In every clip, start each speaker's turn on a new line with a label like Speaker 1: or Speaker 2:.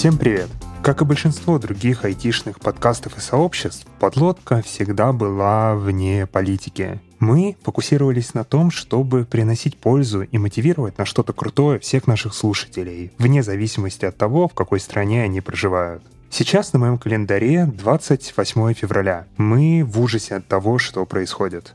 Speaker 1: Всем привет! Как и большинство других айтишных подкастов и сообществ, подлодка всегда была вне политики. Мы фокусировались на том, чтобы приносить пользу и мотивировать на что-то крутое всех наших слушателей, вне зависимости от того, в какой стране они проживают. Сейчас на моем календаре 28 февраля. Мы в ужасе от того, что происходит.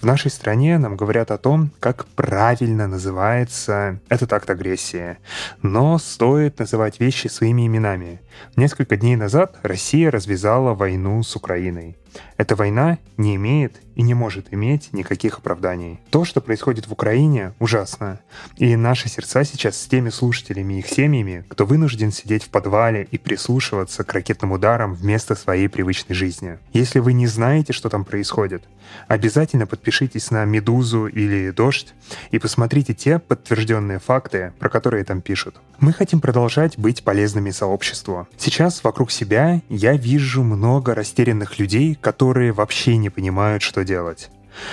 Speaker 1: В нашей стране нам говорят о том, как правильно называется этот акт агрессии. Но стоит называть вещи своими именами. Несколько дней назад Россия развязала войну с Украиной. Эта война не имеет и не может иметь никаких оправданий. То, что происходит в Украине, ужасно. И наши сердца сейчас с теми слушателями и их семьями, кто вынужден сидеть в подвале и прислушиваться к ракетным ударам вместо своей привычной жизни. Если вы не знаете, что там происходит, обязательно подпишитесь на «Медузу» или «Дождь» и посмотрите те подтвержденные факты, про которые там пишут. Мы хотим продолжать быть полезными сообществу. Сейчас вокруг себя я вижу много растерянных людей, которые вообще не понимают, что делать.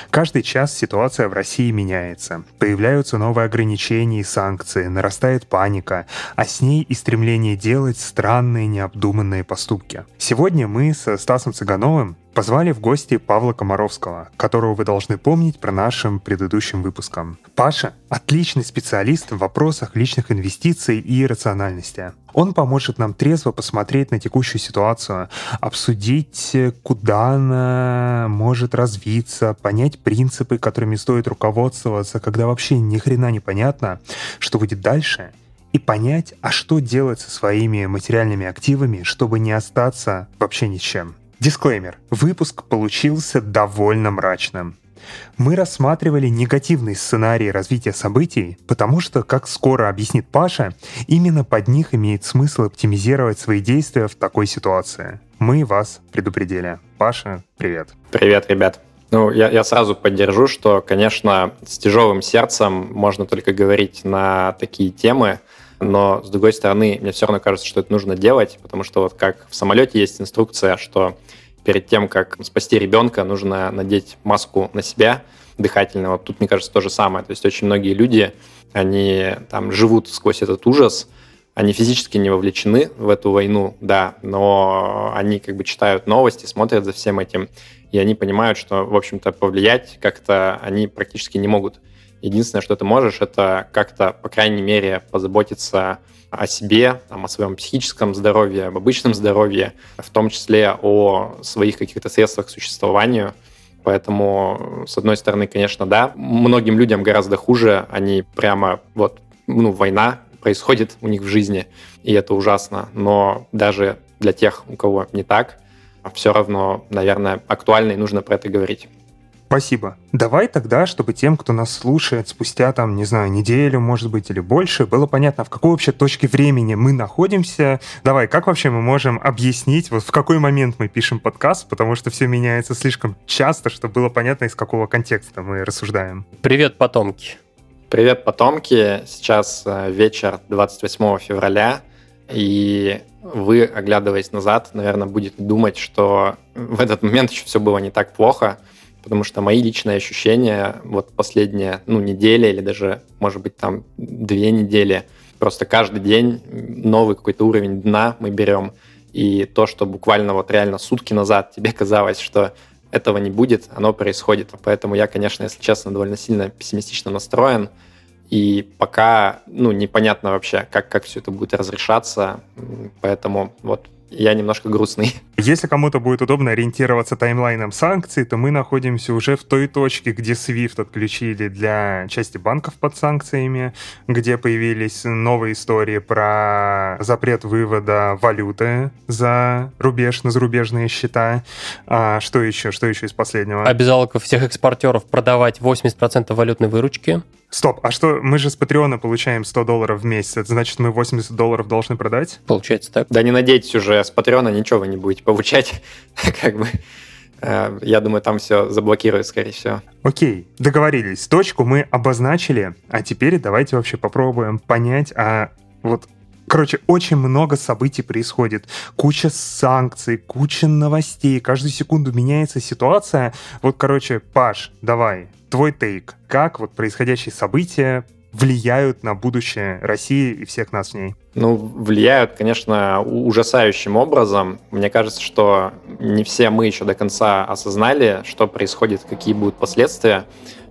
Speaker 1: Каждый час ситуация в России меняется. Появляются новые ограничения и санкции, нарастает паника, а с ней и стремление делать странные необдуманные поступки. Сегодня мы со Стасом Цыгановым Позвали в гости Павла Комаровского, которого вы должны помнить про нашим предыдущим выпуском. Паша — отличный специалист в вопросах личных инвестиций и рациональности. Он поможет нам трезво посмотреть на текущую ситуацию, обсудить, куда она может развиться, понять принципы, которыми стоит руководствоваться, когда вообще ни хрена не понятно, что будет дальше, и понять, а что делать со своими материальными активами, чтобы не остаться вообще ни с чем. Дисклеймер. Выпуск получился довольно мрачным. Мы рассматривали негативный сценарий развития событий, потому что, как скоро объяснит Паша, именно под них имеет смысл оптимизировать свои действия в такой ситуации. Мы вас предупредили. Паша, привет.
Speaker 2: Привет, ребят. Ну, я, я сразу поддержу, что, конечно, с тяжелым сердцем можно только говорить на такие темы, но, с другой стороны, мне все равно кажется, что это нужно делать, потому что вот как в самолете есть инструкция, что перед тем, как спасти ребенка, нужно надеть маску на себя дыхательную. Вот тут, мне кажется, то же самое. То есть очень многие люди, они там живут сквозь этот ужас, они физически не вовлечены в эту войну, да, но они как бы читают новости, смотрят за всем этим, и они понимают, что, в общем-то, повлиять как-то они практически не могут. Единственное, что ты можешь, это как-то, по крайней мере, позаботиться о себе, там, о своем психическом здоровье, об обычном здоровье, в том числе о своих каких-то средствах к существованию. Поэтому, с одной стороны, конечно, да, многим людям гораздо хуже, они прямо вот, ну, война происходит у них в жизни, и это ужасно. Но даже для тех, у кого не так, все равно, наверное, актуально и нужно про это говорить.
Speaker 1: Спасибо. Давай тогда, чтобы тем, кто нас слушает спустя, там, не знаю, неделю, может быть, или больше, было понятно, в какой вообще точке времени мы находимся. Давай, как вообще мы можем объяснить, вот в какой момент мы пишем подкаст, потому что все меняется слишком часто, чтобы было понятно, из какого контекста мы рассуждаем.
Speaker 3: Привет, потомки.
Speaker 2: Привет, потомки. Сейчас э, вечер 28 февраля, и вы, оглядываясь назад, наверное, будете думать, что в этот момент еще все было не так плохо, потому что мои личные ощущения вот последние, ну, неделя или даже, может быть, там две недели, просто каждый день новый какой-то уровень дна мы берем, и то, что буквально вот реально сутки назад тебе казалось, что этого не будет, оно происходит. Поэтому я, конечно, если честно, довольно сильно пессимистично настроен. И пока, ну, непонятно вообще, как, как все это будет разрешаться. Поэтому вот я немножко грустный.
Speaker 1: Если кому-то будет удобно ориентироваться таймлайном санкций, то мы находимся уже в той точке, где SWIFT отключили для части банков под санкциями, где появились новые истории про запрет вывода валюты за рубеж на зарубежные счета. А что еще? Что еще из последнего?
Speaker 3: Обязаловка всех экспортеров продавать 80% валютной выручки.
Speaker 1: Стоп, а что, мы же с Патреона получаем 100 долларов в месяц, это значит, мы 80 долларов должны продать?
Speaker 3: Получается так.
Speaker 2: Да не надейтесь уже, с Патреона ничего вы не будете получать, как бы. Э, я думаю, там все заблокируют, скорее всего.
Speaker 1: Окей, договорились. Точку мы обозначили, а теперь давайте вообще попробуем понять, а вот Короче, очень много событий происходит. Куча санкций, куча новостей. Каждую секунду меняется ситуация. Вот, короче, Паш, давай, твой тейк. Как вот происходящие события влияют на будущее России и всех нас в ней?
Speaker 2: Ну, влияют, конечно, ужасающим образом. Мне кажется, что не все мы еще до конца осознали, что происходит, какие будут последствия,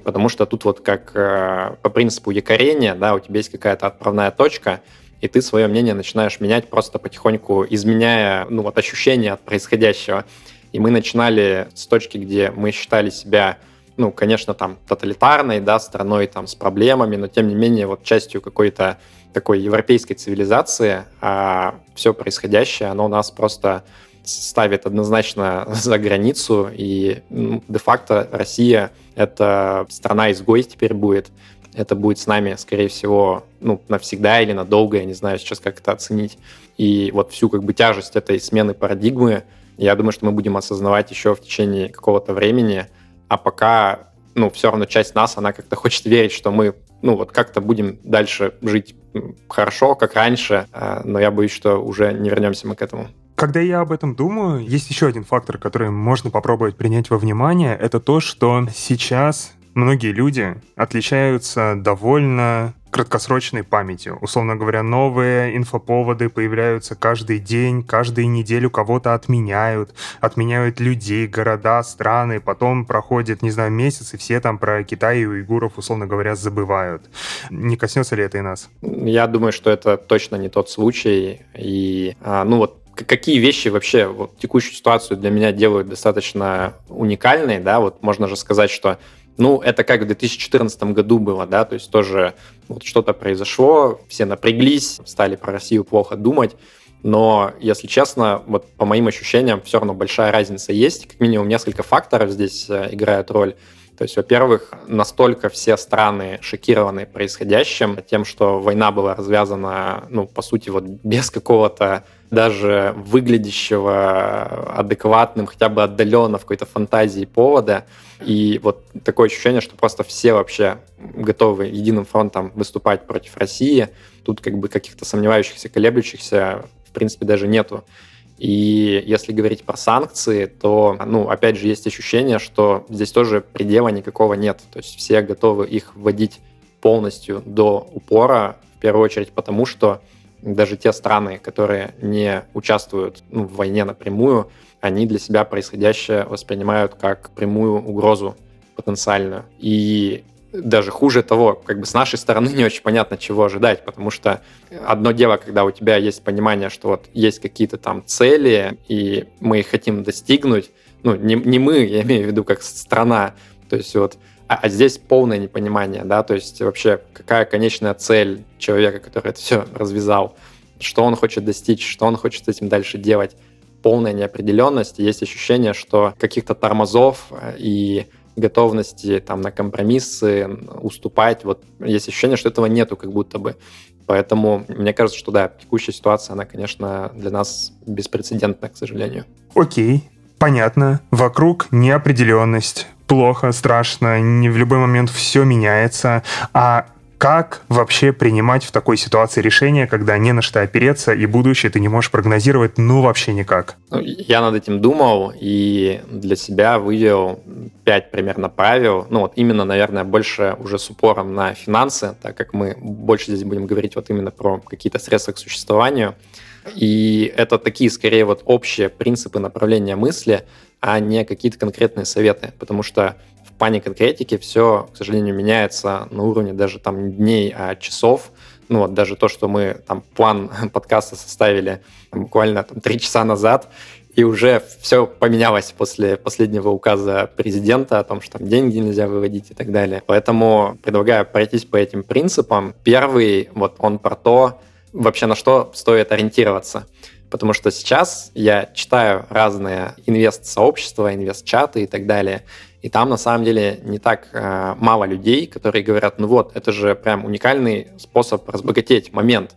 Speaker 2: потому что тут вот как э, по принципу якорения, да, у тебя есть какая-то отправная точка, и ты свое мнение начинаешь менять просто потихоньку, изменяя, ну, вот ощущения от происходящего. И мы начинали с точки, где мы считали себя ну, конечно, там тоталитарной, да, страной там с проблемами, но тем не менее вот частью какой-то такой европейской цивилизации, а все происходящее, оно нас просто ставит однозначно за границу, и ну, де-факто Россия — это страна-изгой теперь будет. Это будет с нами, скорее всего, ну, навсегда или надолго, я не знаю сейчас, как это оценить. И вот всю как бы тяжесть этой смены парадигмы, я думаю, что мы будем осознавать еще в течение какого-то времени, а пока, ну, все равно часть нас, она как-то хочет верить, что мы, ну, вот как-то будем дальше жить хорошо, как раньше, а, но я боюсь, что уже не вернемся мы к этому.
Speaker 1: Когда я об этом думаю, есть еще один фактор, который можно попробовать принять во внимание, это то, что сейчас многие люди отличаются довольно краткосрочной памятью. Условно говоря, новые инфоповоды появляются каждый день, каждую неделю кого-то отменяют, отменяют людей, города, страны, потом проходит, не знаю, месяц, и все там про Китай и уйгуров, условно говоря, забывают. Не коснется ли это и нас?
Speaker 2: Я думаю, что это точно не тот случай. И, а, ну вот, какие вещи вообще вот, текущую ситуацию для меня делают достаточно уникальной, да, вот можно же сказать, что ну, это как в 2014 году было, да, то есть тоже вот что-то произошло, все напряглись, стали про Россию плохо думать, но, если честно, вот по моим ощущениям, все равно большая разница есть. Как минимум несколько факторов здесь э, играют роль. То есть, во-первых, настолько все страны шокированы происходящим, тем, что война была развязана, ну, по сути, вот без какого-то даже выглядящего адекватным, хотя бы отдаленно в какой-то фантазии повода. И вот такое ощущение, что просто все вообще готовы единым фронтом выступать против России. Тут как бы каких-то сомневающихся, колеблющихся в принципе даже нету. И если говорить про санкции, то, ну, опять же, есть ощущение, что здесь тоже предела никакого нет. То есть все готовы их вводить полностью до упора, в первую очередь потому, что даже те страны, которые не участвуют ну, в войне напрямую, они для себя происходящее воспринимают как прямую угрозу потенциальную. И даже хуже того, как бы с нашей стороны не очень понятно, чего ожидать, потому что одно дело, когда у тебя есть понимание, что вот есть какие-то там цели, и мы их хотим достигнуть, ну, не, не мы, я имею в виду как страна, то есть вот а, а здесь полное непонимание, да, то есть вообще какая конечная цель человека, который это все развязал, что он хочет достичь, что он хочет с этим дальше делать, полная неопределенность, есть ощущение, что каких-то тормозов э, и готовности там на компромиссы, уступать, вот есть ощущение, что этого нету как будто бы. Поэтому мне кажется, что да, текущая ситуация, она, конечно, для нас беспрецедентна, к сожалению.
Speaker 1: Окей, понятно. Вокруг неопределенность плохо, страшно, не в любой момент все меняется. А как вообще принимать в такой ситуации решения, когда не на что опереться, и будущее ты не можешь прогнозировать, ну, вообще никак?
Speaker 2: Ну, я над этим думал и для себя вывел пять примерно правил. Ну, вот именно, наверное, больше уже с упором на финансы, так как мы больше здесь будем говорить вот именно про какие-то средства к существованию. И это такие, скорее, вот общие принципы направления мысли, а не какие-то конкретные советы. Потому что плане конкретики все, к сожалению, меняется на уровне даже там дней, а часов. Ну вот даже то, что мы там план подкаста составили там, буквально там, три часа назад, и уже все поменялось после последнего указа президента о том, что там деньги нельзя выводить и так далее. Поэтому предлагаю пройтись по этим принципам. Первый, вот он про то, вообще на что стоит ориентироваться. Потому что сейчас я читаю разные инвест-сообщества, инвест-чаты и так далее. И там на самом деле не так э, мало людей, которые говорят, ну вот, это же прям уникальный способ разбогатеть, момент.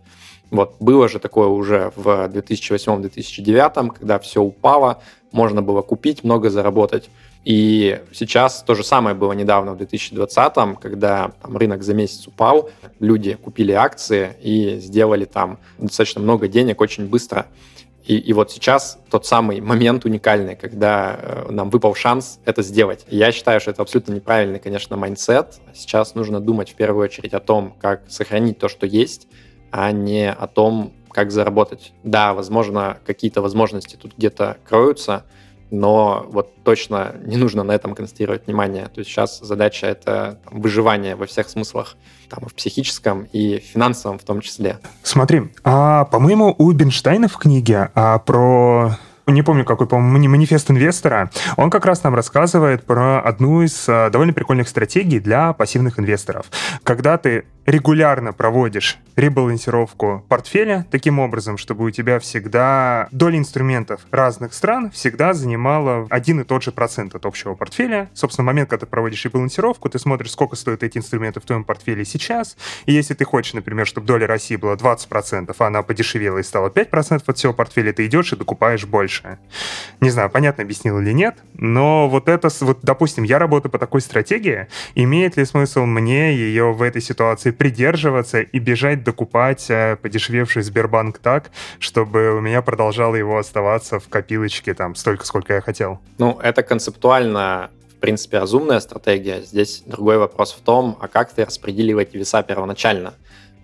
Speaker 2: Вот было же такое уже в 2008-2009, когда все упало, можно было купить, много заработать. И сейчас то же самое было недавно, в 2020, когда там, рынок за месяц упал, люди купили акции и сделали там достаточно много денег очень быстро. И, и вот сейчас тот самый момент уникальный, когда э, нам выпал шанс это сделать. Я считаю, что это абсолютно неправильный, конечно, mindset. Сейчас нужно думать в первую очередь о том, как сохранить то, что есть, а не о том, как заработать. Да, возможно, какие-то возможности тут где-то кроются, но вот точно не нужно на этом концентрировать внимание. То есть сейчас задача — это выживание во всех смыслах, там, в психическом, и финансовом в том числе.
Speaker 1: Смотри, а, по-моему, у Бенштейна в книге а, про не помню какой, по-моему, манифест инвестора, он как раз нам рассказывает про одну из а, довольно прикольных стратегий для пассивных инвесторов. Когда ты регулярно проводишь ребалансировку портфеля таким образом, чтобы у тебя всегда доля инструментов разных стран всегда занимала один и тот же процент от общего портфеля. Собственно, момент, когда ты проводишь ребалансировку, ты смотришь, сколько стоят эти инструменты в твоем портфеле сейчас. И если ты хочешь, например, чтобы доля России была 20%, а она подешевела и стала 5% от всего портфеля, ты идешь и докупаешь больше. Не знаю, понятно объяснил или нет, но вот это, вот, допустим, я работаю по такой стратегии, имеет ли смысл мне ее в этой ситуации придерживаться и бежать докупать э, подешевевший Сбербанк так, чтобы у меня продолжало его оставаться в копилочке там столько, сколько я хотел.
Speaker 2: Ну, это концептуально в принципе, разумная стратегия. Здесь другой вопрос в том, а как ты распределил эти веса первоначально?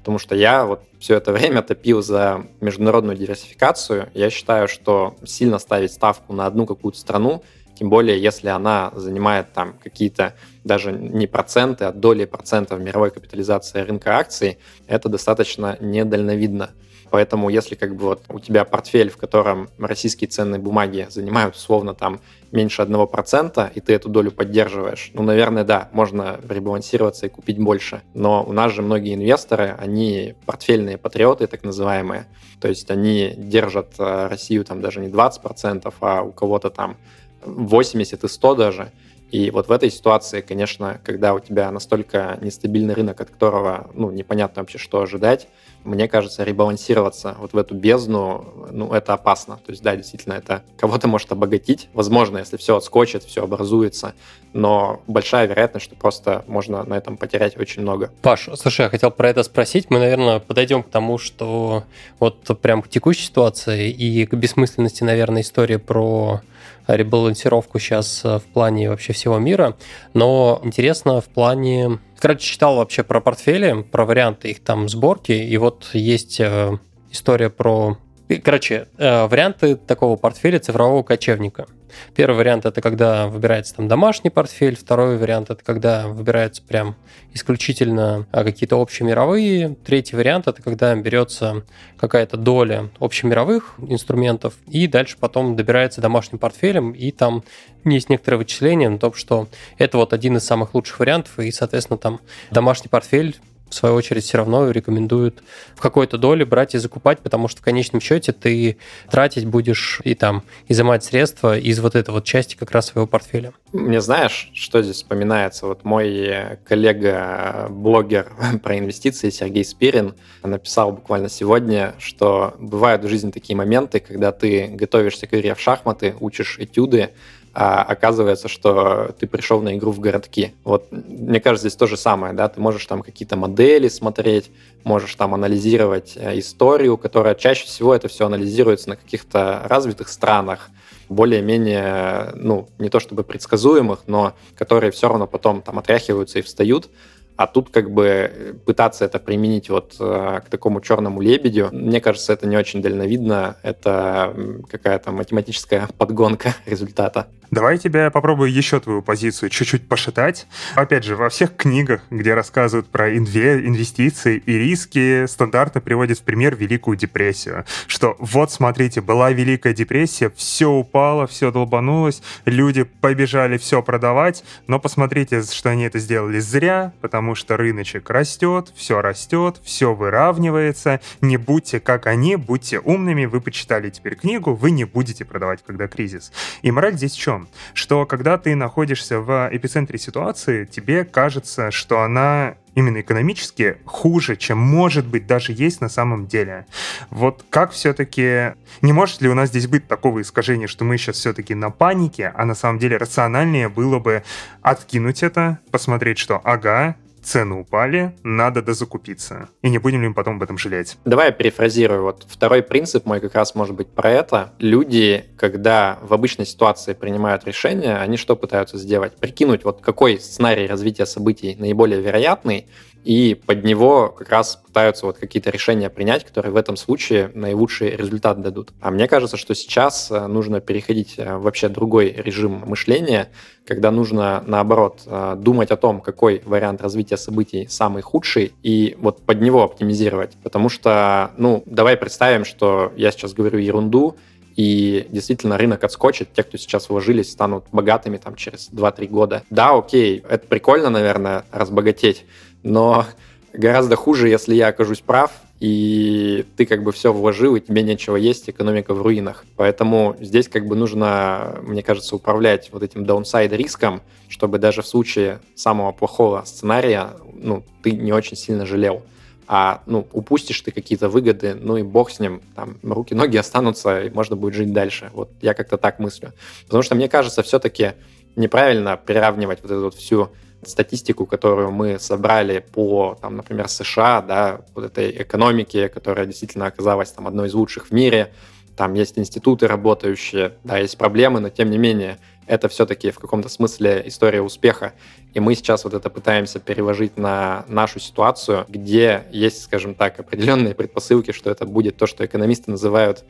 Speaker 2: Потому что я вот все это время топил за международную диверсификацию. Я считаю, что сильно ставить ставку на одну какую-то страну тем более, если она занимает там какие-то даже не проценты, а доли процентов мировой капитализации рынка акций, это достаточно недальновидно. Поэтому если как бы вот у тебя портфель, в котором российские ценные бумаги занимают условно там меньше 1%, и ты эту долю поддерживаешь, ну, наверное, да, можно ребалансироваться и купить больше. Но у нас же многие инвесторы, они портфельные патриоты, так называемые. То есть они держат э, Россию там даже не 20%, а у кого-то там 80 и 100 даже. И вот в этой ситуации, конечно, когда у тебя настолько нестабильный рынок, от которого ну, непонятно вообще, что ожидать, мне кажется, ребалансироваться вот в эту бездну, ну, это опасно. То есть, да, действительно, это кого-то может обогатить. Возможно, если все отскочит, все образуется, но большая вероятность, что просто можно на этом потерять очень много.
Speaker 3: Паш, слушай, я хотел про это спросить. Мы, наверное, подойдем к тому, что вот прям к текущей ситуации и к бессмысленности, наверное, истории про ребалансировку сейчас э, в плане вообще всего мира, но интересно в плане... Короче, читал вообще про портфели, про варианты их там сборки, и вот есть э, история про Короче, э, варианты такого портфеля цифрового кочевника. Первый вариант это когда выбирается там домашний портфель, второй вариант это когда выбираются прям исключительно а, какие-то общемировые, третий вариант это когда берется какая-то доля общемировых инструментов и дальше потом добирается домашним портфелем и там есть некоторые вычисления на том, что это вот один из самых лучших вариантов и, соответственно, там домашний портфель в свою очередь, все равно рекомендуют в какой-то доле брать и закупать, потому что в конечном счете ты тратить будешь и там изымать средства из вот этой вот части как раз своего портфеля.
Speaker 2: Мне знаешь, что здесь вспоминается? Вот мой коллега-блогер про инвестиции Сергей Спирин написал буквально сегодня, что бывают в жизни такие моменты, когда ты готовишься к игре в шахматы, учишь этюды, а оказывается, что ты пришел на игру в городки. Вот, мне кажется, здесь то же самое, да, ты можешь там какие-то модели смотреть, можешь там анализировать э, историю, которая чаще всего это все анализируется на каких-то развитых странах, более-менее, ну, не то чтобы предсказуемых, но которые все равно потом там отряхиваются и встают. А тут как бы пытаться это применить вот э, к такому черному лебедю, мне кажется, это не очень дальновидно. Это какая-то математическая подгонка результата.
Speaker 1: Давай я тебя попробую еще твою позицию чуть-чуть пошатать. Опять же, во всех книгах, где рассказывают про инве- инвестиции и риски, стандартно приводят в пример Великую депрессию. Что вот, смотрите, была Великая депрессия, все упало, все долбанулось, люди побежали все продавать, но посмотрите, что они это сделали зря, потому что рыночек растет, все растет, все выравнивается. Не будьте как они, будьте умными, вы почитали теперь книгу, вы не будете продавать, когда кризис. И мораль здесь в чем? Что когда ты находишься в эпицентре ситуации, тебе кажется, что она именно экономически хуже, чем может быть даже есть на самом деле. Вот как все-таки... Не может ли у нас здесь быть такого искажения, что мы сейчас все-таки на панике, а на самом деле рациональнее было бы откинуть это, посмотреть, что ага, цены упали, надо дозакупиться. И не будем ли мы потом об этом жалеть?
Speaker 2: Давай я перефразирую. Вот второй принцип мой как раз может быть про это. Люди, когда в обычной ситуации принимают решение, они что пытаются сделать? Прикинуть, вот какой сценарий развития событий наиболее вероятный, и под него как раз пытаются вот какие-то решения принять, которые в этом случае наилучший результат дадут. А мне кажется, что сейчас э, нужно переходить э, вообще другой режим мышления, когда нужно, наоборот, э, думать о том, какой вариант развития событий самый худший, и вот под него оптимизировать. Потому что, ну, давай представим, что я сейчас говорю ерунду, и действительно рынок отскочит, те, кто сейчас вложились, станут богатыми там через 2-3 года. Да, окей, это прикольно, наверное, разбогатеть, но гораздо хуже, если я окажусь прав, и ты как бы все вложил, и тебе нечего есть, экономика в руинах. Поэтому здесь как бы нужно, мне кажется, управлять вот этим даунсайд риском, чтобы даже в случае самого плохого сценария, ну, ты не очень сильно жалел. А, ну, упустишь ты какие-то выгоды, ну и бог с ним, там, руки-ноги останутся, и можно будет жить дальше. Вот я как-то так мыслю. Потому что мне кажется, все-таки неправильно приравнивать вот эту вот всю статистику, которую мы собрали по, там, например, США, да, вот этой экономике, которая действительно оказалась там одной из лучших в мире, там есть институты работающие, да, есть проблемы, но тем не менее это все-таки в каком-то смысле история успеха. И мы сейчас вот это пытаемся переложить на нашу ситуацию, где есть, скажем так, определенные предпосылки, что это будет то, что экономисты называют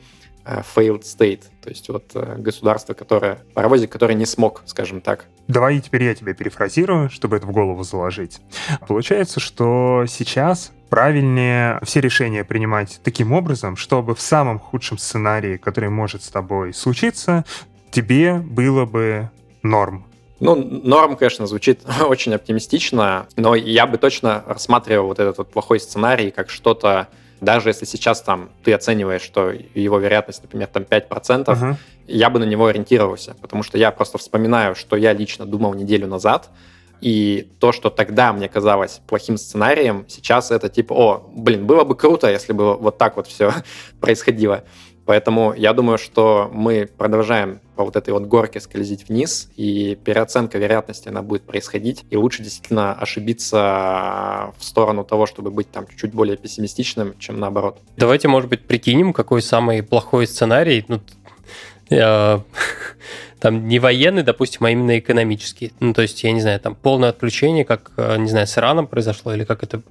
Speaker 2: Э, failed state, то есть вот э, государство, которое, паровозик, который не смог, скажем так.
Speaker 1: Давай теперь я тебя перефразирую, чтобы это в голову заложить. Получается, что сейчас правильнее все решения принимать таким образом, чтобы в самом худшем сценарии, который может с тобой случиться, тебе было бы норм.
Speaker 2: Ну, норм, конечно, звучит очень оптимистично, но я бы точно рассматривал вот этот вот плохой сценарий как что-то даже если сейчас там ты оцениваешь, что его вероятность, например, там 5%, uh-huh. я бы на него ориентировался, потому что я просто вспоминаю, что я лично думал неделю назад, и то, что тогда мне казалось плохим сценарием, сейчас это типа, о, блин, было бы круто, если бы вот так вот все происходило. Поэтому я думаю, что мы продолжаем по вот этой вот горке скользить вниз, и переоценка вероятности она будет происходить, и лучше действительно ошибиться в сторону того, чтобы быть там чуть-чуть более пессимистичным, чем наоборот.
Speaker 3: Давайте, может быть, прикинем, какой самый плохой сценарий. Ну, э, там не военный, допустим, а именно экономический. Ну, то есть, я не знаю, там полное отключение, как, э, не знаю, с Ираном произошло, или как это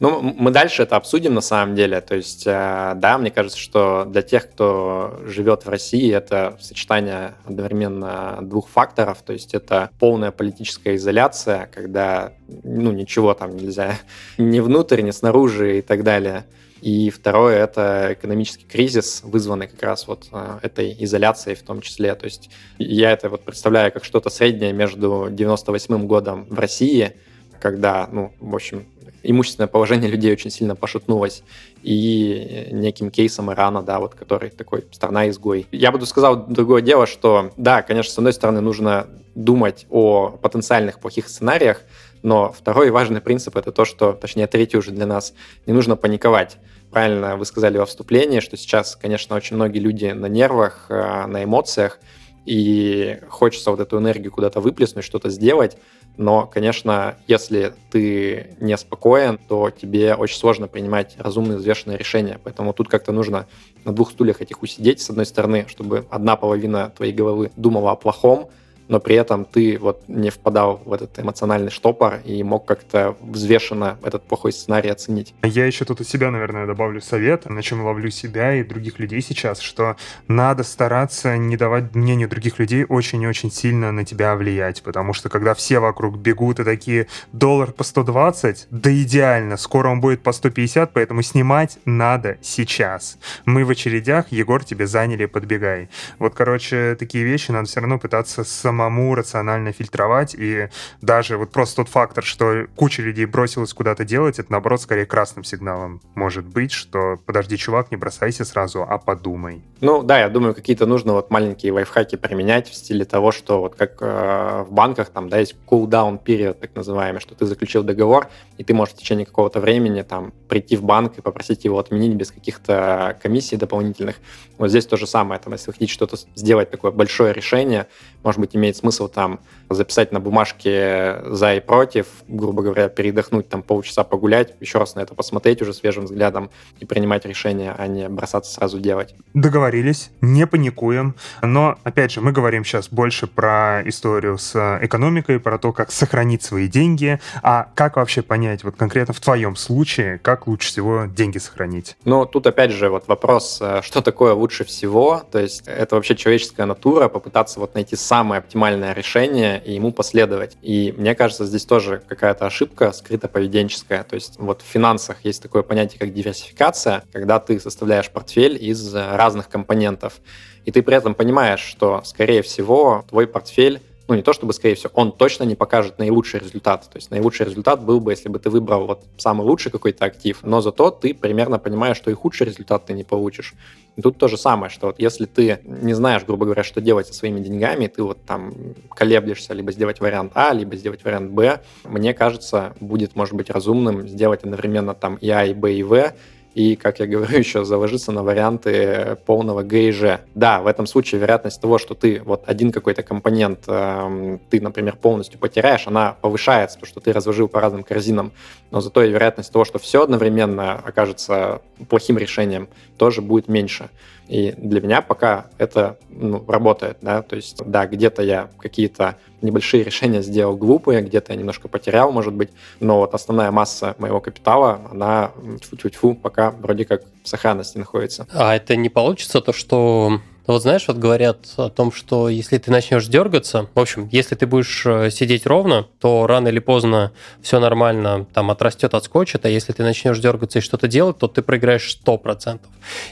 Speaker 2: ну, мы дальше это обсудим на самом деле. То есть, э, да, мне кажется, что для тех, кто живет в России, это сочетание одновременно двух факторов. То есть, это полная политическая изоляция, когда ну, ничего там нельзя ни внутрь, ни снаружи и так далее. И второе — это экономический кризис, вызванный как раз вот э, этой изоляцией в том числе. То есть я это вот представляю как что-то среднее между 98 годом в России, когда, ну, в общем, имущественное положение людей очень сильно пошатнулось, и неким кейсом Ирана, да, вот который такой страна-изгой. Я буду сказал другое дело, что, да, конечно, с одной стороны, нужно думать о потенциальных плохих сценариях, но второй важный принцип это то, что, точнее, третий уже для нас, не нужно паниковать. Правильно вы сказали во вступлении, что сейчас, конечно, очень многие люди на нервах, э, на эмоциях, и хочется вот эту энергию куда-то выплеснуть, что-то сделать, но, конечно, если ты не спокоен, то тебе очень сложно принимать разумные, взвешенные решения. Поэтому тут как-то нужно на двух стульях этих усидеть, с одной стороны, чтобы одна половина твоей головы думала о плохом, но при этом ты вот не впадал в этот эмоциональный штопор и мог как-то взвешенно этот плохой сценарий оценить.
Speaker 1: Я еще тут у себя, наверное, добавлю совет, на чем ловлю себя и других людей сейчас, что надо стараться не давать мнению других людей очень и очень сильно на тебя влиять, потому что когда все вокруг бегут и такие доллар по 120, да идеально, скоро он будет по 150, поэтому снимать надо сейчас. Мы в очередях, Егор, тебе заняли, подбегай. Вот, короче, такие вещи надо все равно пытаться сам самому рационально фильтровать, и даже вот просто тот фактор, что куча людей бросилась куда-то делать, это, наоборот, скорее красным сигналом может быть, что подожди, чувак, не бросайся сразу, а подумай.
Speaker 2: Ну да, я думаю, какие-то нужно вот маленькие лайфхаки применять в стиле того, что вот как э, в банках там, да, есть cool-down период, так называемый, что ты заключил договор, и ты можешь в течение какого-то времени там прийти в банк и попросить его отменить без каких-то комиссий дополнительных. Вот здесь то же самое, там, если вы хотите что-то сделать, такое большое решение, может быть, имеет смысл там записать на бумажке за и против, грубо говоря, передохнуть, там полчаса погулять, еще раз на это посмотреть уже свежим взглядом и принимать решение, а не бросаться сразу делать.
Speaker 1: Договорились, не паникуем, но, опять же, мы говорим сейчас больше про историю с экономикой, про то, как сохранить свои деньги, а как вообще понять, вот конкретно в твоем случае, как лучше всего деньги сохранить?
Speaker 2: Ну, тут опять же вот вопрос, э, что такое лучше всего, то есть это вообще человеческая натура, попытаться вот найти самое оптимальное решение и ему последовать. И мне кажется, здесь тоже какая-то ошибка скрыто-поведенческая. То есть вот в финансах есть такое понятие, как диверсификация, когда ты составляешь портфель из разных компонентов. И ты при этом понимаешь, что, скорее всего, твой портфель ну, не то чтобы, скорее всего, он точно не покажет наилучший результат. То есть наилучший результат был бы, если бы ты выбрал вот самый лучший какой-то актив, но зато ты примерно понимаешь, что и худший результат ты не получишь. Тут то же самое, что вот если ты не знаешь, грубо говоря, что делать со своими деньгами, ты вот там колеблешься либо сделать вариант А, либо сделать вариант Б, мне кажется, будет, может быть, разумным сделать одновременно там и А, и Б, и В, и, как я говорю, еще заложиться на варианты полного Г и Ж. Да, в этом случае вероятность того, что ты вот один какой-то компонент, э, ты, например, полностью потеряешь, она повышается, потому что ты разложил по разным корзинам, но зато и вероятность того, что все одновременно окажется плохим решением, тоже будет меньше. И для меня пока это ну, работает, да, то есть, да, где-то я какие-то небольшие решения сделал глупые, где-то я немножко потерял, может быть, но вот основная масса моего капитала, она тьфу-тьфу-тьфу, пока вроде как в сохранности находится.
Speaker 3: А это не получится то, что вот знаешь, вот говорят о том, что если ты начнешь дергаться, в общем, если ты будешь э, сидеть ровно, то рано или поздно все нормально, там отрастет, отскочит, а если ты начнешь дергаться и что-то делать, то ты проиграешь 100%.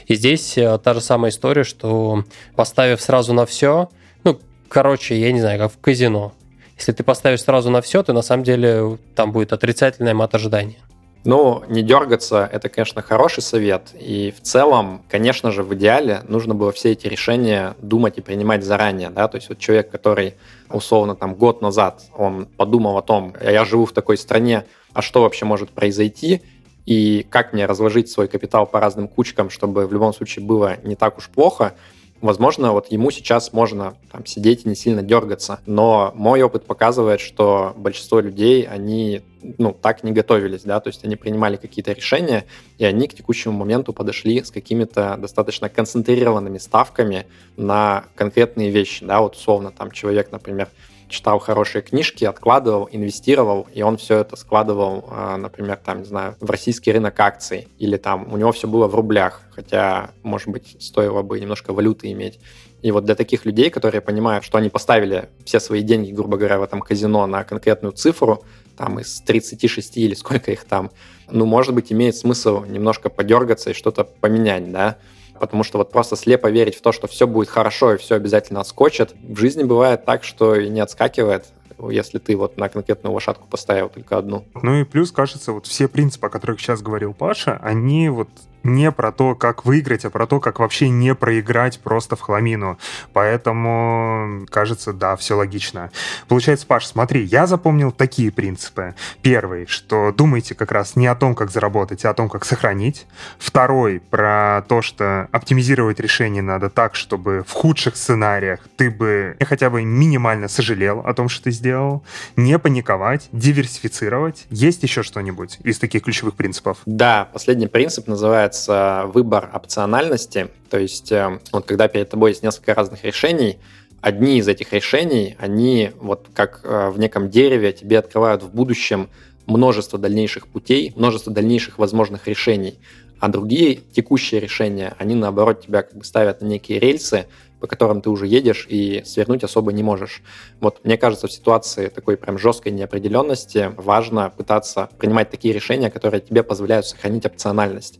Speaker 3: И здесь э, та же самая история, что поставив сразу на все, ну, короче, я не знаю, как в казино. Если ты поставишь сразу на все, то на самом деле там будет отрицательное мат ожидания.
Speaker 2: Ну, не дергаться – это, конечно, хороший совет. И в целом, конечно же, в идеале нужно было все эти решения думать и принимать заранее. Да? То есть вот человек, который условно там год назад, он подумал о том, я живу в такой стране, а что вообще может произойти, и как мне разложить свой капитал по разным кучкам, чтобы в любом случае было не так уж плохо – Возможно, вот ему сейчас можно там, сидеть и не сильно дергаться, но мой опыт показывает, что большинство людей, они ну, так не готовились, да, то есть они принимали какие-то решения, и они к текущему моменту подошли с какими-то достаточно концентрированными ставками на конкретные вещи, да, вот условно там человек, например, читал хорошие книжки, откладывал, инвестировал, и он все это складывал, а, например, там, не знаю, в российский рынок акций, или там у него все было в рублях, хотя, может быть, стоило бы немножко валюты иметь. И вот для таких людей, которые понимают, что они поставили все свои деньги, грубо говоря, в этом казино на конкретную цифру, там из 36 или сколько их там, ну, может быть, имеет смысл немножко подергаться и что-то поменять, да, потому что вот просто слепо верить в то, что все будет хорошо и все обязательно отскочит. В жизни бывает так, что и не отскакивает, если ты вот на конкретную лошадку поставил только одну.
Speaker 1: Ну и плюс, кажется, вот все принципы, о которых сейчас говорил Паша, они вот не про то, как выиграть, а про то, как вообще не проиграть просто в хламину. Поэтому, кажется, да, все логично. Получается, Паш, смотри, я запомнил такие принципы. Первый, что думайте как раз не о том, как заработать, а о том, как сохранить. Второй, про то, что оптимизировать решение надо так, чтобы в худших сценариях ты бы хотя бы минимально сожалел о том, что ты сделал. Не паниковать, диверсифицировать. Есть еще что-нибудь из таких ключевых принципов?
Speaker 2: Да, последний принцип называется называется выбор опциональности. То есть э, вот когда перед тобой есть несколько разных решений, одни из этих решений, они вот как э, в неком дереве тебе открывают в будущем множество дальнейших путей, множество дальнейших возможных решений. А другие текущие решения, они наоборот тебя как бы ставят на некие рельсы, по которым ты уже едешь и свернуть особо не можешь. Вот мне кажется, в ситуации такой прям жесткой неопределенности важно пытаться принимать такие решения, которые тебе позволяют сохранить опциональность.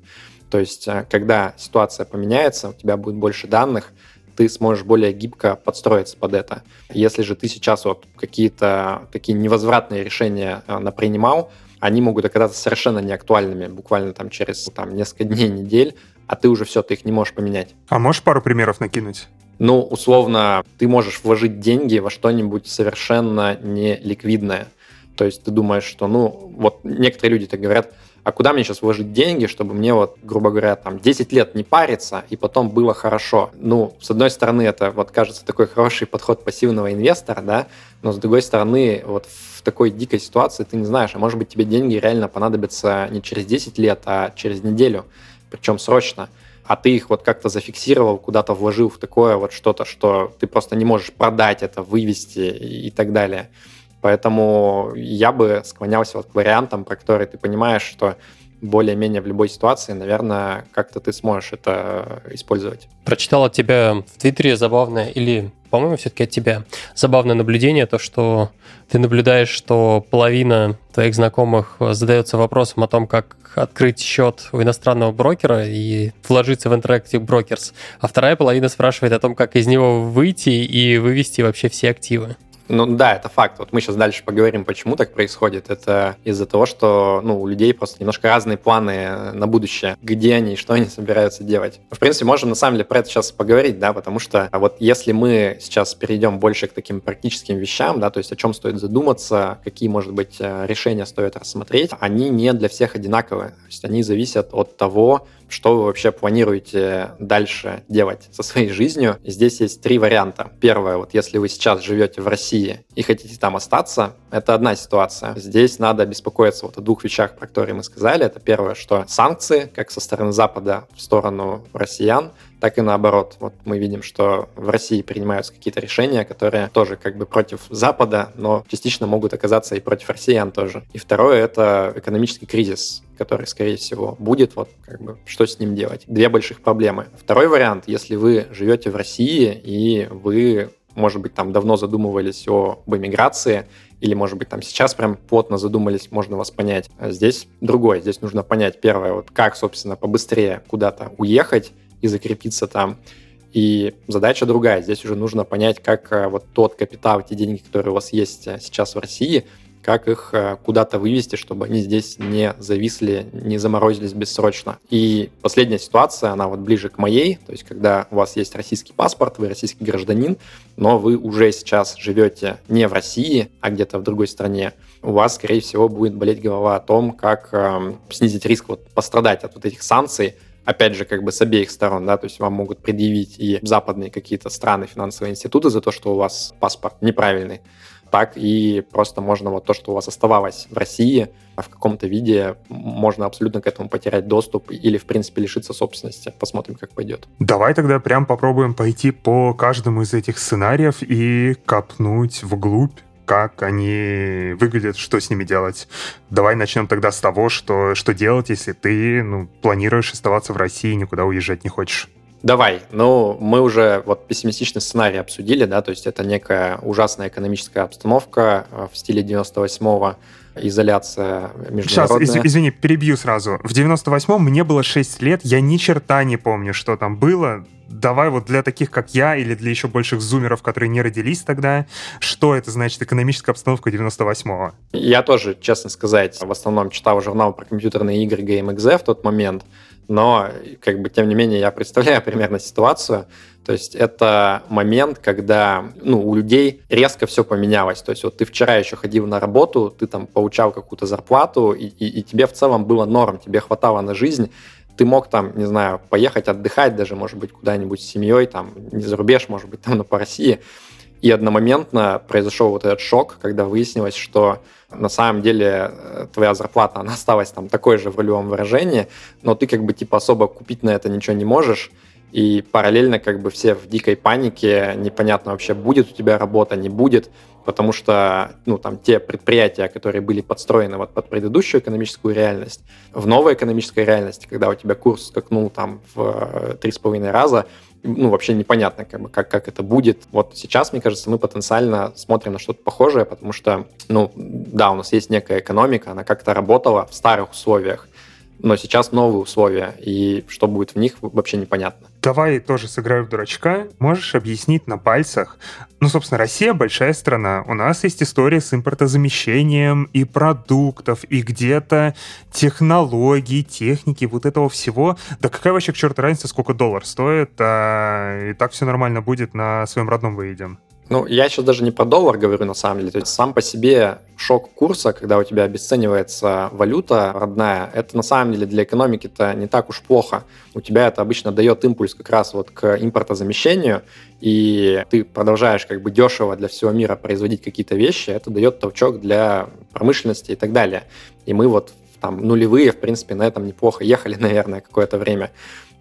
Speaker 2: То есть, э, когда ситуация поменяется, у тебя будет больше данных, ты сможешь более гибко подстроиться под это. Если же ты сейчас вот какие-то такие невозвратные решения э, напринимал, они могут оказаться совершенно неактуальными буквально там через там, несколько дней, недель, а ты уже все, ты их не можешь поменять.
Speaker 1: А можешь пару примеров накинуть?
Speaker 2: Ну, условно, ты можешь вложить деньги во что-нибудь совершенно не ликвидное. То есть ты думаешь, что, ну, вот некоторые люди так говорят, а куда мне сейчас вложить деньги, чтобы мне вот, грубо говоря, там 10 лет не париться, и потом было хорошо. Ну, с одной стороны, это вот кажется такой хороший подход пассивного инвестора, да, но с другой стороны, вот в такой дикой ситуации ты не знаешь, а может быть тебе деньги реально понадобятся не через 10 лет, а через неделю, причем срочно а ты их вот как-то зафиксировал, куда-то вложил в такое вот что-то, что ты просто не можешь продать это, вывести и так далее. Поэтому я бы склонялся вот к вариантам, про которые ты понимаешь, что более-менее в любой ситуации, наверное, как-то ты сможешь это использовать.
Speaker 3: Прочитал от тебя в Твиттере забавное, или, по-моему, все-таки от тебя, забавное наблюдение, то, что ты наблюдаешь, что половина твоих знакомых задается вопросом о том, как открыть счет у иностранного брокера и вложиться в Interactive Brokers, а вторая половина спрашивает о том, как из него выйти и вывести вообще все активы.
Speaker 2: Ну да, это факт. Вот мы сейчас дальше поговорим, почему так происходит. Это из-за того, что ну, у людей просто немножко разные планы на будущее, где они что они собираются делать. В принципе, можем на самом деле про это сейчас поговорить, да, потому что вот если мы сейчас перейдем больше к таким практическим вещам, да, то есть о чем стоит задуматься, какие, может быть, э, решения стоит рассмотреть, они не для всех одинаковые. То есть они зависят от того, что вы вообще планируете дальше делать со своей жизнью. Здесь есть три варианта. Первое, вот если вы сейчас живете в России и хотите там остаться, это одна ситуация. Здесь надо беспокоиться вот о двух вещах, про которые мы сказали. Это первое, что санкции, как со стороны Запада в сторону россиян, так и наоборот. Вот мы видим, что в России принимаются какие-то решения, которые тоже как бы против Запада, но частично могут оказаться и против россиян тоже. И второе — это экономический кризис, который, скорее всего, будет, вот как бы что с ним делать. Две больших проблемы. Второй вариант, если вы живете в России и вы может быть, там давно задумывались об эмиграции, или, может быть, там сейчас прям плотно задумались, можно вас понять. А здесь другое. Здесь нужно понять, первое, вот как, собственно, побыстрее куда-то уехать и закрепиться там. И задача другая. Здесь уже нужно понять, как э, вот тот капитал, те деньги, которые у вас есть э, сейчас в России, как их э, куда-то вывести, чтобы они здесь не зависли, не заморозились бессрочно. И последняя ситуация, она вот ближе к моей, то есть когда у вас есть российский паспорт, вы российский гражданин, но вы уже сейчас живете не в России, а где-то в другой стране, у вас, скорее всего, будет болеть голова о том, как э, снизить риск вот, пострадать от вот этих санкций, опять же, как бы с обеих сторон, да, то есть вам могут предъявить и западные какие-то страны, финансовые институты за то, что у вас паспорт неправильный, так и просто можно вот то, что у вас оставалось в России, в каком-то виде можно абсолютно к этому потерять доступ или, в принципе, лишиться собственности. Посмотрим, как пойдет.
Speaker 1: Давай тогда прям попробуем пойти по каждому из этих сценариев и копнуть вглубь как они выглядят, что с ними делать. Давай начнем тогда с того, что, что делать, если ты ну, планируешь оставаться в России и никуда уезжать не хочешь.
Speaker 2: Давай. Ну, мы уже вот пессимистичный сценарий обсудили, да, то есть это некая ужасная экономическая обстановка э, в стиле 98-го, изоляция международная.
Speaker 1: Сейчас, из, извини, перебью сразу. В 98-м мне было 6 лет, я ни черта не помню, что там было. Давай вот для таких, как я, или для еще больших зумеров, которые не родились тогда, что это значит экономическая обстановка 98-го?
Speaker 2: Я тоже, честно сказать, в основном читал журнал про компьютерные игры GameXZ в тот момент, но, как бы, тем не менее, я представляю примерно ситуацию. То есть это момент, когда ну, у людей резко все поменялось. То есть вот ты вчера еще ходил на работу, ты там получал какую-то зарплату, и, и, и тебе в целом было норм, тебе хватало на жизнь, ты мог там, не знаю, поехать отдыхать даже, может быть, куда-нибудь с семьей, там, не за рубеж, может быть, там, но по России. И одномоментно произошел вот этот шок, когда выяснилось, что на самом деле э, твоя зарплата, она осталась там такой же в ролевом выражении, но ты как бы типа особо купить на это ничего не можешь, и параллельно как бы все в дикой панике, непонятно вообще, будет у тебя работа, не будет, потому что, ну, там, те предприятия, которые были подстроены вот под предыдущую экономическую реальность, в новой экономической реальности, когда у тебя курс скакнул там в э, три с половиной раза, ну, вообще непонятно, как, как, как это будет. Вот сейчас, мне кажется, мы потенциально смотрим на что-то похожее, потому что, ну, да, у нас есть некая экономика, она как-то работала в старых условиях, но сейчас новые условия, и что будет в них, вообще непонятно.
Speaker 1: Давай тоже сыграю в дурачка. Можешь объяснить на пальцах? Ну, собственно, Россия большая страна. У нас есть история с импортозамещением и продуктов, и где-то технологий, техники, вот этого всего. Да какая вообще к черту разница, сколько доллар стоит, а и так все нормально будет, на своем родном выедем.
Speaker 2: Ну, я сейчас даже не про доллар говорю, на самом деле. То есть сам по себе шок курса, когда у тебя обесценивается валюта родная, это на самом деле для экономики-то не так уж плохо. У тебя это обычно дает импульс как раз вот к импортозамещению, и ты продолжаешь как бы дешево для всего мира производить какие-то вещи, это дает толчок для промышленности и так далее. И мы вот там нулевые, в принципе, на этом неплохо ехали, наверное, какое-то время.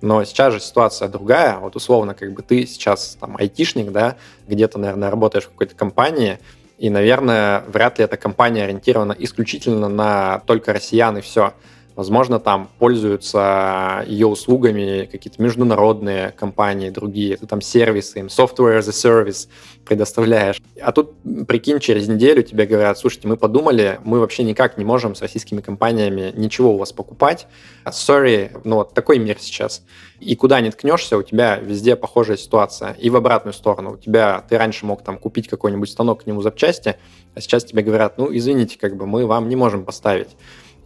Speaker 2: Но сейчас же ситуация другая. Вот условно, как бы ты сейчас там айтишник, да, где-то, наверное, работаешь в какой-то компании, и, наверное, вряд ли эта компания ориентирована исключительно на только россиян и все. Возможно, там пользуются ее услугами какие-то международные компании, другие, ты там сервисы, им software as a service предоставляешь. А тут, прикинь, через неделю тебе говорят, слушайте, мы подумали, мы вообще никак не можем с российскими компаниями ничего у вас покупать. Sorry, ну вот такой мир сейчас. И куда не ткнешься, у тебя везде похожая ситуация. И в обратную сторону. У тебя, ты раньше мог там купить какой-нибудь станок к нему запчасти, а сейчас тебе говорят, ну, извините, как бы мы вам не можем поставить.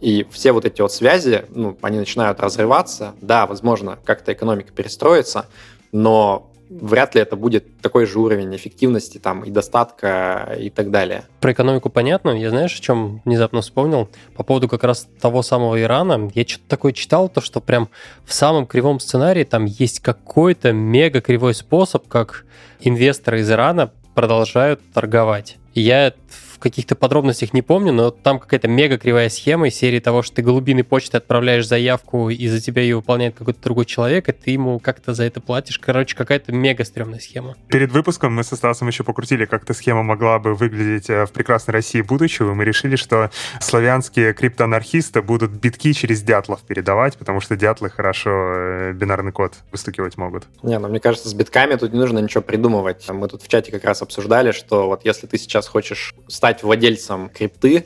Speaker 2: И все вот эти вот связи, ну, они начинают разрываться. Да, возможно, как-то экономика перестроится, но вряд ли это будет такой же уровень эффективности там и достатка и так далее.
Speaker 3: Про экономику понятно. Я знаешь, о чем внезапно вспомнил? По поводу как раз того самого Ирана. Я что-то такое читал, то что прям в самом кривом сценарии там есть какой-то мега кривой способ, как инвесторы из Ирана продолжают торговать. И я каких-то подробностях не помню, но там какая-то мега кривая схема из серии того, что ты голубиной почтой отправляешь заявку, и за тебя ее выполняет какой-то другой человек, и ты ему как-то за это платишь. Короче, какая-то мега стрёмная схема.
Speaker 1: Перед выпуском мы со Стасом еще покрутили, как эта схема могла бы выглядеть э, в прекрасной России будущего, и мы решили, что славянские криптоанархисты будут битки через дятлов передавать, потому что дятлы хорошо э, бинарный код выстукивать могут.
Speaker 2: Не, ну мне кажется, с битками тут не нужно ничего придумывать. Мы тут в чате как раз обсуждали, что вот если ты сейчас хочешь стать стать владельцем крипты,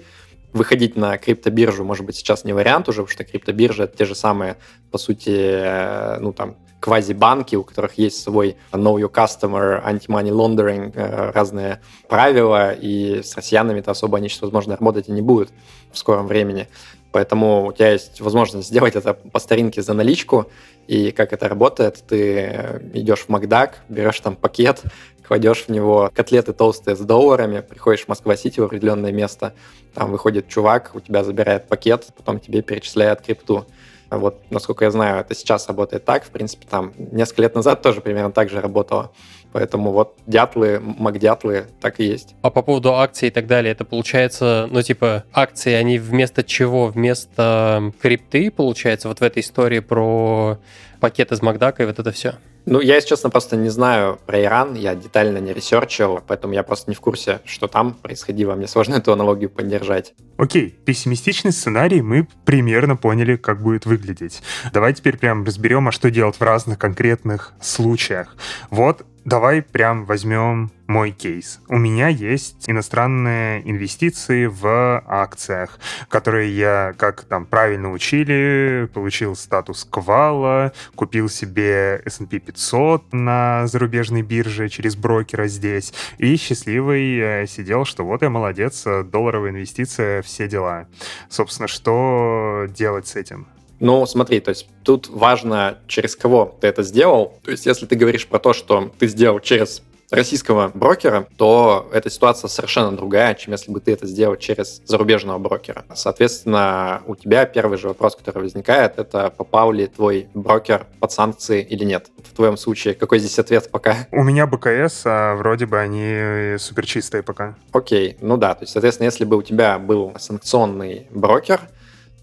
Speaker 2: выходить на криптобиржу, может быть, сейчас не вариант уже, потому что криптобиржи — это те же самые, по сути, э, ну, там, квазибанки, у которых есть свой know your customer, anti-money laundering, э, разные правила, и с россиянами-то особо они возможно, работать и не будут в скором времени. Поэтому у тебя есть возможность сделать это по старинке за наличку, и как это работает, ты идешь в Макдак, берешь там пакет, кладешь в него котлеты толстые с долларами, приходишь в Москва-Сити в определенное место, там выходит чувак, у тебя забирает пакет, потом тебе перечисляет крипту. Вот, насколько я знаю, это сейчас работает так. В принципе, там несколько лет назад тоже примерно так же работало. Поэтому вот дятлы, макдятлы так и есть.
Speaker 3: А по поводу акций и так далее, это получается, ну, типа, акции, они вместо чего? Вместо крипты, получается, вот в этой истории про пакет из Макдака и вот это все?
Speaker 2: Ну, я, если честно, просто не знаю про Иран, я детально не research ил, поэтому я просто не в курсе, что там происходило. Мне сложно эту аналогию поддержать.
Speaker 1: Окей, пессимистичный сценарий мы примерно поняли, как будет выглядеть. Давай теперь прям разберем, а что делать в разных конкретных случаях. Вот Давай прям возьмем мой кейс. У меня есть иностранные инвестиции в акциях, которые я, как там правильно учили, получил статус квала, купил себе S&P 500 на зарубежной бирже через брокера здесь, и счастливый э, сидел, что вот я молодец, долларовая инвестиция, все дела. Собственно, что делать с этим?
Speaker 2: Ну, смотри, то есть тут важно, через кого ты это сделал. То есть если ты говоришь про то, что ты сделал через российского брокера, то эта ситуация совершенно другая, чем если бы ты это сделал через зарубежного брокера. Соответственно, у тебя первый же вопрос, который возникает, это попал ли твой брокер под санкции или нет. В твоем случае, какой здесь ответ пока?
Speaker 1: У меня БКС, а вроде бы они суперчистые пока.
Speaker 2: Окей, ну да, то есть, соответственно, если бы у тебя был санкционный брокер,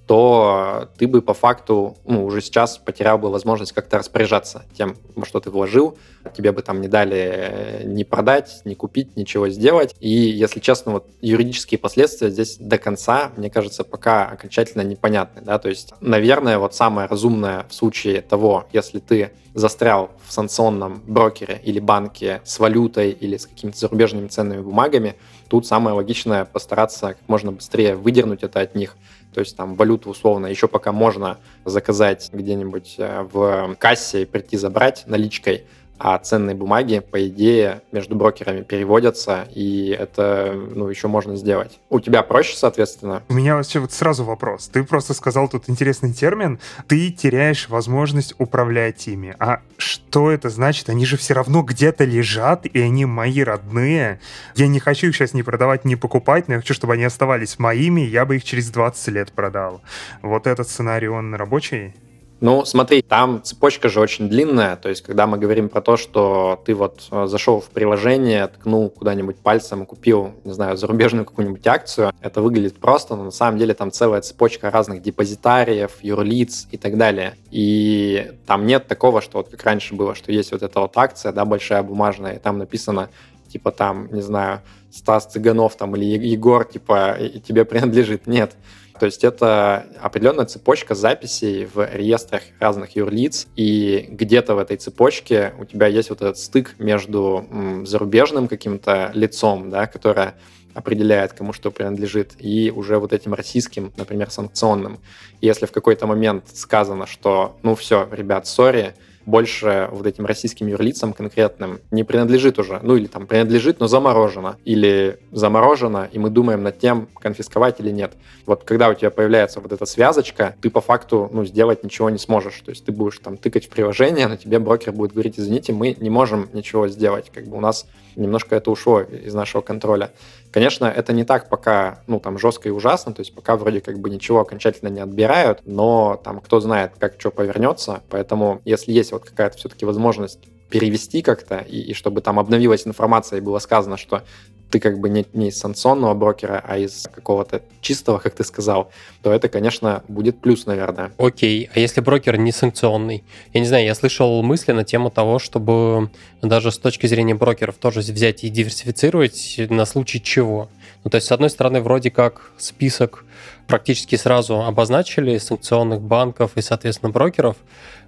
Speaker 2: то ты бы по факту ну, уже сейчас потерял бы возможность как-то распоряжаться тем, во что ты вложил. Тебе бы там не дали э, ни продать, ни купить, ничего сделать. И, если честно, вот юридические последствия здесь до конца, мне кажется, пока окончательно непонятны. Да? То есть, наверное, вот самое разумное в случае того, если ты застрял в санкционном брокере или банке с валютой или с какими-то зарубежными ценными бумагами, тут самое логичное постараться как можно быстрее выдернуть это от них, то есть там валюту условно еще пока можно заказать где-нибудь э, в кассе и прийти забрать наличкой, а ценные бумаги, по идее, между брокерами переводятся, и это, ну, еще можно сделать. У тебя проще, соответственно?
Speaker 1: У меня вообще вот сразу вопрос. Ты просто сказал тут интересный термин. Ты теряешь возможность управлять ими. А что это значит? Они же все равно где-то лежат, и они мои родные. Я не хочу их сейчас ни продавать, ни покупать, но я хочу, чтобы они оставались моими, я бы их через 20 лет продал. Вот этот сценарий, он рабочий?
Speaker 2: Ну, смотри, там цепочка же очень длинная, то есть когда мы говорим про то, что ты вот э, зашел в приложение, ткнул куда-нибудь пальцем и купил, не знаю, зарубежную какую-нибудь акцию, это выглядит просто, но на самом деле там целая цепочка разных депозитариев, юрлиц и так далее. И там нет такого, что вот как раньше было, что есть вот эта вот акция, да, большая бумажная, и там написано типа там, не знаю, Стас Цыганов там или Егор, типа, тебе принадлежит. Нет. То есть это определенная цепочка записей в реестрах разных юрлиц, и где-то в этой цепочке у тебя есть вот этот стык между зарубежным каким-то лицом, да, которое определяет, кому что принадлежит, и уже вот этим российским, например, санкционным. Если в какой-то момент сказано, что, ну все, ребят, сори, больше вот этим российским юрлицам конкретным не принадлежит уже, ну или там принадлежит, но заморожено, или заморожено, и мы думаем над тем, конфисковать или нет. Вот когда у тебя появляется вот эта связочка, ты по факту ну, сделать ничего не сможешь. То есть ты будешь там тыкать в приложение, но тебе брокер будет говорить, извините, мы не можем ничего сделать. Как бы у нас немножко это ушло из нашего контроля. Конечно, это не так пока, ну, там, жестко и ужасно, то есть пока вроде как бы ничего окончательно не отбирают, но там кто знает, как что повернется, поэтому если есть вот какая-то все-таки возможность перевести как-то, и, и чтобы там обновилась информация и было сказано, что ты как бы не, не из санкционного брокера, а из какого-то чистого, как ты сказал, то это, конечно, будет плюс, наверное.
Speaker 3: Окей, а если брокер не санкционный? Я не знаю, я слышал мысли на тему того, чтобы даже с точки зрения брокеров тоже взять и диверсифицировать на случай чего. Ну, то есть, с одной стороны, вроде как список практически сразу обозначили санкционных банков и, соответственно, брокеров.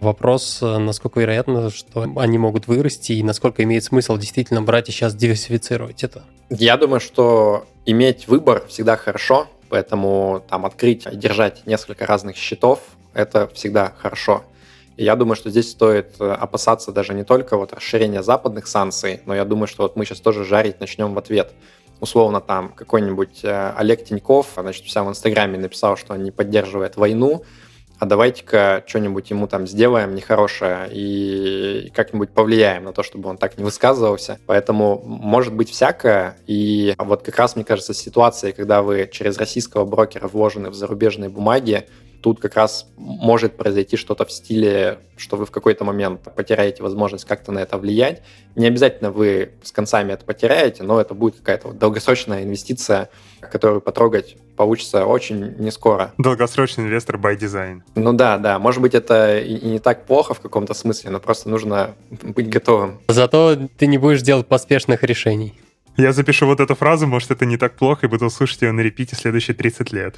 Speaker 3: Вопрос, насколько вероятно, что они могут вырасти и насколько имеет смысл действительно брать и сейчас диверсифицировать это.
Speaker 2: Я думаю, что иметь выбор всегда хорошо, поэтому там открыть и держать несколько разных счетов – это всегда хорошо. И я думаю, что здесь стоит э, опасаться даже не только вот расширения западных санкций, но я думаю, что вот мы сейчас тоже жарить начнем в ответ условно там какой-нибудь э, Олег Тиньков, значит, у себя в Инстаграме написал, что он не поддерживает войну, а давайте-ка что-нибудь ему там сделаем нехорошее и как-нибудь повлияем на то, чтобы он так не высказывался. Поэтому может быть всякое. И вот как раз, мне кажется, ситуация, когда вы через российского брокера вложены в зарубежные бумаги, тут как раз может произойти что-то в стиле, что вы в какой-то момент потеряете возможность как-то на это влиять. Не обязательно вы с концами это потеряете, но это будет какая-то вот долгосрочная инвестиция, которую потрогать получится очень не скоро.
Speaker 1: Долгосрочный инвестор by design.
Speaker 2: Ну да, да. Может быть, это и не так плохо в каком-то смысле, но просто нужно быть готовым.
Speaker 3: Зато ты не будешь делать поспешных решений.
Speaker 1: Я запишу вот эту фразу, может, это не так плохо, и буду слушать ее на репите следующие 30 лет.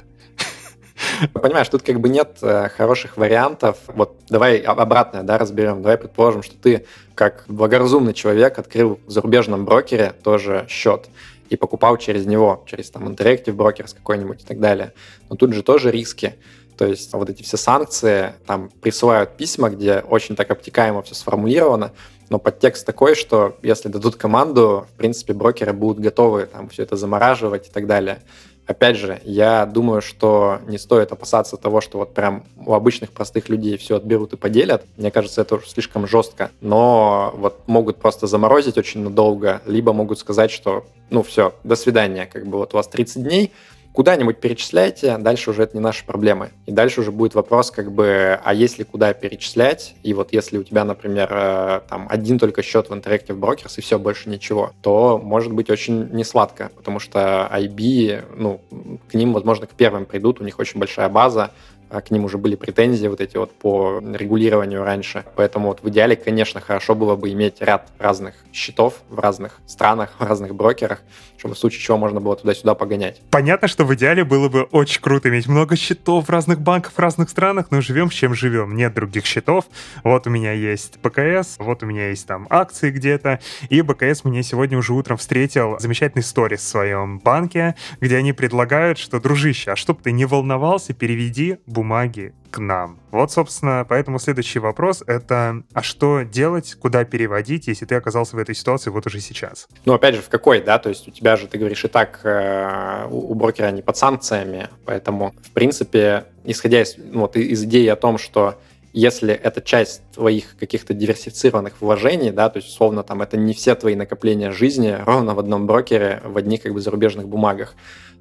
Speaker 2: Понимаешь, тут как бы нет э, хороших вариантов. Вот давай обратное, да, разберем. Давай предположим, что ты как благоразумный человек открыл в зарубежном брокере тоже счет и покупал через него, через там Interactive Brokers какой-нибудь и так далее. Но тут же тоже риски. То есть вот эти все санкции, там присылают письма, где очень так обтекаемо все сформулировано, но подтекст такой, что если дадут команду, в принципе, брокеры будут готовы там все это замораживать и так далее. Опять же, я думаю, что не стоит опасаться того, что вот прям у обычных простых людей все отберут и поделят. Мне кажется, это уже слишком жестко. Но вот могут просто заморозить очень надолго, либо могут сказать, что ну все, до свидания, как бы вот у вас 30 дней, куда-нибудь перечисляйте, дальше уже это не наши проблемы. И дальше уже будет вопрос, как бы, а если куда перечислять, и вот если у тебя, например, э, там один только счет в Interactive Brokers и все, больше ничего, то может быть очень несладко, потому что IB, ну, к ним, возможно, к первым придут, у них очень большая база, а к ним уже были претензии вот эти вот по регулированию раньше. Поэтому вот в идеале, конечно, хорошо было бы иметь ряд разных счетов в разных странах, в разных брокерах, чтобы в случае чего можно было туда-сюда погонять.
Speaker 1: Понятно, что в идеале было бы очень круто иметь много счетов в разных банках в разных странах, но живем с чем живем. Нет других счетов. Вот у меня есть БКС, вот у меня есть там акции где-то, и БКС мне сегодня уже утром встретил замечательный сторис в своем банке, где они предлагают, что, дружище, а чтоб ты не волновался, переведи бумаги к нам. Вот, собственно, поэтому следующий вопрос — это а что делать, куда переводить, если ты оказался в этой ситуации вот уже сейчас?
Speaker 2: Ну, опять же, в какой, да? То есть у тебя же, ты говоришь, и так э, у брокера они под санкциями, поэтому, в принципе, исходя из, ну, вот, из идеи о том, что если это часть твоих каких-то диверсифицированных вложений, да, то есть, условно, там, это не все твои накопления жизни ровно в одном брокере, в одних, как бы, зарубежных бумагах,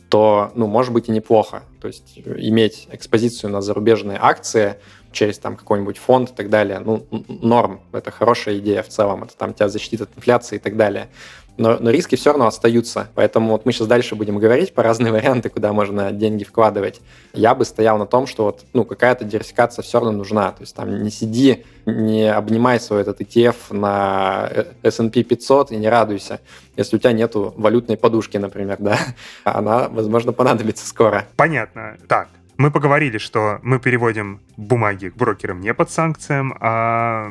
Speaker 2: то, ну, может быть и неплохо. То есть иметь экспозицию на зарубежные акции через там какой-нибудь фонд и так далее, ну, норм. Это хорошая идея в целом. Это там тебя защитит от инфляции и так далее но, но риски все равно остаются. Поэтому вот мы сейчас дальше будем говорить по разные варианты, куда можно деньги вкладывать. Я бы стоял на том, что вот, ну, какая-то диверсификация все равно нужна. То есть там не сиди, не обнимай свой этот ETF на S&P 500 и не радуйся, если у тебя нету валютной подушки, например, да, она, возможно, понадобится скоро.
Speaker 1: Понятно. Так, мы поговорили, что мы переводим бумаги к брокерам не под санкциям, а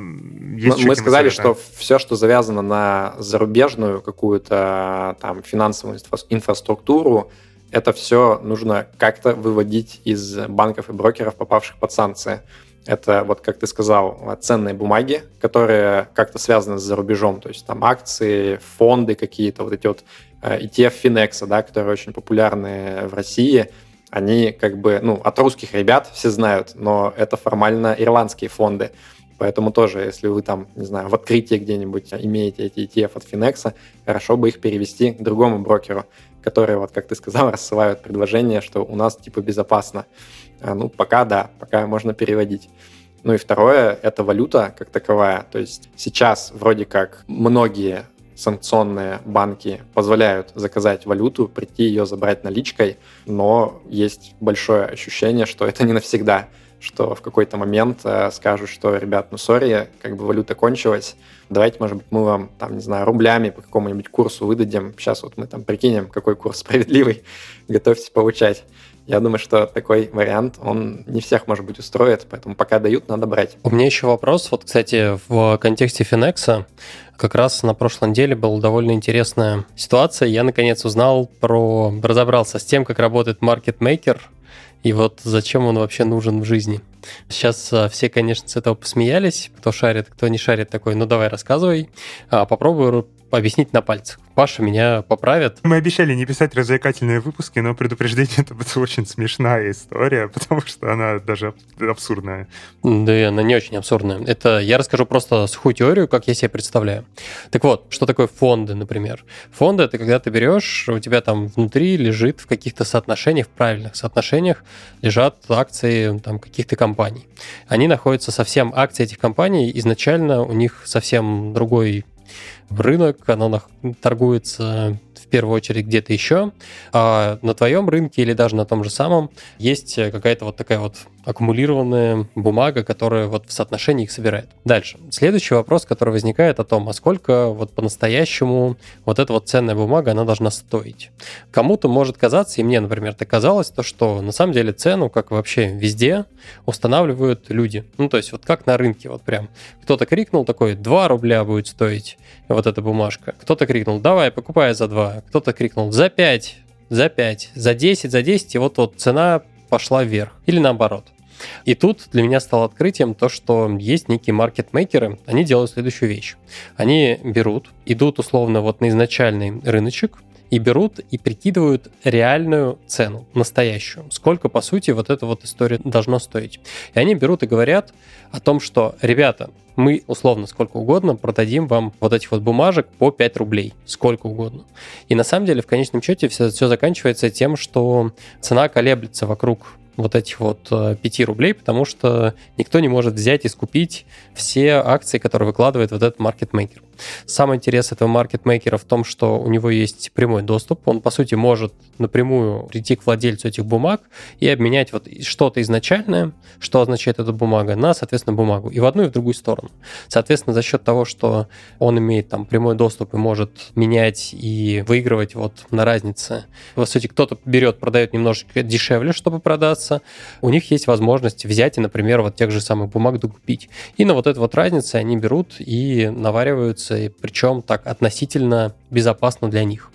Speaker 2: есть Мы сказали, что все, что завязано на зарубежную какую-то там финансовую инфраструктуру, это все нужно как-то выводить из банков и брокеров, попавших под санкции. Это, вот как ты сказал, ценные бумаги, которые как-то связаны с зарубежом, то есть там акции, фонды какие-то, вот эти вот э, ETF Finex, да, которые очень популярны в России – они как бы, ну, от русских ребят все знают, но это формально ирландские фонды. Поэтому тоже, если вы там, не знаю, в открытии где-нибудь имеете эти ETF от Finex, хорошо бы их перевести к другому брокеру, который, вот как ты сказал, рассылают предложение, что у нас типа безопасно. А, ну, пока да, пока можно переводить. Ну и второе, это валюта как таковая. То есть сейчас вроде как многие санкционные банки позволяют заказать валюту, прийти ее забрать наличкой, но есть большое ощущение, что это не навсегда что в какой-то момент э, скажут, что, ребят, ну, сори, как бы валюта кончилась, давайте, может быть, мы вам, там, не знаю, рублями по какому-нибудь курсу выдадим, сейчас вот мы там прикинем, какой курс справедливый, готовьтесь получать. Я думаю, что такой вариант, он не всех, может быть, устроит, поэтому пока дают, надо брать.
Speaker 3: У меня еще вопрос, вот, кстати, в контексте Финекса, как раз на прошлой неделе была довольно интересная ситуация. Я, наконец, узнал про... разобрался с тем, как работает маркетмейкер, и вот зачем он вообще нужен в жизни. Сейчас а, все, конечно, с этого посмеялись, кто шарит, кто не шарит такой, ну давай рассказывай. А, попробую объяснить на пальцах. Паша меня поправит.
Speaker 1: Мы обещали не писать развлекательные выпуски, но предупреждение это, это очень смешная история, потому что она даже абсурдная.
Speaker 3: Да, она не очень абсурдная. Это я расскажу просто сухую теорию, как я себе представляю. Так вот, что такое фонды, например? Фонды — это когда ты берешь, у тебя там внутри лежит в каких-то соотношениях, в правильных соотношениях лежат акции там каких-то компаний. Они находятся совсем, акции этих компаний изначально у них совсем другой рынок, оно торгуется в первую очередь где-то еще, а на твоем рынке или даже на том же самом есть какая-то вот такая вот аккумулированная бумага, которая вот в соотношении их собирает. Дальше. Следующий вопрос, который возникает о том, а сколько вот по-настоящему вот эта вот ценная бумага, она должна стоить. Кому-то может казаться, и мне, например, так казалось, то, что на самом деле цену, как вообще везде, устанавливают люди. Ну, то есть вот как на рынке, вот прям. Кто-то крикнул такой, 2 рубля будет стоить вот эта бумажка. Кто-то крикнул, давай, покупай за 2. Кто-то крикнул, за 5, за 5, за 10, за 10, и вот вот цена пошла вверх. Или наоборот. И тут для меня стало открытием то, что есть некие маркетмейкеры, они делают следующую вещь. Они берут, идут условно вот на изначальный рыночек, и берут и прикидывают реальную цену, настоящую. Сколько, по сути, вот эта вот история должно стоить. И они берут и говорят о том, что, ребята, мы условно сколько угодно продадим вам вот этих вот бумажек по 5 рублей, сколько угодно. И на самом деле в конечном счете все, все заканчивается тем, что цена колеблется вокруг вот этих вот 5 э, рублей, потому что никто не может взять и скупить все акции, которые выкладывает вот этот маркетмейкер. Самый интерес этого маркетмейкера в том, что у него есть прямой доступ. Он, по сути, может напрямую прийти к владельцу этих бумаг и обменять вот что-то изначальное, что означает эта бумага, на, соответственно, бумагу. И в одну, и в другую сторону. Соответственно, за счет того, что он имеет там прямой доступ и может менять и выигрывать вот на разнице. По сути, кто-то берет, продает немножечко дешевле, чтобы продаться. У них есть возможность взять и, например, вот тех же самых бумаг докупить. И на вот эту вот разницу они берут и навариваются, и причем так относительно безопасно для них.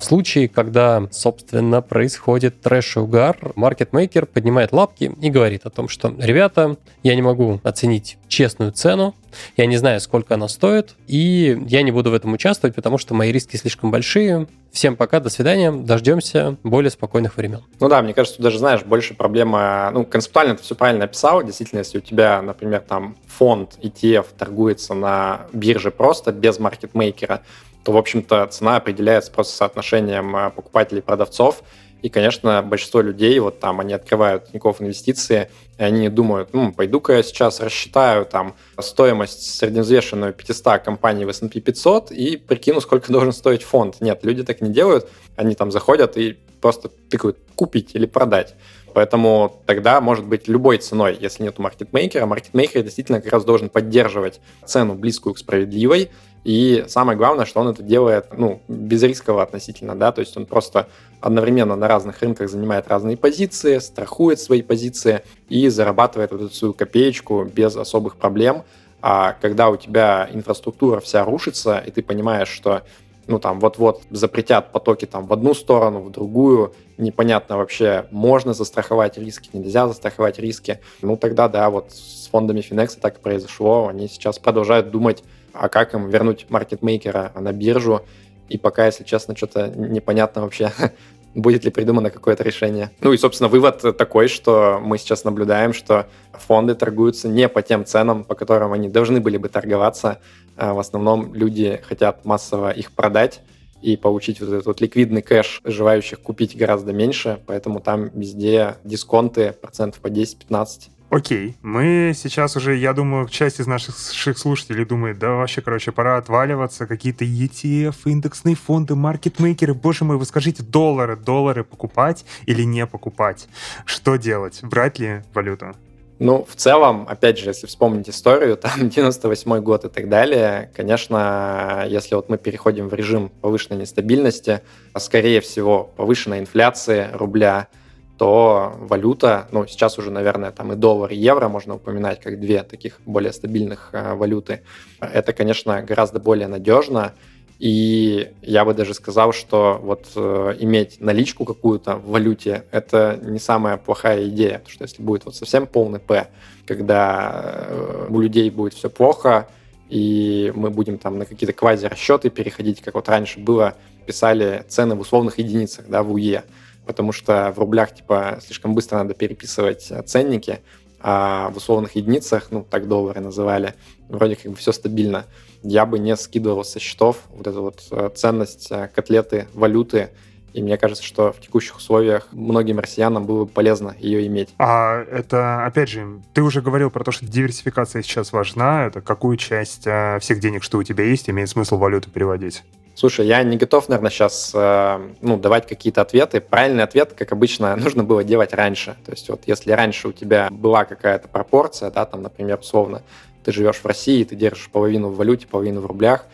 Speaker 3: В случае, когда, собственно, происходит трэш и угар, маркетмейкер поднимает лапки и говорит о том, что, ребята, я не могу оценить честную цену, я не знаю, сколько она стоит, и я не буду в этом участвовать, потому что мои риски слишком большие. Всем пока, до свидания, дождемся более спокойных времен.
Speaker 2: Ну да, мне кажется, тут даже, знаешь, больше проблема, ну, концептуально ты все правильно описал, действительно, если у тебя, например, там фонд ETF торгуется на бирже просто без маркетмейкера, то, в общем-то, цена определяется просто соотношением э, покупателей и продавцов. И, конечно, большинство людей, вот там, они открывают Тинькофф инвестиции, и они думают, ну, пойду-ка я сейчас рассчитаю там стоимость средневзвешенную 500 компаний в S&P 500 и прикину, сколько должен стоить фонд. Нет, люди так не делают, они там заходят и просто пикают купить или продать. Поэтому тогда может быть любой ценой, если нет маркетмейкера. Маркетмейкер действительно как раз должен поддерживать цену близкую к справедливой, и самое главное, что он это делает ну, безрисково относительно, да, то есть он просто одновременно на разных рынках занимает разные позиции, страхует свои позиции и зарабатывает вот эту свою копеечку без особых проблем. А когда у тебя инфраструктура вся рушится, и ты понимаешь, что ну там вот-вот запретят потоки там в одну сторону, в другую, непонятно вообще, можно застраховать риски, нельзя застраховать риски, ну тогда да, вот с фондами Finex так и произошло, они сейчас продолжают думать а как им вернуть маркетмейкера на биржу. И пока, если честно, что-то непонятно вообще, будет ли придумано какое-то решение. Ну и, собственно, вывод такой, что мы сейчас наблюдаем, что фонды торгуются не по тем ценам, по которым они должны были бы торговаться. А в основном люди хотят массово их продать и получить вот этот вот ликвидный кэш, желающих купить гораздо меньше, поэтому там везде дисконты процентов по 10-15.
Speaker 1: Окей, мы сейчас уже, я думаю, часть из наших слушателей думает, да вообще, короче, пора отваливаться, какие-то ETF, индексные фонды, маркетмейкеры, боже мой, вы скажите, доллары, доллары покупать или не покупать? Что делать? Брать ли валюту?
Speaker 2: Ну, в целом, опять же, если вспомнить историю, там 98 год и так далее, конечно, если вот мы переходим в режим повышенной нестабильности, а скорее всего повышенной инфляции рубля – то валюта, ну, сейчас уже, наверное, там и доллар, и евро можно упоминать как две таких более стабильных э, валюты. Это, конечно, гораздо более надежно, и я бы даже сказал, что вот э, иметь наличку какую-то в валюте – это не самая плохая идея, потому что если будет вот совсем полный П, когда э, у людей будет все плохо, и мы будем там на какие-то квази-расчеты переходить, как вот раньше было, писали цены в условных единицах, да, в УЕ, потому что в рублях, типа, слишком быстро надо переписывать э, ценники, а в условных единицах, ну, так доллары называли, вроде как бы все стабильно. Я бы не скидывал со счетов вот эту вот э, ценность э, котлеты, валюты, и мне кажется, что в текущих условиях многим россиянам было бы полезно ее иметь.
Speaker 1: А это, опять же, ты уже говорил про то, что диверсификация сейчас важна. Это какую часть всех денег, что у тебя есть, имеет смысл валюту переводить?
Speaker 2: Слушай, я не готов, наверное, сейчас э, ну, давать какие-то ответы. Правильный ответ, как обычно, нужно было делать раньше. То есть вот если раньше у тебя была какая-то пропорция, да, там, например, условно, ты живешь в России, ты держишь половину в валюте, половину в рублях,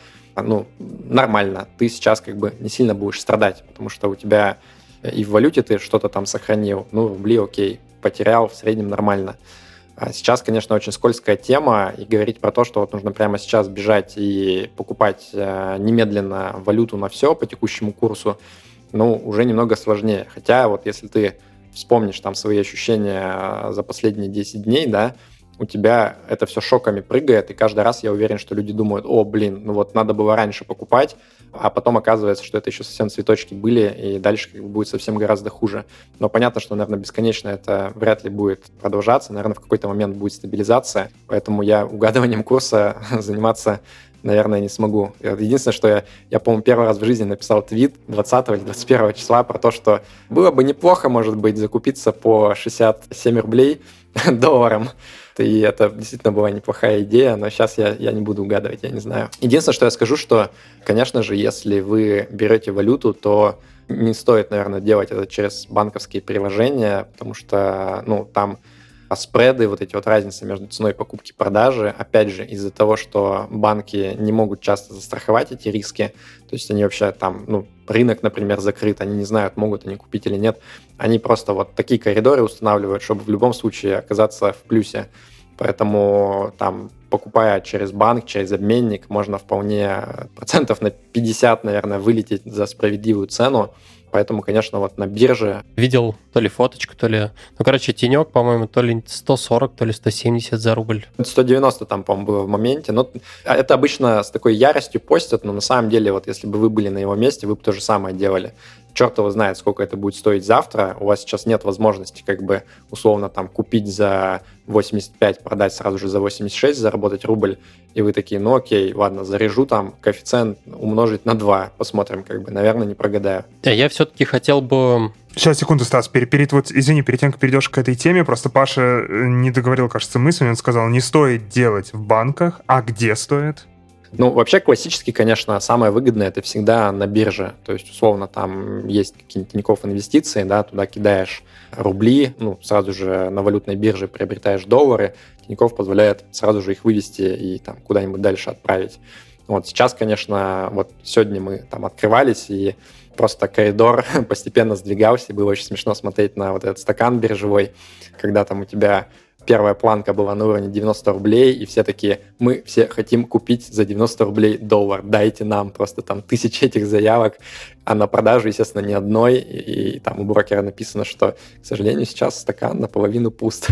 Speaker 2: ну, нормально. Ты сейчас как бы не сильно будешь страдать, потому что у тебя и в валюте ты что-то там сохранил, ну, рубли окей, потерял, в среднем нормально. А сейчас, конечно, очень скользкая тема, и говорить про то, что вот нужно прямо сейчас бежать и покупать э, немедленно валюту на все по текущему курсу, ну, уже немного сложнее. Хотя вот если ты вспомнишь там свои ощущения э, за последние 10 дней, да, у тебя это все шоками прыгает, и каждый раз я уверен, что люди думают, о, блин, ну вот надо было раньше покупать, а потом оказывается, что это еще совсем цветочки были, и дальше будет совсем гораздо хуже. Но понятно, что, наверное, бесконечно это вряд ли будет продолжаться, наверное, в какой-то момент будет стабилизация, поэтому я угадыванием курса заниматься наверное, не смогу. Единственное, что я, я по-моему, первый раз в жизни написал твит 20 или 21 числа про то, что было бы неплохо, может быть, закупиться по 67 рублей долларом И это действительно была неплохая идея, но сейчас я, я не буду угадывать, я не знаю. Единственное, что я скажу, что, конечно же, если вы берете валюту, то не стоит, наверное, делать это через банковские приложения, потому что, ну, там а спреды, вот эти вот разницы между ценой покупки и продажи, опять же, из-за того, что банки не могут часто застраховать эти риски, то есть они вообще там, ну, рынок, например, закрыт, они не знают, могут они купить или нет, они просто вот такие коридоры устанавливают, чтобы в любом случае оказаться в плюсе. Поэтому там, покупая через банк, через обменник, можно вполне процентов на 50, наверное, вылететь за справедливую цену. Поэтому, конечно, вот на бирже...
Speaker 3: Видел то ли фоточку, то ли... Ну, короче, тенек, по-моему, то ли 140, то ли 170 за рубль.
Speaker 2: 190 там, по-моему, было в моменте. Но это обычно с такой яростью постят, но на самом деле, вот если бы вы были на его месте, вы бы то же самое делали черт его знает, сколько это будет стоить завтра. У вас сейчас нет возможности как бы условно там купить за 85, продать сразу же за 86, заработать рубль, и вы такие, ну окей, ладно, заряжу там коэффициент умножить на 2, посмотрим, как бы, наверное, не прогадаю.
Speaker 3: Да, я все-таки хотел бы
Speaker 1: Сейчас, секунду, Стас, перед, перед, вот, извини, перед тем, как перейдешь к этой теме, просто Паша э, не договорил, кажется, мысль, он сказал, не стоит делать в банках, а где стоит?
Speaker 2: Ну, вообще классически, конечно, самое выгодное это всегда на бирже. То есть, условно, там есть какие-нибудь Тинькофф инвестиции, да, туда кидаешь рубли, ну, сразу же на валютной бирже приобретаешь доллары, Тинькофф позволяет сразу же их вывести и там куда-нибудь дальше отправить. Вот сейчас, конечно, вот сегодня мы там открывались, и просто коридор постепенно сдвигался, и было очень смешно смотреть на вот этот стакан биржевой, когда там у тебя первая планка была на уровне 90 рублей, и все такие, мы все хотим купить за 90 рублей доллар, дайте нам просто там тысячи этих заявок, а на продажу, естественно, ни одной, и, и там у брокера написано, что, к сожалению, сейчас стакан наполовину пуст.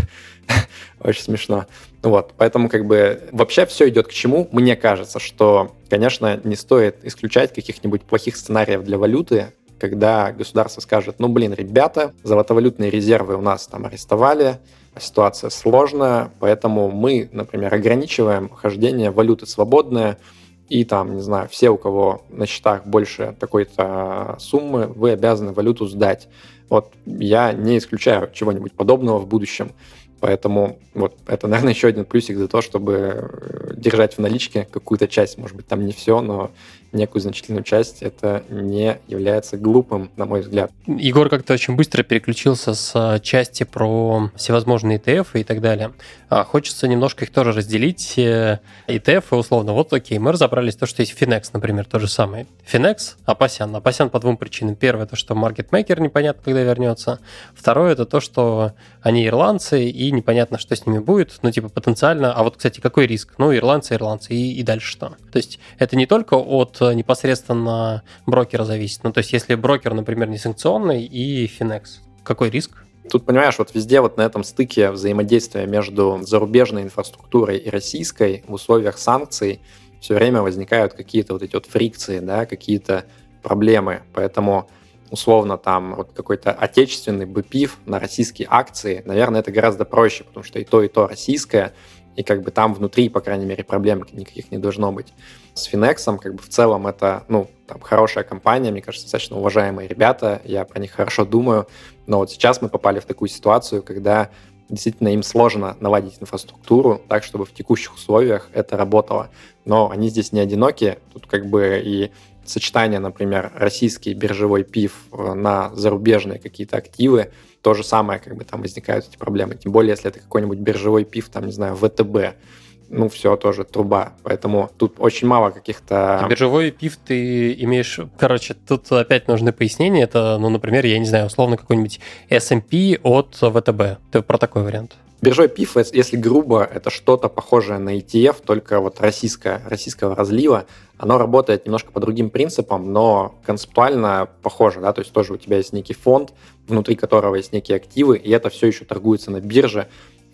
Speaker 2: Очень смешно. Вот, поэтому как бы вообще все идет к чему? Мне кажется, что, конечно, не стоит исключать каких-нибудь плохих сценариев для валюты, когда государство скажет, ну, блин, ребята, золотовалютные резервы у нас там арестовали, ситуация сложная, поэтому мы, например, ограничиваем хождение валюты свободное, и там, не знаю, все, у кого на счетах больше такой-то суммы, вы обязаны валюту сдать. Вот я не исключаю чего-нибудь подобного в будущем. Поэтому вот это, наверное, еще один плюсик за то, чтобы э, держать в наличке какую-то часть, может быть, там не все, но некую значительную часть, это не является глупым, на мой взгляд.
Speaker 3: Егор как-то очень быстро переключился с э, части про всевозможные ETF и так далее. А хочется немножко их тоже разделить. ETF, э, условно, вот окей, мы разобрались то, что есть Finex, например, то же самое. Finex, Апасян. Апасян по двум причинам. Первое, то, что маркетмейкер непонятно, когда вернется. Второе, это то, что они ирландцы, и непонятно, что с ними будет, ну, типа, потенциально. А вот, кстати, какой риск? Ну, ирландцы, ирландцы, и, и дальше что? То есть это не только от непосредственно брокера зависит. Ну, то есть если брокер, например, не санкционный и Finex, какой риск?
Speaker 2: Тут, понимаешь, вот везде вот на этом стыке взаимодействия между зарубежной инфраструктурой и российской в условиях санкций все время возникают какие-то вот эти вот фрикции, да, какие-то проблемы. Поэтому условно там вот какой-то отечественный БПИФ на российские акции, наверное, это гораздо проще, потому что и то, и то российское, и как бы там внутри, по крайней мере, проблем никаких не должно быть. С Финексом, как бы в целом это, ну, там хорошая компания, мне кажется, достаточно уважаемые ребята, я про них хорошо думаю, но вот сейчас мы попали в такую ситуацию, когда действительно им сложно наладить инфраструктуру так, чтобы в текущих условиях это работало. Но они здесь не одиноки, тут как бы и сочетание, например, российский биржевой ПИФ э, на зарубежные какие-то активы, то же самое, как бы там возникают эти проблемы. Тем более, если это какой-нибудь биржевой ПИФ, там, не знаю, ВТБ, ну, все тоже труба. Поэтому тут очень мало каких-то...
Speaker 3: А биржевой пив ты имеешь... Короче, тут опять нужны пояснения. Это, ну, например, я не знаю, условно какой-нибудь S&P от ВТБ. Ты про такой вариант?
Speaker 2: Биржой ПИФ, если грубо, это что-то похожее на ETF, только вот российское, российского разлива. Оно работает немножко по другим принципам, но концептуально похоже, да, то есть тоже у тебя есть некий фонд, внутри которого есть некие активы, и это все еще торгуется на бирже,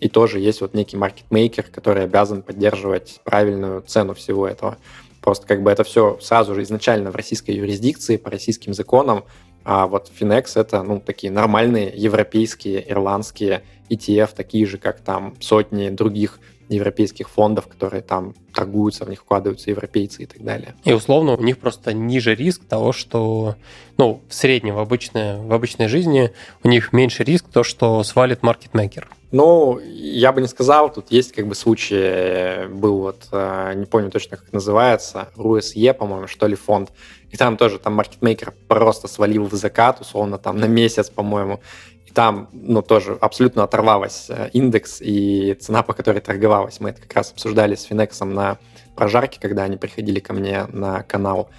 Speaker 2: и тоже есть вот некий маркетмейкер, который обязан поддерживать правильную цену всего этого. Просто как бы это все сразу же изначально в российской юрисдикции, по российским законам, а вот Finex — это, ну, такие нормальные европейские, ирландские ETF, такие же, как там сотни других европейских фондов, которые там торгуются, в них вкладываются европейцы и так далее.
Speaker 3: И условно у них просто ниже риск того, что, ну, в среднем, в обычной, в обычной жизни у них меньше риск то, что свалит маркетмейкер.
Speaker 2: Ну, я бы не сказал, тут есть как бы случай, был вот, э, не помню точно, как называется, РУСЕ, по-моему, что ли, фонд, и там тоже, там маркетмейкер просто свалил в закат, условно, там на месяц, по-моему, и там, ну, тоже абсолютно оторвалась э, индекс и цена, по которой торговалась. Мы это как раз обсуждали с Финексом на прожарке, когда они приходили ко мне на канал.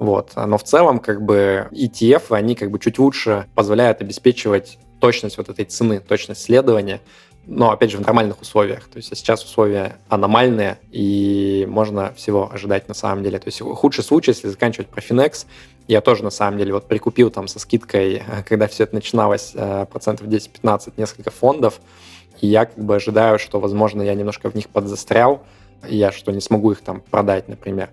Speaker 2: Вот. Но в целом, как бы, ETF, они как бы чуть лучше позволяют обеспечивать точность вот этой цены, точность следования, но, опять же, в нормальных условиях. То есть сейчас условия аномальные, и можно всего ожидать на самом деле. То есть худший случай, если заканчивать про Finex, я тоже, на самом деле, вот прикупил там со скидкой, когда все это начиналось, э, процентов 10-15, несколько фондов, и я как бы ожидаю, что, возможно, я немножко в них подзастрял, я что не смогу их там продать, например.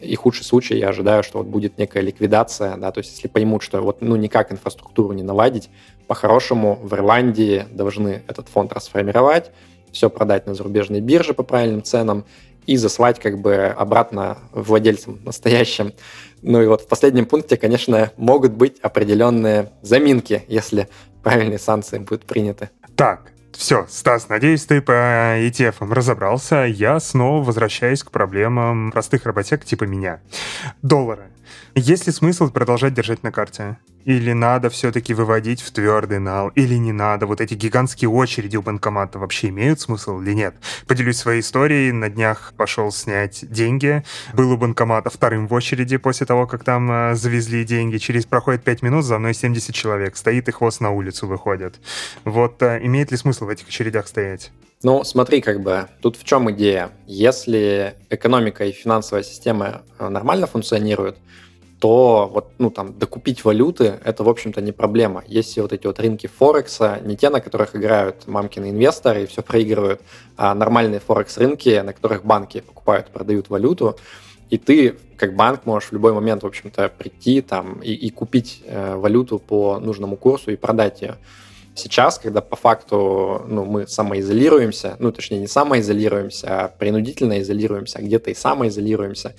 Speaker 2: И худший случай, я ожидаю, что вот будет некая ликвидация, да, то есть если поймут, что вот ну никак инфраструктуру не наладить, по-хорошему в Ирландии должны этот фонд расформировать, все продать на зарубежные биржи по правильным ценам и заслать как бы обратно владельцам настоящим. Ну и вот в последнем пункте, конечно, могут быть определенные заминки, если правильные санкции будут приняты.
Speaker 1: Так, все, Стас, надеюсь, ты по ETF разобрался. Я снова возвращаюсь к проблемам простых работяг типа меня. Доллары. Есть ли смысл продолжать держать на карте? Или надо все-таки выводить в твердый нал? Или не надо? Вот эти гигантские очереди у банкомата вообще имеют смысл или нет? Поделюсь своей историей. На днях пошел снять деньги. Был у банкомата вторым в очереди после того, как там э, завезли деньги. Через проходит 5 минут, за мной 70 человек. Стоит и хвост на улицу выходит. Вот э, имеет ли смысл в этих очередях стоять?
Speaker 2: Ну, смотри, как бы, тут в чем идея? Если экономика и финансовая система э, нормально функционируют, то вот, ну, там, докупить валюты, это, в общем-то, не проблема. Есть все вот эти вот рынки Форекса, не те, на которых играют мамкины инвесторы и все проигрывают, а нормальные Форекс-рынки, на которых банки покупают, продают валюту, и ты, как банк, можешь в любой момент, в общем-то, прийти там и, и купить э, валюту по нужному курсу и продать ее. Сейчас, когда по факту ну, мы самоизолируемся, ну, точнее, не самоизолируемся, а принудительно изолируемся, а где-то и самоизолируемся,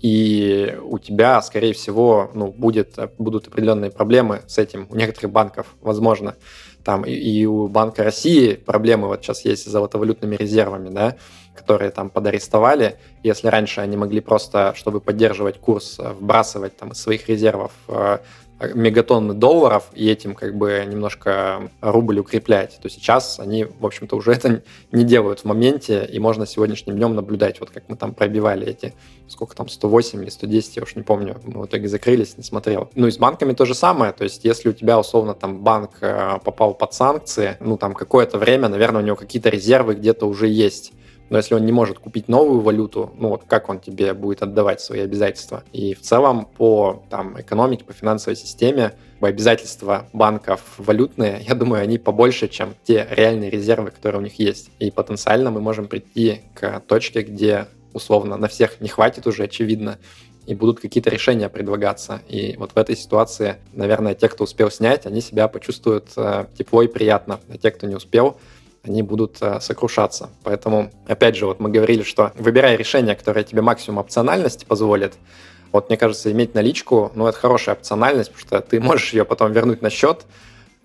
Speaker 2: и у тебя, скорее всего, ну, будет, будут определенные проблемы с этим у некоторых банков, возможно. Там и, и у Банка России проблемы вот сейчас есть с золотовалютными резервами, да, которые там подарестовали. Если раньше они могли просто, чтобы поддерживать курс, вбрасывать там из своих резервов э, мегатонны долларов и этим как бы немножко рубль укреплять, то сейчас они, в общем-то, уже это не делают в моменте, и можно сегодняшним днем наблюдать, вот как мы там пробивали эти, сколько там, 108 или 110, я уж не помню, мы в итоге закрылись, не смотрел. Ну и с банками то же самое, то есть если у тебя, условно, там банк э, попал под санкции, ну там какое-то время, наверное, у него какие-то резервы где-то уже есть, но если он не может купить новую валюту, ну вот как он тебе будет отдавать свои обязательства? И в целом по там, экономике, по финансовой системе обязательства банков валютные, я думаю, они побольше, чем те реальные резервы, которые у них есть. И потенциально мы можем прийти к точке, где условно на всех не хватит уже, очевидно, и будут какие-то решения предлагаться. И вот в этой ситуации, наверное, те, кто успел снять, они себя почувствуют э, тепло и приятно. А те, кто не успел, они будут э, сокрушаться. Поэтому, опять же, вот мы говорили, что выбирай решение, которое тебе максимум опциональности позволит. Вот мне кажется, иметь наличку, ну, это хорошая опциональность, потому что ты можешь ее потом вернуть на счет,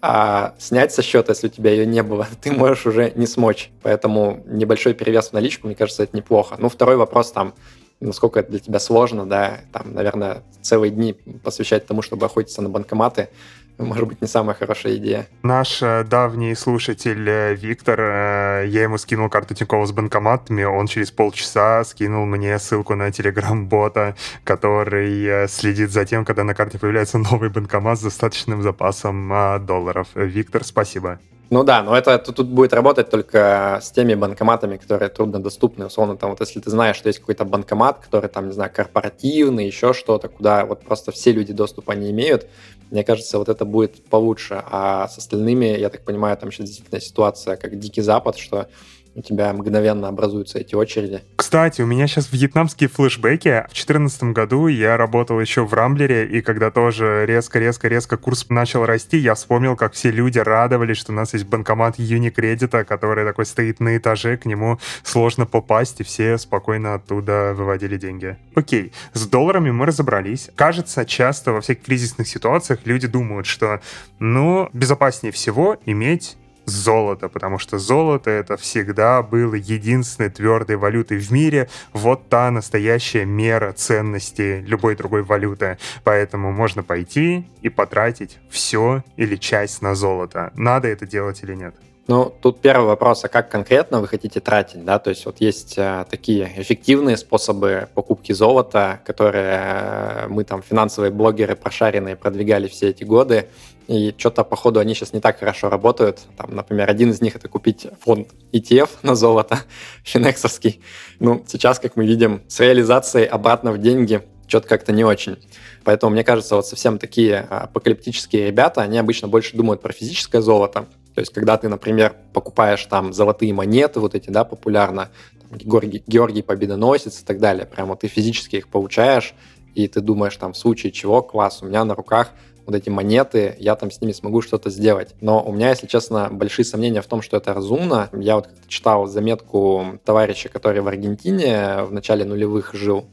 Speaker 2: а снять со счета, если у тебя ее не было, ты можешь уже не смочь. Поэтому небольшой перевес в наличку, мне кажется, это неплохо. Ну, второй вопрос там, насколько это для тебя сложно, да, там, наверное, целые дни посвящать тому, чтобы охотиться на банкоматы, может быть, не самая хорошая идея.
Speaker 1: Наш э, давний слушатель э, Виктор, э, я ему скинул карту Тинькова с банкоматами, он через полчаса скинул мне ссылку на телеграм-бота, который следит за тем, когда на карте появляется новый банкомат с достаточным запасом долларов. Виктор, спасибо.
Speaker 2: Ну да, но это тут будет работать только с теми банкоматами, которые труднодоступны. Условно, там вот если ты знаешь, что есть какой-то банкомат, который там, не знаю, корпоративный, еще что-то, куда вот просто все люди доступа не имеют, мне кажется, вот это будет получше. А с остальными, я так понимаю, там сейчас действительно ситуация как Дикий Запад, что у тебя мгновенно образуются эти очереди.
Speaker 1: Кстати, у меня сейчас вьетнамские флешбеки. В 2014 году я работал еще в Рамблере, и когда тоже резко-резко-резко курс начал расти, я вспомнил, как все люди радовались, что у нас есть банкомат Юникредита, который такой стоит на этаже, к нему сложно попасть, и все спокойно оттуда выводили деньги. Окей, с долларами мы разобрались. Кажется, часто во всех кризисных ситуациях люди думают, что, ну, безопаснее всего иметь золото, потому что золото это всегда было единственной твердой валютой в мире. Вот та настоящая мера ценности любой другой валюты. Поэтому можно пойти и потратить все или часть на золото. Надо это делать или нет?
Speaker 2: Ну, тут первый вопрос, а как конкретно вы хотите тратить, да? То есть вот есть э, такие эффективные способы покупки золота, которые э, мы там, финансовые блогеры прошаренные, продвигали все эти годы, и что-то, походу, они сейчас не так хорошо работают. Там, например, один из них — это купить фонд ETF на золото, финексовский. Ну, сейчас, как мы видим, с реализацией обратно в деньги что-то как-то не очень. Поэтому, мне кажется, вот совсем такие апокалиптические ребята, они обычно больше думают про физическое золото, то есть, когда ты, например, покупаешь там золотые монеты, вот эти, да, популярно, там, Георгий, Георгий Победоносец и так далее, прямо ты физически их получаешь, и ты думаешь там, в случае чего, класс, у меня на руках вот эти монеты, я там с ними смогу что-то сделать. Но у меня, если честно, большие сомнения в том, что это разумно. Я вот читал заметку товарища, который в Аргентине в начале нулевых жил,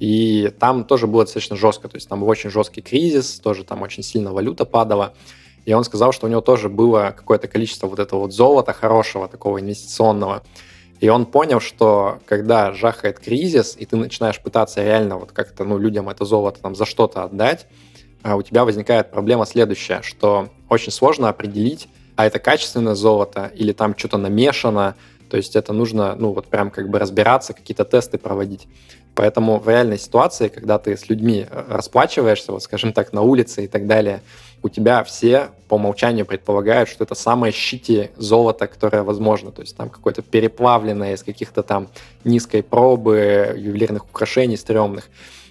Speaker 2: и там тоже было достаточно жестко, то есть там был очень жесткий кризис, тоже там очень сильно валюта падала. И он сказал, что у него тоже было какое-то количество вот этого вот золота хорошего, такого инвестиционного. И он понял, что когда жахает кризис, и ты начинаешь пытаться реально вот как-то ну, людям это золото там за что-то отдать, а у тебя возникает проблема следующая, что очень сложно определить, а это качественное золото или там что-то намешано, то есть это нужно, ну, вот прям как бы разбираться, какие-то тесты проводить. Поэтому в реальной ситуации, когда ты с людьми э, расплачиваешься, вот скажем так, на улице и так далее, у тебя все по умолчанию предполагают, что это самое щити золото, которое возможно. То есть там какое-то переплавленное из каких-то там низкой пробы, ювелирных украшений стрёмных.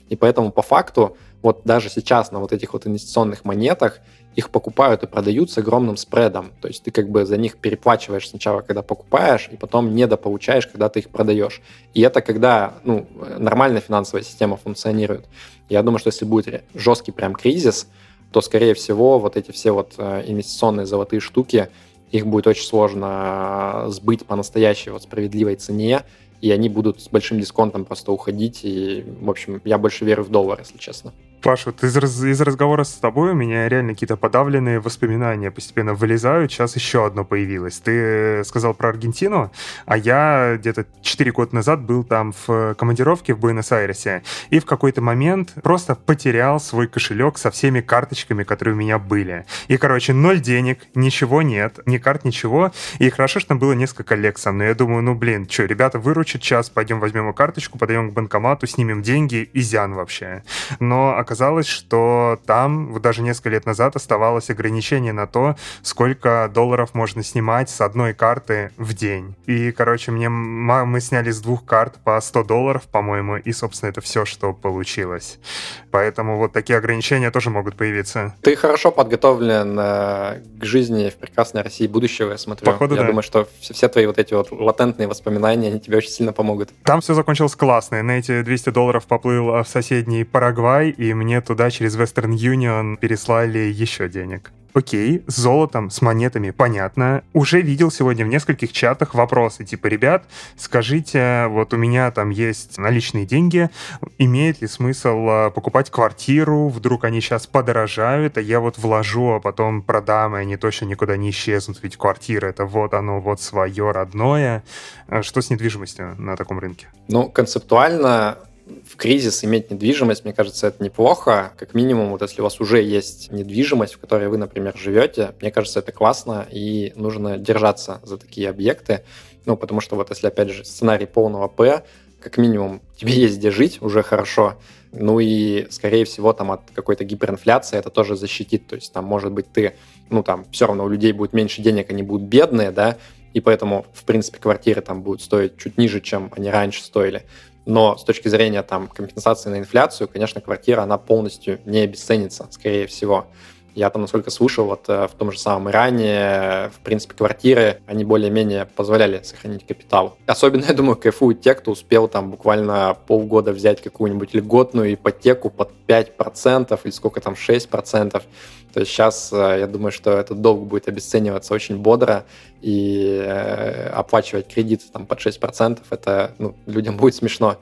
Speaker 2: И поэтому по факту вот даже сейчас на вот этих вот инвестиционных монетах их покупают и продают с огромным спредом. То есть ты как бы за них переплачиваешь сначала, когда покупаешь, и потом недополучаешь, когда ты их продаешь. И это когда ну, нормальная финансовая система функционирует. Я думаю, что если будет жесткий прям кризис, то, скорее всего, вот эти все вот э, инвестиционные золотые штуки, их будет очень сложно сбыть по настоящей вот справедливой цене, и они будут с большим дисконтом просто уходить. И, в общем, я больше верю в доллар, если честно.
Speaker 1: Паш, вот из, из разговора с тобой у меня реально какие-то подавленные воспоминания постепенно вылезают. Сейчас еще одно появилось. Ты сказал про Аргентину, а я где-то 4 года назад был там в командировке в Буэнос-Айресе и в какой-то момент просто потерял свой кошелек со всеми карточками, которые у меня были. И, короче, ноль денег, ничего нет, ни карт, ничего. И хорошо, что там было несколько коллег со мной. Я думаю, ну, блин, что, ребята выручат час, пойдем возьмем карточку, подойдем к банкомату, снимем деньги, и зян вообще. Но что там вот даже несколько лет назад оставалось ограничение на то, сколько долларов можно снимать с одной карты в день. И, короче, мне мы сняли с двух карт по 100 долларов, по-моему, и, собственно, это все, что получилось. Поэтому вот такие ограничения тоже могут появиться.
Speaker 2: Ты хорошо подготовлен э, к жизни в прекрасной России будущего, я смотрю.
Speaker 1: Походу,
Speaker 2: я
Speaker 1: да.
Speaker 2: думаю, что все, все твои вот эти вот латентные воспоминания, они тебе очень сильно помогут.
Speaker 1: Там все закончилось классно. На эти 200 долларов поплыл в соседний Парагвай, и мне туда через Western Union переслали еще денег. Окей, с золотом, с монетами, понятно. Уже видел сегодня в нескольких чатах вопросы, типа, ребят, скажите, вот у меня там есть наличные деньги, имеет ли смысл а, покупать квартиру, вдруг они сейчас подорожают, а я вот вложу, а потом продам, и они точно никуда не исчезнут, ведь квартира это вот оно, вот свое родное. А что с недвижимостью на таком рынке?
Speaker 2: Ну, концептуально в кризис иметь недвижимость, мне кажется, это неплохо. Как минимум, вот если у вас уже есть недвижимость, в которой вы, например, живете, мне кажется, это классно, и нужно держаться за такие объекты. Ну, потому что вот если, опять же, сценарий полного П, как минимум, тебе есть где жить, уже хорошо. Ну и, скорее всего, там от какой-то гиперинфляции это тоже защитит. То есть там, может быть, ты, ну там, все равно у людей будет меньше денег, они будут бедные, да, и поэтому, в принципе, квартиры там будут стоить чуть ниже, чем они раньше стоили. Но с точки зрения там, компенсации на инфляцию, конечно, квартира, она полностью не обесценится, скорее всего. Я там, насколько слышал, вот э, в том же самом Иране, в принципе, квартиры, они более-менее позволяли сохранить капитал. Особенно, я думаю, кайфуют те, кто успел там буквально полгода взять какую-нибудь льготную ипотеку под 5% или сколько там, 6%. То есть сейчас, э, я думаю, что этот долг будет обесцениваться очень бодро, и э, оплачивать кредит там под 6% это ну, людям будет смешно.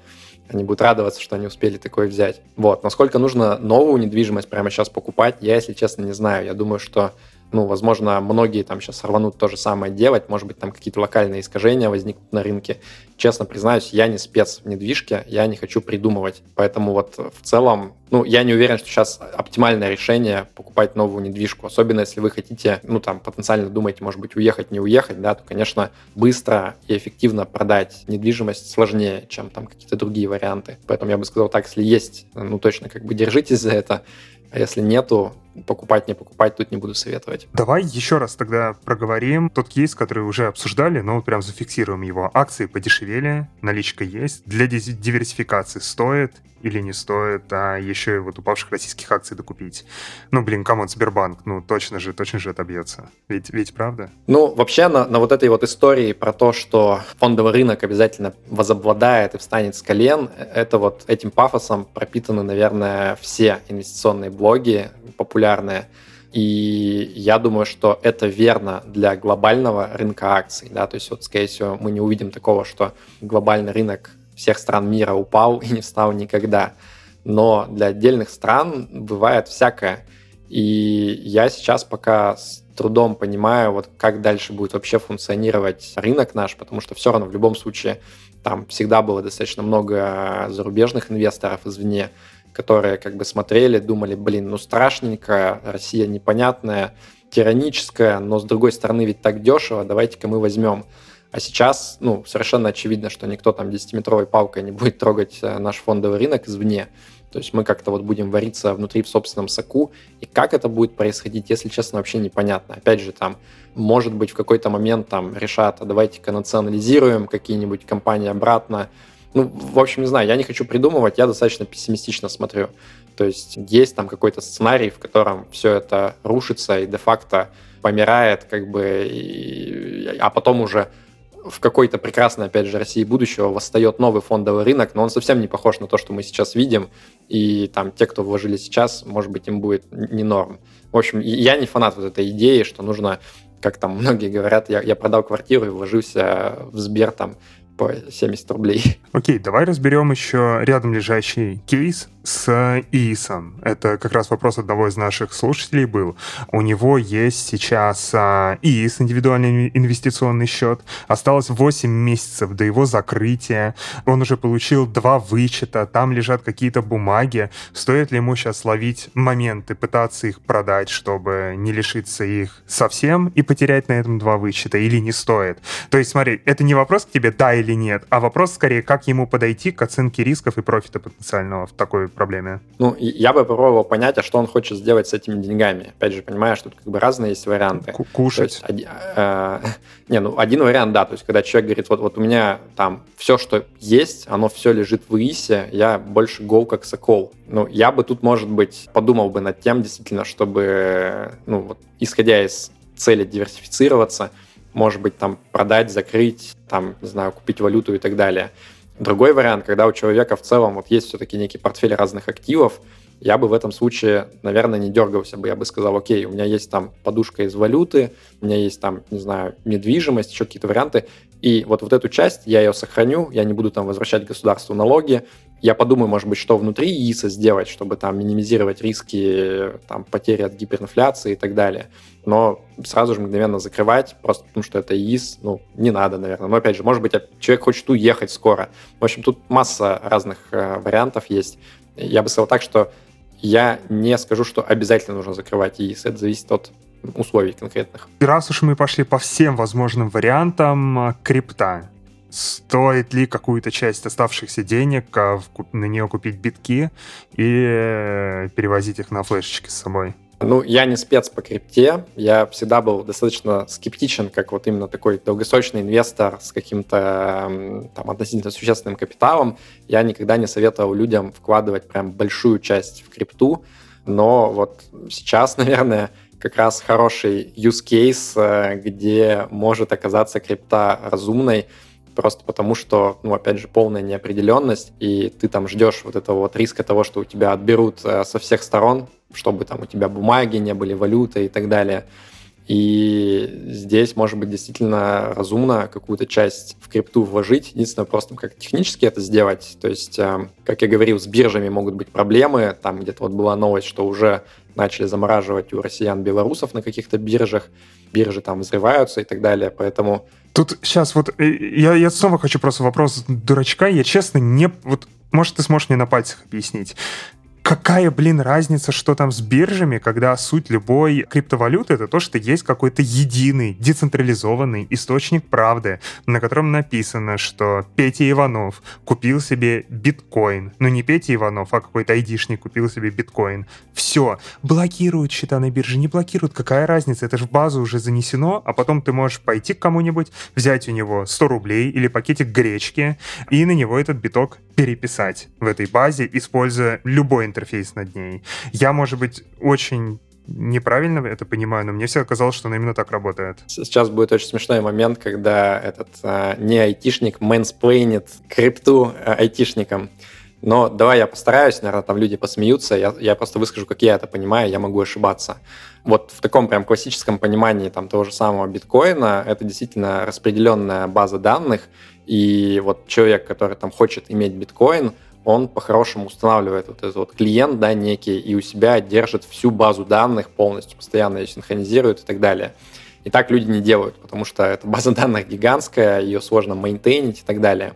Speaker 2: Они будут радоваться, что они успели такое взять. Вот. Насколько нужно новую недвижимость прямо сейчас покупать, я, если честно, не знаю. Я думаю, что ну, возможно, многие там сейчас рванут то же самое делать, может быть, там какие-то локальные искажения возникнут на рынке. Честно признаюсь, я не спец в недвижке, я не хочу придумывать. Поэтому вот в целом, ну, я не уверен, что сейчас оптимальное решение покупать новую недвижку, особенно если вы хотите, ну, там, потенциально думаете, может быть, уехать, не уехать, да, то, конечно, быстро и эффективно продать недвижимость сложнее, чем там какие-то другие варианты. Поэтому я бы сказал так, если есть, ну, точно как бы держитесь за это, а если нету, покупать, не покупать, тут не буду советовать.
Speaker 1: Давай еще раз тогда проговорим тот кейс, который уже обсуждали, но вот прям зафиксируем его. Акции подешевели, наличка есть. Для диверсификации стоит или не стоит, а еще и вот упавших российских акций докупить. Ну, блин, come on, Сбербанк, ну, точно же, точно же отобьется. Ведь, ведь правда?
Speaker 2: Ну, вообще, на, на вот этой вот истории про то, что фондовый рынок обязательно возобладает и встанет с колен, это вот этим пафосом пропитаны, наверное, все инвестиционные блоги популярные. И я думаю, что это верно для глобального рынка акций. Да? То есть, вот, скорее всего, мы не увидим такого, что глобальный рынок всех стран мира упал и не встал никогда. Но для отдельных стран бывает всякое. И я сейчас пока с трудом понимаю, вот как дальше будет вообще функционировать рынок наш, потому что все равно в любом случае там всегда было достаточно много зарубежных инвесторов извне, которые как бы смотрели, думали, блин, ну страшненько, Россия непонятная, тираническая, но с другой стороны ведь так дешево, давайте-ка мы возьмем. А сейчас, ну, совершенно очевидно, что никто там 10-метровой палкой не будет трогать э, наш фондовый рынок извне. То есть мы как-то вот будем вариться внутри в собственном соку. И как это будет происходить, если честно, вообще непонятно. Опять же, там, может быть, в какой-то момент там решат, а давайте-ка национализируем какие-нибудь компании обратно. Ну, в общем, не знаю, я не хочу придумывать, я достаточно пессимистично смотрю. То есть есть там какой-то сценарий, в котором все это рушится и де-факто помирает, как бы, и, а потом уже в какой-то прекрасной, опять же, России будущего восстает новый фондовый рынок, но он совсем не похож на то, что мы сейчас видим, и там те, кто вложили сейчас, может быть, им будет не норм. В общем, я не фанат вот этой идеи, что нужно, как там многие говорят, я, я продал квартиру и вложился в Сбер там по 70 рублей.
Speaker 1: Окей, давай разберем еще рядом лежащий кейс с ИИСом. Это как раз вопрос одного из наших слушателей был. У него есть сейчас а, ИИС, индивидуальный инвестиционный счет. Осталось 8 месяцев до его закрытия. Он уже получил два вычета, там лежат какие-то бумаги. Стоит ли ему сейчас ловить моменты, пытаться их продать, чтобы не лишиться их совсем и потерять на этом два вычета, или не стоит? То есть, смотри, это не вопрос к тебе «да» или «нет», а вопрос скорее, как ему подойти к оценке рисков и профита потенциального в такой проблеме?
Speaker 2: Ну, я бы попробовал понять, а что он хочет сделать с этими деньгами. Опять же, понимаешь, тут как бы разные есть варианты.
Speaker 1: Кушать.
Speaker 2: есть, э, не, ну, один вариант, да, то есть, когда человек говорит, вот, вот у меня там все, что есть, оно все лежит в ИИСе, я больше гол как сокол. Ну, я бы тут, может быть, подумал бы над тем, действительно, чтобы, ну, вот, исходя из цели диверсифицироваться, может быть, там продать, закрыть, там, не знаю, купить валюту и так далее. Другой вариант, когда у человека в целом вот есть все-таки некий портфель разных активов, я бы в этом случае, наверное, не дергался бы. Я бы сказал, окей, у меня есть там подушка из валюты, у меня есть там, не знаю, недвижимость, еще какие-то варианты. И вот, вот эту часть я ее сохраню, я не буду там возвращать государству налоги. Я подумаю, может быть, что внутри ИИСа сделать, чтобы там минимизировать риски там, потери от гиперинфляции и так далее но сразу же мгновенно закрывать, просто потому что это ИИС, ну, не надо, наверное. Но, опять же, может быть, человек хочет уехать скоро. В общем, тут масса разных э, вариантов есть. Я бы сказал так, что я не скажу, что обязательно нужно закрывать ИИС. Это зависит от условий конкретных.
Speaker 1: И раз уж мы пошли по всем возможным вариантам э, крипта, стоит ли какую-то часть оставшихся денег э, на нее купить битки и э, перевозить их на флешечки с собой?
Speaker 2: Ну, я не спец по крипте, я всегда был достаточно скептичен, как вот именно такой долгосрочный инвестор с каким-то там относительно существенным капиталом. Я никогда не советовал людям вкладывать прям большую часть в крипту, но вот сейчас, наверное, как раз хороший use case, э, где может оказаться крипта разумной, просто потому что, ну, опять же, полная неопределенность, и ты там ждешь вот этого вот риска того, что у тебя отберут э, со всех сторон, чтобы там у тебя бумаги не были, валюта и так далее. И здесь, может быть, действительно разумно какую-то часть в крипту вложить. Единственное, просто как технически это сделать. То есть, э, как я говорил, с биржами могут быть проблемы. Там где-то вот была новость, что уже начали замораживать у россиян белорусов на каких-то биржах. Биржи там взрываются и так далее. Поэтому
Speaker 1: Тут сейчас вот э, я, я снова хочу просто вопрос дурачка. Я честно не... Вот, может, ты сможешь мне на пальцах объяснить какая, блин, разница, что там с биржами, когда суть любой криптовалюты это то, что есть какой-то единый, децентрализованный источник правды, на котором написано, что Петя Иванов купил себе биткоин. Ну, не Петя Иванов, а какой-то айдишник купил себе биткоин. Все. Блокируют счета на бирже, не блокируют. Какая разница? Это же в базу уже занесено, а потом ты можешь пойти к кому-нибудь, взять у него 100 рублей или пакетик гречки и на него этот биток переписать в этой базе, используя любой интерфейс над ней. Я, может быть, очень неправильно это понимаю, но мне всегда казалось, что оно именно так работает.
Speaker 2: Сейчас будет очень смешной момент, когда этот а, не айтишник мэнсплейнит крипту а, айтишникам. Но давай я постараюсь, наверное, там люди посмеются, я, я просто выскажу, как я это понимаю, я могу ошибаться. Вот в таком прям классическом понимании там того же самого биткоина, это действительно распределенная база данных, и вот человек, который там хочет иметь биткоин, он по-хорошему устанавливает вот этот вот клиент, да, некий, и у себя держит всю базу данных полностью, постоянно ее синхронизирует и так далее. И так люди не делают, потому что эта база данных гигантская, ее сложно мейнтейнить и так далее.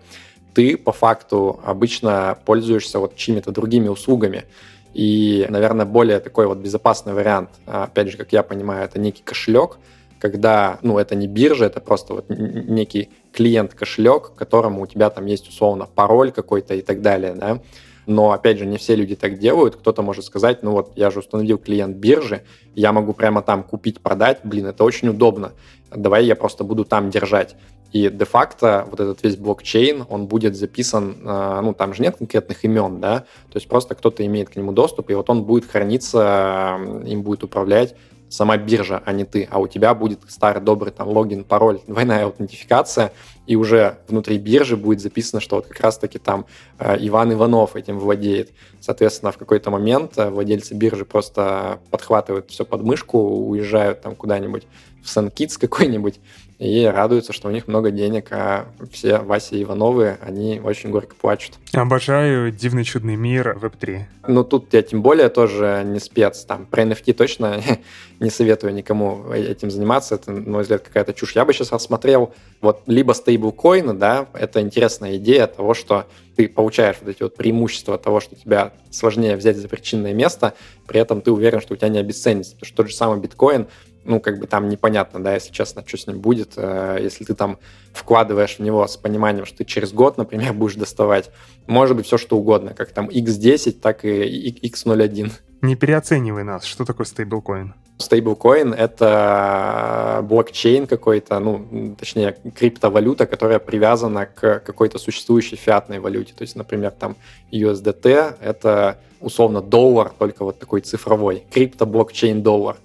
Speaker 2: Ты по факту обычно пользуешься вот чьими-то другими услугами. И, наверное, более такой вот безопасный вариант, опять же, как я понимаю, это некий кошелек, когда, ну, это не биржа, это просто вот некий клиент-кошелек, к которому у тебя там есть условно пароль какой-то и так далее, да. Но, опять же, не все люди так делают. Кто-то может сказать, ну вот, я же установил клиент биржи, я могу прямо там купить, продать, блин, это очень удобно. Давай я просто буду там держать. И де-факто вот этот весь блокчейн, он будет записан, э, ну, там же нет конкретных имен, да, то есть просто кто-то имеет к нему доступ, и вот он будет храниться, им будет управлять сама биржа, а не ты, а у тебя будет старый добрый там логин, пароль, двойная аутентификация, и уже внутри биржи будет записано, что вот как раз-таки там э, Иван Иванов этим владеет. Соответственно, в какой-то момент э, владельцы биржи просто подхватывают все под мышку, уезжают там куда-нибудь в Сан-Китс какой-нибудь, и радуются, что у них много денег, а все Вася и Ивановы, они очень горько плачут.
Speaker 1: Обожаю дивный чудный мир Web3.
Speaker 2: Ну, тут я тем более тоже не спец. Там про NFT точно не советую никому этим заниматься. Это, на мой взгляд, какая-то чушь. Я бы сейчас рассмотрел вот либо стейблкоины, да, это интересная идея того, что ты получаешь вот эти вот преимущества того, что тебя сложнее взять за причинное место, при этом ты уверен, что у тебя не обесценится. Потому что тот же самый биткоин, ну, как бы там непонятно, да, если честно, что с ним будет. Э, если ты там вкладываешь в него с пониманием, что ты через год, например, будешь доставать, может быть, все что угодно, как там X10, так и X01.
Speaker 1: Не переоценивай нас. Что такое стейблкоин?
Speaker 2: Стейблкоин — это блокчейн какой-то, ну, точнее, криптовалюта, которая привязана к какой-то существующей фиатной валюте. То есть, например, там USDT — это условно доллар, только вот такой цифровой. Крипто-блокчейн доллар.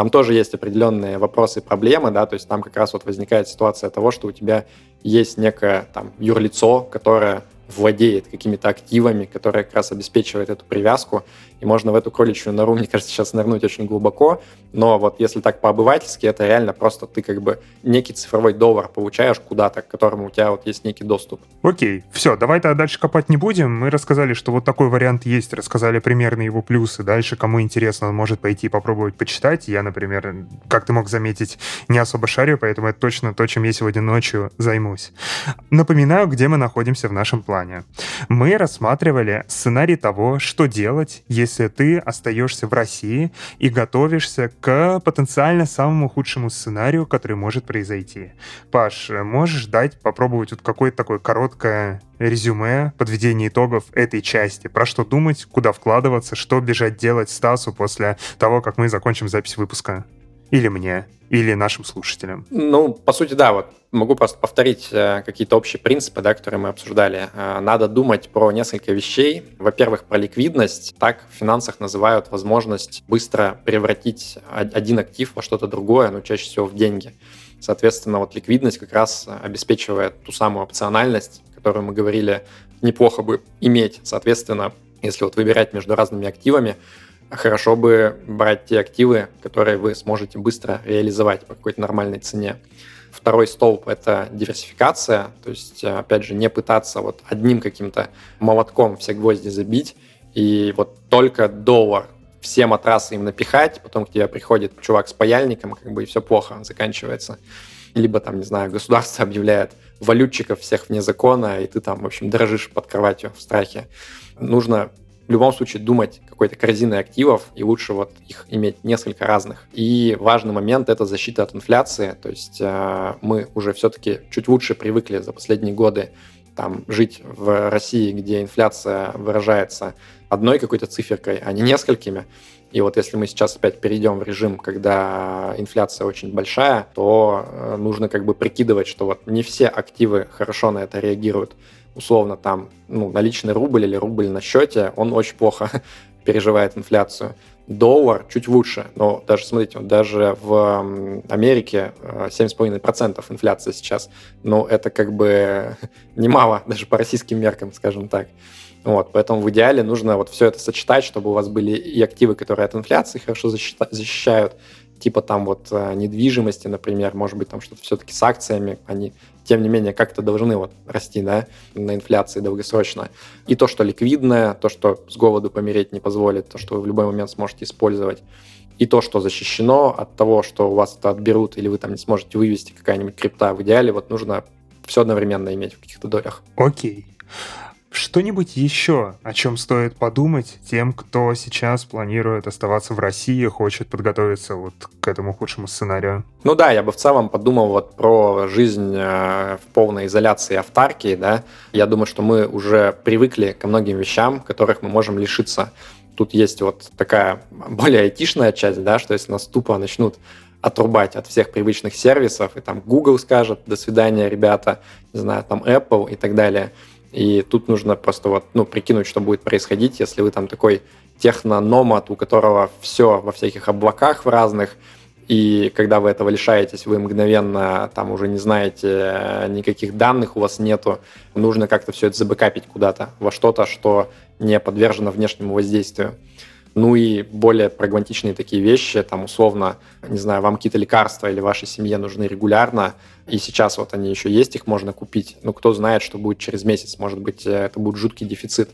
Speaker 2: Там тоже есть определенные вопросы и проблемы, да, то есть там как раз вот возникает ситуация того, что у тебя есть некое там юрлицо, которое владеет какими-то активами, которая как раз обеспечивает эту привязку, и можно в эту кроличью нору, мне кажется, сейчас нырнуть очень глубоко, но вот если так по-обывательски, это реально просто ты как бы некий цифровой доллар получаешь куда-то, к которому у тебя вот есть некий доступ.
Speaker 1: Окей, все, давай тогда дальше копать не будем. Мы рассказали, что вот такой вариант есть, рассказали примерно его плюсы. Дальше, кому интересно, он может пойти попробовать почитать. Я, например, как ты мог заметить, не особо шарю, поэтому это точно то, чем я сегодня ночью займусь. Напоминаю, где мы находимся в нашем плане. Мы рассматривали сценарий того, что делать, если ты остаешься в России и готовишься к потенциально самому худшему сценарию, который может произойти. Паш, можешь дать попробовать вот какое-то такое короткое резюме, подведение итогов этой части. Про что думать, куда вкладываться, что бежать делать Стасу после того, как мы закончим запись выпуска. Или мне, или нашим слушателям.
Speaker 2: Ну, по сути, да, вот могу просто повторить э, какие-то общие принципы, да, которые мы обсуждали. Э, надо думать про несколько вещей. Во-первых, про ликвидность. Так в финансах называют возможность быстро превратить один актив во что-то другое, но чаще всего в деньги. Соответственно, вот ликвидность как раз обеспечивает ту самую опциональность, которую мы говорили, неплохо бы иметь. Соответственно, если вот выбирать между разными активами, хорошо бы брать те активы, которые вы сможете быстро реализовать по какой-то нормальной цене. Второй столб — это диверсификация, то есть, опять же, не пытаться вот одним каким-то молотком все гвозди забить, и вот только доллар все матрасы им напихать, потом к тебе приходит чувак с паяльником, как бы и все плохо, заканчивается. Либо там, не знаю, государство объявляет валютчиков всех вне закона, и ты там, в общем, дрожишь под кроватью в страхе. Нужно в любом случае думать какой-то корзиной активов, и лучше вот их иметь несколько разных. И важный момент — это защита от инфляции. То есть э, мы уже все-таки чуть лучше привыкли за последние годы там, жить в России, где инфляция выражается одной какой-то циферкой, а не несколькими. И вот если мы сейчас опять перейдем в режим, когда инфляция очень большая, то э, нужно как бы прикидывать, что вот не все активы хорошо на это реагируют. Условно там ну, наличный рубль или рубль на счете, он очень плохо переживает инфляцию. Доллар чуть лучше, но даже, смотрите, даже в Америке 7,5% э, инфляция сейчас, но это как бы немало, даже по российским меркам, скажем так. Вот, поэтому в идеале нужно вот все это сочетать, чтобы у вас были и активы, которые от инфляции хорошо защищают, типа там вот э, недвижимости, например, может быть там что-то все-таки с акциями, они тем не менее как-то должны вот расти, да, на инфляции долгосрочно. И то, что ликвидное, то, что с голоду помереть не позволит, то, что вы в любой момент сможете использовать и то, что защищено от того, что у вас это отберут или вы там не сможете вывести какая-нибудь крипта, в идеале вот нужно все одновременно иметь в каких-то долях.
Speaker 1: Окей. Что-нибудь еще, о чем стоит подумать тем, кто сейчас планирует оставаться в России, хочет подготовиться вот к этому худшему сценарию?
Speaker 2: Ну да, я бы в целом подумал вот про жизнь э, в полной изоляции автаркии, да. Я думаю, что мы уже привыкли ко многим вещам, которых мы можем лишиться. Тут есть вот такая более айтишная часть, да, что если нас тупо начнут отрубать от всех привычных сервисов, и там Google скажет «до свидания, ребята», не знаю, там Apple и так далее – и тут нужно просто вот, ну, прикинуть, что будет происходить, если вы там такой технономат, у которого все во всяких облаках в разных, и когда вы этого лишаетесь, вы мгновенно там уже не знаете никаких данных, у вас нету, нужно как-то все это забэкапить куда-то, во что-то, что не подвержено внешнему воздействию. Ну и более прагматичные такие вещи, там условно, не знаю, вам какие-то лекарства или вашей семье нужны регулярно, и сейчас вот они еще есть, их можно купить. Ну, кто знает, что будет через месяц, может быть, э, это будет жуткий дефицит.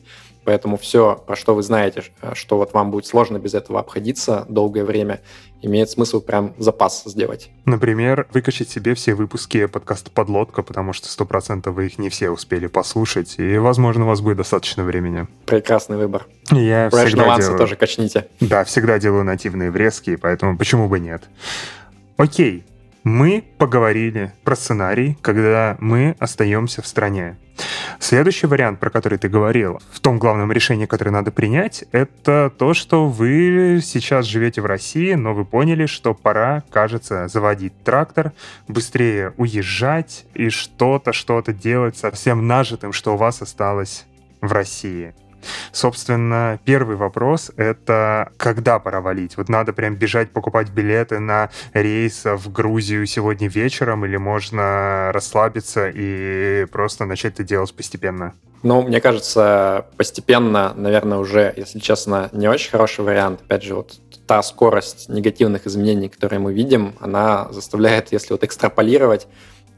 Speaker 2: Поэтому все, про что вы знаете, э, что вот вам будет сложно без этого обходиться долгое время, имеет смысл прям запас сделать.
Speaker 1: Например, выкачать себе все выпуски подкаста «Подлодка», потому что сто процентов вы их не все успели послушать, и, возможно, у вас будет достаточно времени.
Speaker 2: Прекрасный выбор.
Speaker 1: Я Fresh всегда делаю...
Speaker 2: тоже качните.
Speaker 1: Да, всегда делаю нативные врезки, поэтому почему бы нет. Окей, мы поговорили про сценарий, когда мы остаемся в стране. Следующий вариант, про который ты говорил, в том главном решении, которое надо принять, это то, что вы сейчас живете в России, но вы поняли, что пора, кажется, заводить трактор, быстрее уезжать и что-то, что-то делать со всем нажитым, что у вас осталось в России. Собственно, первый вопрос — это когда пора валить? Вот надо прям бежать покупать билеты на рейс в Грузию сегодня вечером или можно расслабиться и просто начать это делать постепенно?
Speaker 2: Ну, мне кажется, постепенно, наверное, уже, если честно, не очень хороший вариант. Опять же, вот та скорость негативных изменений, которые мы видим, она заставляет, если вот экстраполировать,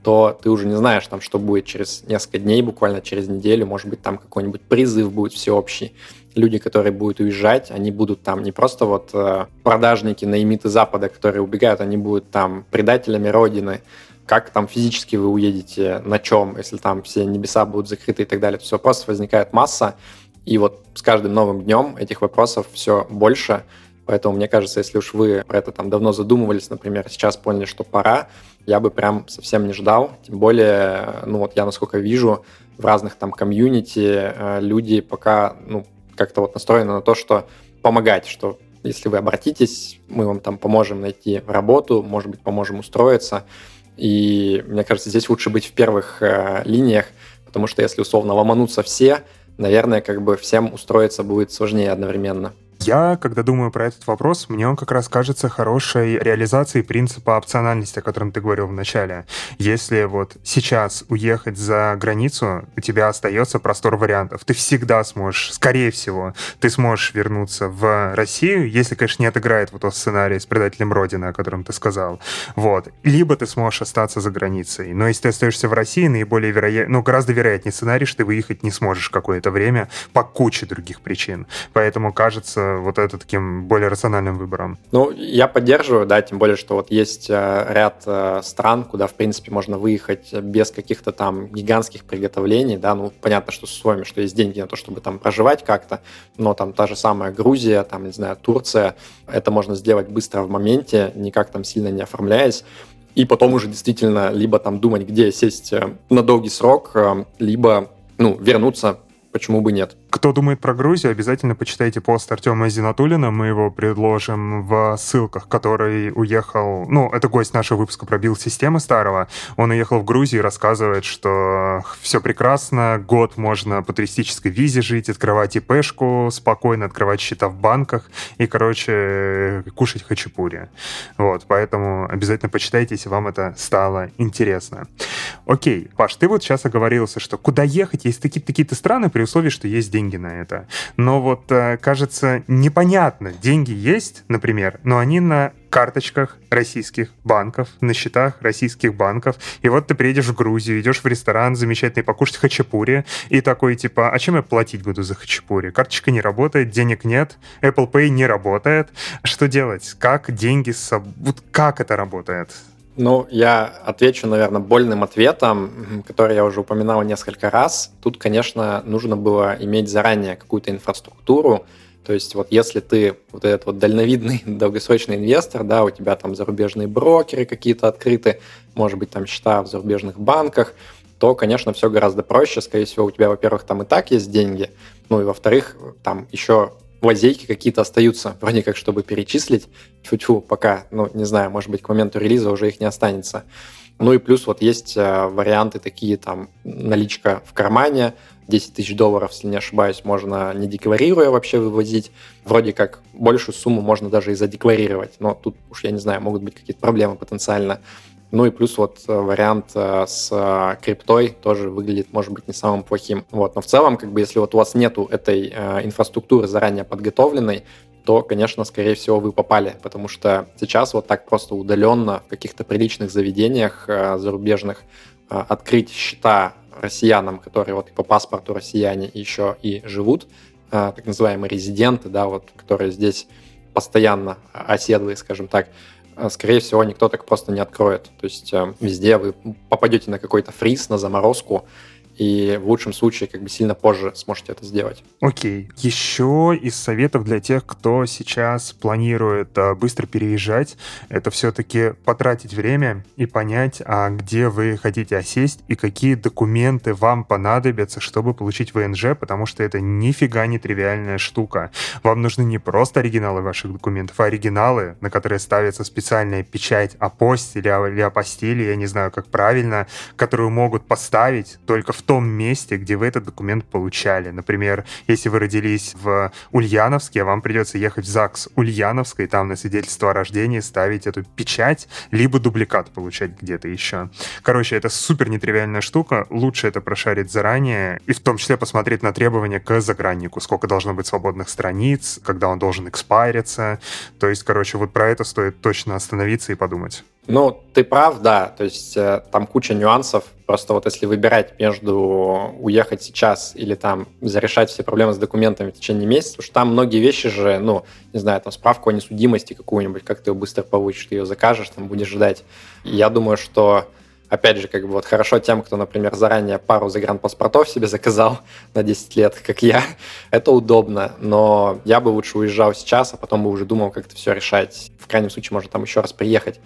Speaker 2: то ты уже не знаешь, там, что будет через несколько дней, буквально через неделю, может быть, там какой-нибудь призыв будет всеобщий. Люди, которые будут уезжать, они будут там не просто вот э, продажники, наимиты Запада, которые убегают, они будут там предателями Родины, как там физически вы уедете, на чем, если там все небеса будут закрыты и так далее. То есть вопросов возникает масса, и вот с каждым новым днем этих вопросов все больше, Поэтому мне кажется, если уж вы про это там давно задумывались, например, сейчас поняли, что пора, я бы прям совсем не ждал. Тем более, ну вот я насколько вижу, в разных там комьюнити э, люди пока ну, как-то вот настроены на то, что помогать, что если вы обратитесь, мы вам там поможем найти работу, может быть, поможем устроиться. И мне кажется, здесь лучше быть в первых э, линиях, потому что если условно ломанутся все, наверное, как бы всем устроиться будет сложнее одновременно.
Speaker 1: Я, когда думаю про этот вопрос, мне он как раз кажется хорошей реализацией принципа опциональности, о котором ты говорил в начале. Если вот сейчас уехать за границу, у тебя остается простор вариантов. Ты всегда сможешь, скорее всего, ты сможешь вернуться в Россию, если, конечно, не отыграет вот тот сценарий с предателем Родины, о котором ты сказал. Вот. Либо ты сможешь остаться за границей. Но если ты остаешься в России, наиболее вероятно, ну, гораздо вероятнее сценарий, что ты выехать не сможешь какое-то время по куче других причин. Поэтому кажется вот это таким более рациональным выбором.
Speaker 2: Ну, я поддерживаю, да, тем более, что вот есть э, ряд э, стран, куда, в принципе, можно выехать без каких-то там гигантских приготовлений, да, ну, понятно, что с условиями, что есть деньги на то, чтобы там проживать как-то, но там та же самая Грузия, там, не знаю, Турция, это можно сделать быстро в моменте, никак там сильно не оформляясь, и потом уже действительно либо там думать, где сесть э, на долгий срок, либо ну, вернуться почему бы нет.
Speaker 1: Кто думает про Грузию, обязательно почитайте пост Артема Зинатулина, мы его предложим в ссылках, который уехал, ну, это гость нашего выпуска про билд-системы старого, он уехал в Грузию и рассказывает, что все прекрасно, год можно по туристической визе жить, открывать ИПшку спокойно, открывать счета в банках и, короче, кушать хачапури. Вот, поэтому обязательно почитайте, если вам это стало интересно. Окей, Паш, ты вот сейчас оговорился, что куда ехать, есть такие-то страны, при условии, что есть деньги на это. Но вот, э, кажется, непонятно. Деньги есть, например, но они на карточках российских банков, на счетах российских банков. И вот ты приедешь в Грузию, идешь в ресторан замечательный покушать хачапури, и такой типа, а чем я платить буду за хачапури? Карточка не работает, денег нет, Apple Pay не работает. Что делать? Как деньги... Со... Вот как это работает?
Speaker 2: Ну, я отвечу, наверное, больным ответом, который я уже упоминал несколько раз. Тут, конечно, нужно было иметь заранее какую-то инфраструктуру. То есть вот если ты вот этот вот дальновидный долгосрочный инвестор, да, у тебя там зарубежные брокеры какие-то открыты, может быть, там счета в зарубежных банках, то, конечно, все гораздо проще. Скорее всего, у тебя, во-первых, там и так есть деньги, ну и, во-вторых, там еще лазейки какие-то остаются, вроде как, чтобы перечислить. Тьфу-тьфу, пока, ну, не знаю, может быть, к моменту релиза уже их не останется. Ну и плюс вот есть э, варианты такие, там, наличка в кармане, 10 тысяч долларов, если не ошибаюсь, можно не декларируя вообще вывозить. Вроде как большую сумму можно даже и задекларировать, но тут уж, я не знаю, могут быть какие-то проблемы потенциально. Ну и плюс вот э, вариант э, с э, криптой тоже выглядит, может быть, не самым плохим. Вот. Но в целом, как бы, если вот у вас нету этой инфраструктуры заранее подготовленной, то, конечно, скорее всего, вы попали, потому что сейчас вот так просто удаленно в каких-то приличных заведениях зарубежных открыть счета россиянам, которые вот по паспорту россияне еще и живут, так называемые резиденты, да, вот, которые здесь постоянно оседлые, скажем так, скорее всего, никто так просто не откроет. То есть э, везде вы попадете на какой-то фриз, на заморозку, и в лучшем случае как бы сильно позже сможете это сделать.
Speaker 1: Окей. Еще из советов для тех, кто сейчас планирует а, быстро переезжать, это все-таки потратить время и понять, а где вы хотите осесть и какие документы вам понадобятся, чтобы получить ВНЖ, потому что это нифига не тривиальная штука. Вам нужны не просто оригиналы ваших документов, а оригиналы, на которые ставится специальная печать апостиля или апостили, я не знаю, как правильно, которую могут поставить только в том месте, где вы этот документ получали. Например, если вы родились в Ульяновске, вам придется ехать в ЗАГС Ульяновска и там на свидетельство о рождении ставить эту печать, либо дубликат получать где-то еще. Короче, это супер нетривиальная штука. Лучше это прошарить заранее и в том числе посмотреть на требования к заграннику. Сколько должно быть свободных страниц, когда он должен экспайриться. То есть, короче, вот про это стоит точно остановиться и подумать.
Speaker 2: Ну, ты прав, да. То есть э, там куча нюансов. Просто вот если выбирать между уехать сейчас или там зарешать все проблемы с документами в течение месяца, что там многие вещи же, ну, не знаю, там справку о несудимости какую-нибудь, как ты ее быстро получишь, ты ее закажешь, там будешь ждать. И я думаю, что опять же, как бы вот хорошо тем, кто, например, заранее пару загранпаспортов себе заказал на 10 лет, как я, это удобно, но я бы лучше уезжал сейчас, а потом бы уже думал, как это все решать. В крайнем случае, может там еще раз приехать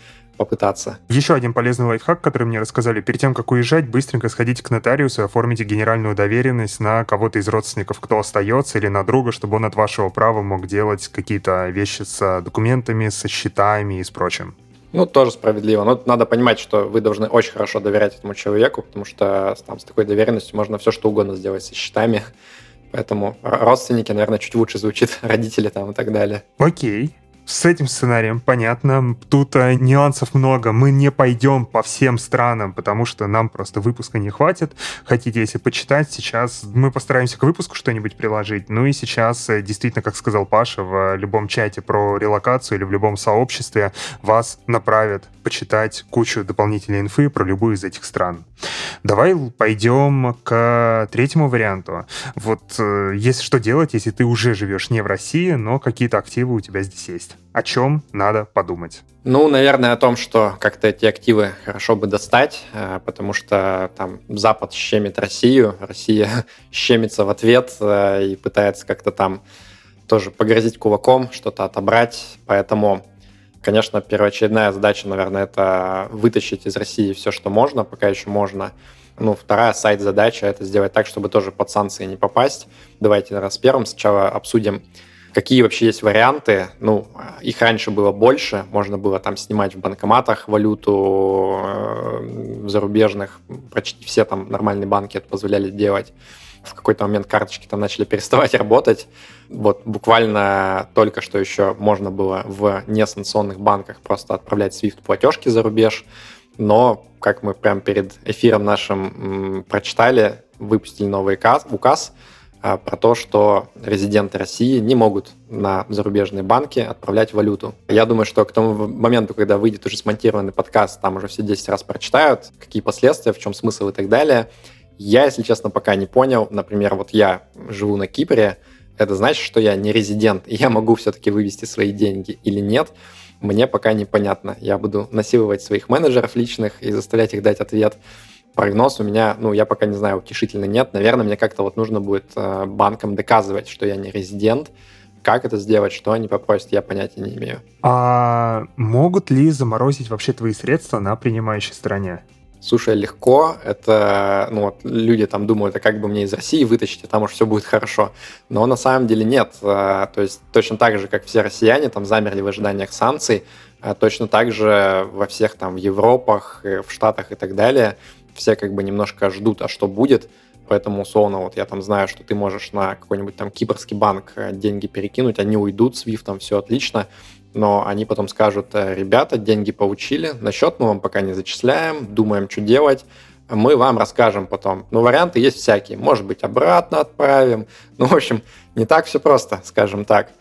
Speaker 2: попытаться.
Speaker 1: Еще один полезный лайфхак, который мне рассказали. Перед тем, как уезжать, быстренько сходите к нотариусу и оформите генеральную доверенность на кого-то из родственников, кто остается, или на друга, чтобы он от вашего права мог делать какие-то вещи с документами, со счетами и с прочим.
Speaker 2: Ну, тоже справедливо. Но надо понимать, что вы должны очень хорошо доверять этому человеку, потому что там с такой доверенностью можно все что угодно сделать со счетами. Поэтому родственники, наверное, чуть лучше звучит, родители там и так далее.
Speaker 1: Окей. С этим сценарием понятно. Тут а, нюансов много. Мы не пойдем по всем странам, потому что нам просто выпуска не хватит. Хотите, если почитать, сейчас мы постараемся к выпуску что-нибудь приложить. Ну и сейчас, э, действительно, как сказал Паша, в любом чате про релокацию или в любом сообществе вас направят почитать кучу дополнительной инфы про любую из этих стран. Давай пойдем к третьему варианту. Вот э, есть что делать, если ты уже живешь не в России, но какие-то активы у тебя здесь есть. О чем надо подумать?
Speaker 2: Ну, наверное, о том, что как-то эти активы хорошо бы достать, э, потому что там Запад щемит Россию, Россия щемится в ответ э, и пытается как-то там тоже погрозить кулаком, что-то отобрать. Поэтому Конечно, первоочередная задача, наверное, это вытащить из России все, что можно, пока еще можно. Ну, вторая сайт-задача — это сделать так, чтобы тоже под санкции не попасть. Давайте раз первым сначала обсудим, какие вообще есть варианты. Ну, их раньше было больше. Можно было там снимать в банкоматах валюту э, зарубежных. Почти все там нормальные банки это позволяли делать в какой-то момент карточки там начали переставать работать. Вот буквально только что еще можно было в несанкционных банках просто отправлять SWIFT платежки за рубеж, но, как мы прямо перед эфиром нашим прочитали, выпустили новый указ, про то, что резиденты России не могут на зарубежные банки отправлять валюту. Я думаю, что к тому моменту, когда выйдет уже смонтированный подкаст, там уже все 10 раз прочитают, какие последствия, в чем смысл и так далее. Я, если честно, пока не понял. Например, вот я живу на Кипре, это значит, что я не резидент, и я могу все-таки вывести свои деньги или нет, мне пока непонятно. Я буду насиловать своих менеджеров личных и заставлять их дать ответ. Прогноз у меня, ну, я пока не знаю, утешительно нет. Наверное, мне как-то вот нужно будет э, банкам доказывать, что я не резидент. Как это сделать, что они попросят, я понятия не имею.
Speaker 1: А могут ли заморозить вообще твои средства на принимающей стороне?
Speaker 2: Слушай, легко, это, ну, вот люди там думают, а как бы мне из России вытащить, а там уж все будет хорошо. Но на самом деле нет. А, то есть точно так же, как все россияне там замерли в ожиданиях санкций, а точно так же во всех там в Европах, в Штатах и так далее все как бы немножко ждут, а что будет. Поэтому, условно, вот я там знаю, что ты можешь на какой-нибудь там кипрский банк э, деньги перекинуть, они уйдут, SWIFT там все отлично, но они потом скажут, «Э, ребята, деньги получили, на счет мы вам пока не зачисляем, думаем, что делать, мы вам расскажем потом. Ну, варианты есть всякие. Может быть, обратно отправим. Ну, в общем, не так все просто, скажем так.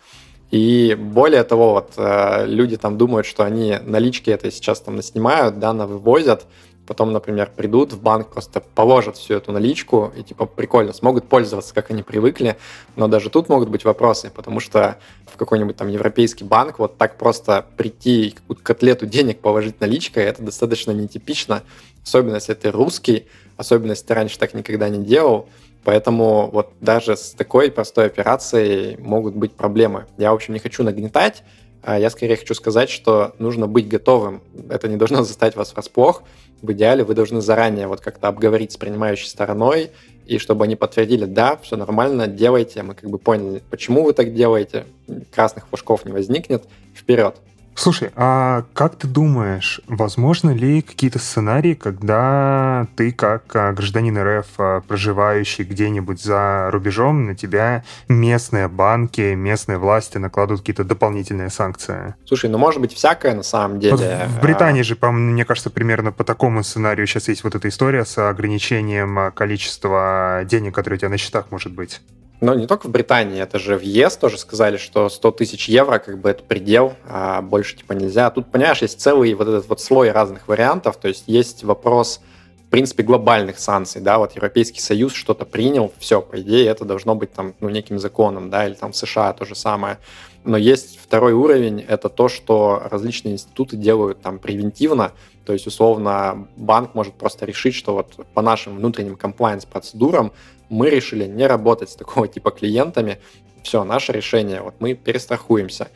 Speaker 2: И более того, вот э, люди там думают, что они налички это сейчас там наснимают, да, вывозят, потом, например, придут в банк, просто положат всю эту наличку и, типа, прикольно, смогут пользоваться, как они привыкли, но даже тут могут быть вопросы, потому что в какой-нибудь там европейский банк вот так просто прийти и какую-то котлету денег положить наличкой, это достаточно нетипично, особенно если ты русский, особенно если ты раньше так никогда не делал, Поэтому вот даже с такой простой операцией могут быть проблемы. Я, в общем, не хочу нагнетать, а я скорее хочу сказать, что нужно быть готовым. Это не должно заставить вас врасплох в идеале вы должны заранее вот как-то обговорить с принимающей стороной, и чтобы они подтвердили, да, все нормально, делайте, мы как бы поняли, почему вы так делаете, красных флажков не возникнет, вперед.
Speaker 1: Слушай, а как ты думаешь, возможно ли какие-то сценарии, когда ты как а, гражданин РФ, а, проживающий где-нибудь за рубежом, на тебя местные банки, местные власти накладывают какие-то дополнительные санкции?
Speaker 2: Слушай, ну может быть всякое на самом деле. Вот
Speaker 1: в Британии же, по мне кажется, примерно по такому сценарию сейчас есть вот эта история с ограничением количества денег, которые у тебя на счетах может быть.
Speaker 2: Но не только в Британии, это же в ЕС тоже сказали, что 100 тысяч евро как бы это предел, а больше типа нельзя. Тут, понимаешь, есть целый вот этот вот слой разных вариантов, то есть есть вопрос, в принципе, глобальных санкций, да, вот Европейский Союз что-то принял, все, по идее, это должно быть там, ну, неким законом, да, или там в США то же самое. Но есть второй уровень, это то, что различные институты делают там превентивно, то есть, условно, банк может просто решить, что вот по нашим внутренним комплайенс-процедурам мы решили не работать с такого типа клиентами. Все, наше решение, вот мы перестрахуемся.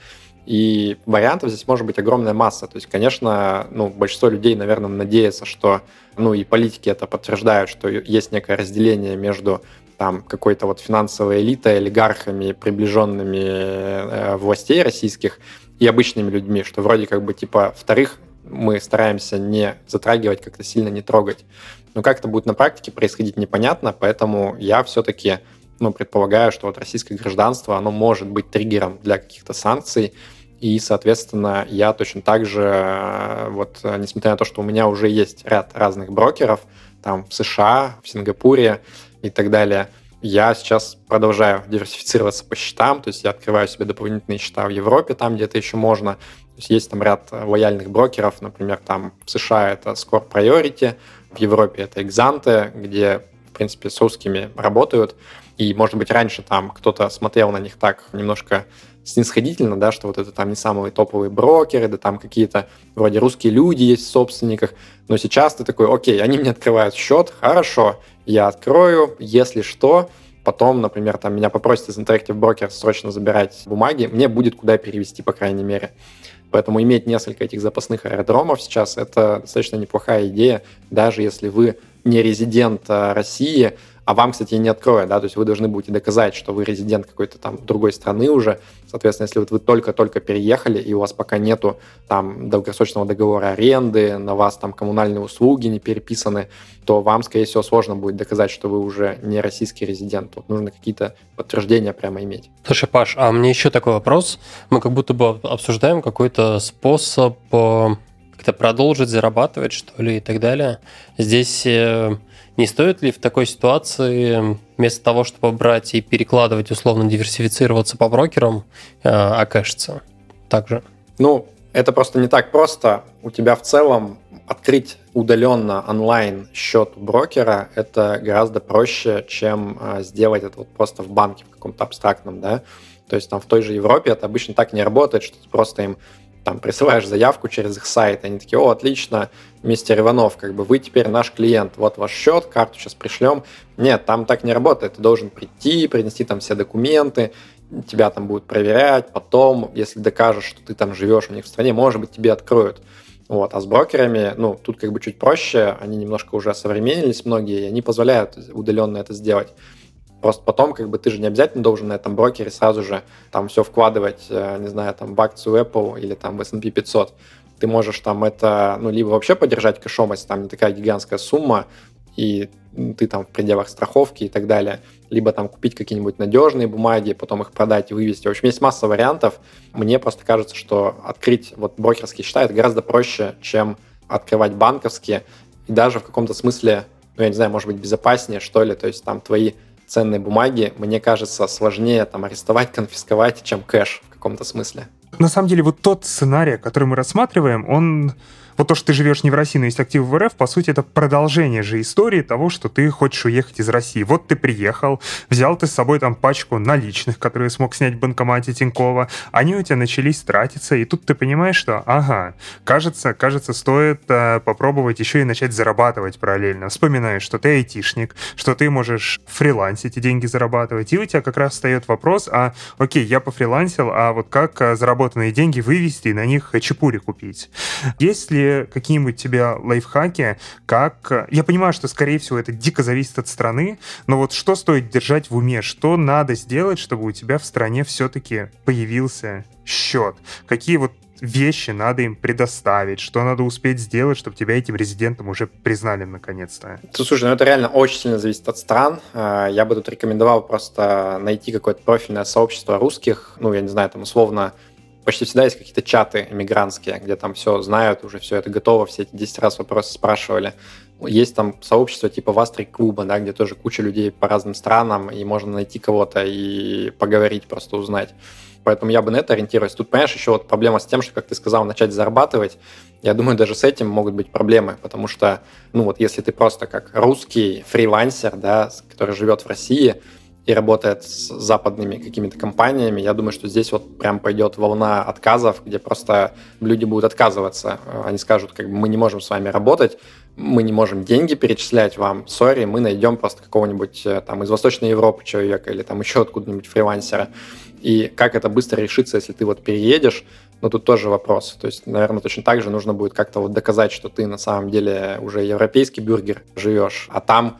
Speaker 2: И вариантов здесь может быть огромная масса. То есть, конечно, ну, большинство людей, наверное, надеется, что, ну, и политики это подтверждают, что есть некое разделение между там какой-то вот финансовой элитой, олигархами, приближенными э, властей российских и обычными людьми, что вроде как бы типа вторых мы стараемся не затрагивать, как-то сильно не трогать. Но как это будет на практике происходить, непонятно, поэтому я все-таки ну, предполагаю, что вот российское гражданство, оно может быть триггером для каких-то санкций, и, соответственно, я точно так же, э, вот, несмотря на то, что у меня уже есть ряд разных брокеров, там, в США, в Сингапуре и так далее, я сейчас продолжаю диверсифицироваться по счетам, то есть я открываю себе дополнительные счета в Европе, там где-то еще можно. То есть есть там ряд лояльных брокеров, например, там в США это Score Priority, в Европе это Exante, где, в принципе, с русскими работают. И, может быть, раньше там кто-то смотрел на них так немножко снисходительно, да, что вот это там не самые топовые брокеры, да там какие-то вроде русские люди есть в собственниках, но сейчас ты такой, окей, они мне открывают счет, хорошо, я открою, если что, потом, например, там меня попросят из Interactive Broker срочно забирать бумаги, мне будет куда перевести, по крайней мере. Поэтому иметь несколько этих запасных аэродромов сейчас – это достаточно неплохая идея, даже если вы не резидент а, России, а вам, кстати, не откроют, да, то есть вы должны будете доказать, что вы резидент какой-то там другой страны уже, соответственно, если вот вы только-только переехали, и у вас пока нету там долгосрочного договора аренды, на вас там коммунальные услуги не переписаны, то вам, скорее всего, сложно будет доказать, что вы уже не российский резидент. Вот нужно какие-то подтверждения прямо иметь.
Speaker 3: Слушай, Паш, а мне еще такой вопрос. Мы как будто бы обсуждаем какой-то способ э, как-то продолжить зарабатывать, что ли, и так далее. Здесь э, не стоит ли в такой ситуации вместо того, чтобы брать и перекладывать, условно диверсифицироваться по брокерам, э, окажется также?
Speaker 2: Ну, это просто не так просто. У тебя в целом открыть удаленно онлайн счет брокера это гораздо проще, чем э, сделать это вот просто в банке в каком-то абстрактном, да. То есть там в той же Европе это обычно так не работает, что ты просто им там присылаешь заявку через их сайт, они такие, о, отлично, мистер Иванов, как бы вы теперь наш клиент, вот ваш счет, карту сейчас пришлем. Нет, там так не работает, ты должен прийти, принести там все документы, тебя там будут проверять, потом, если докажешь, что ты там живешь у них в стране, может быть, тебе откроют. Вот. А с брокерами, ну, тут как бы чуть проще, они немножко уже современнились многие, и они позволяют удаленно это сделать. Просто потом, как бы, ты же не обязательно должен на этом брокере сразу же там все вкладывать, э, не знаю, там в акцию Apple или там в S&P 500. Ты можешь там это, ну, либо вообще поддержать кэшом, там не такая гигантская сумма, и ты там в пределах страховки и так далее, либо там купить какие-нибудь надежные бумаги, потом их продать и вывести. В общем, есть масса вариантов. Мне просто кажется, что открыть вот брокерские счета это гораздо проще, чем открывать банковские. И даже в каком-то смысле, ну, я не знаю, может быть, безопаснее, что ли. То есть там твои ценные бумаги, мне кажется, сложнее там арестовать, конфисковать, чем кэш в каком-то смысле.
Speaker 1: На самом деле, вот тот сценарий, который мы рассматриваем, он вот то, что ты живешь не в России, но есть активы в РФ, по сути, это продолжение же истории того, что ты хочешь уехать из России. Вот ты приехал, взял ты с собой там пачку наличных, которые смог снять в банкомате Тинькова, они у тебя начались тратиться, и тут ты понимаешь, что, ага, кажется, кажется, стоит э, попробовать еще и начать зарабатывать параллельно. Вспоминаешь, что ты айтишник, что ты можешь фрилансить и деньги зарабатывать, и у тебя как раз встает вопрос, а, окей, я пофрилансил, а вот как э, заработанные деньги вывести и на них чепури купить? Если какие-нибудь тебе лайфхаки, как... Я понимаю, что, скорее всего, это дико зависит от страны, но вот что стоит держать в уме? Что надо сделать, чтобы у тебя в стране все-таки появился счет? Какие вот вещи надо им предоставить, что надо успеть сделать, чтобы тебя этим резидентом уже признали наконец-то?
Speaker 2: Слушай, ну это реально очень сильно зависит от стран. А, я бы тут рекомендовал просто найти какое-то профильное сообщество русских, ну, я не знаю, там условно почти всегда есть какие-то чаты эмигрантские, где там все знают, уже все это готово, все эти 10 раз вопросы спрашивали. Есть там сообщество типа Вастрик клуба, да, где тоже куча людей по разным странам, и можно найти кого-то и поговорить, просто узнать. Поэтому я бы на это ориентируюсь. Тут, понимаешь, еще вот проблема с тем, что, как ты сказал, начать зарабатывать. Я думаю, даже с этим могут быть проблемы, потому что, ну вот, если ты просто как русский фрилансер, да, который живет в России, и работает с западными какими-то компаниями, я думаю, что здесь вот прям пойдет волна отказов, где просто люди будут отказываться. Они скажут, как бы мы не можем с вами работать, мы не можем деньги перечислять вам, сори, мы найдем просто какого-нибудь э, там из Восточной Европы человека или там еще откуда-нибудь фрилансера. И как это быстро решится, если ты вот переедешь, ну тут тоже вопрос. То есть, наверное, точно так же нужно будет как-то вот доказать, что ты на самом деле уже европейский бюргер живешь, а там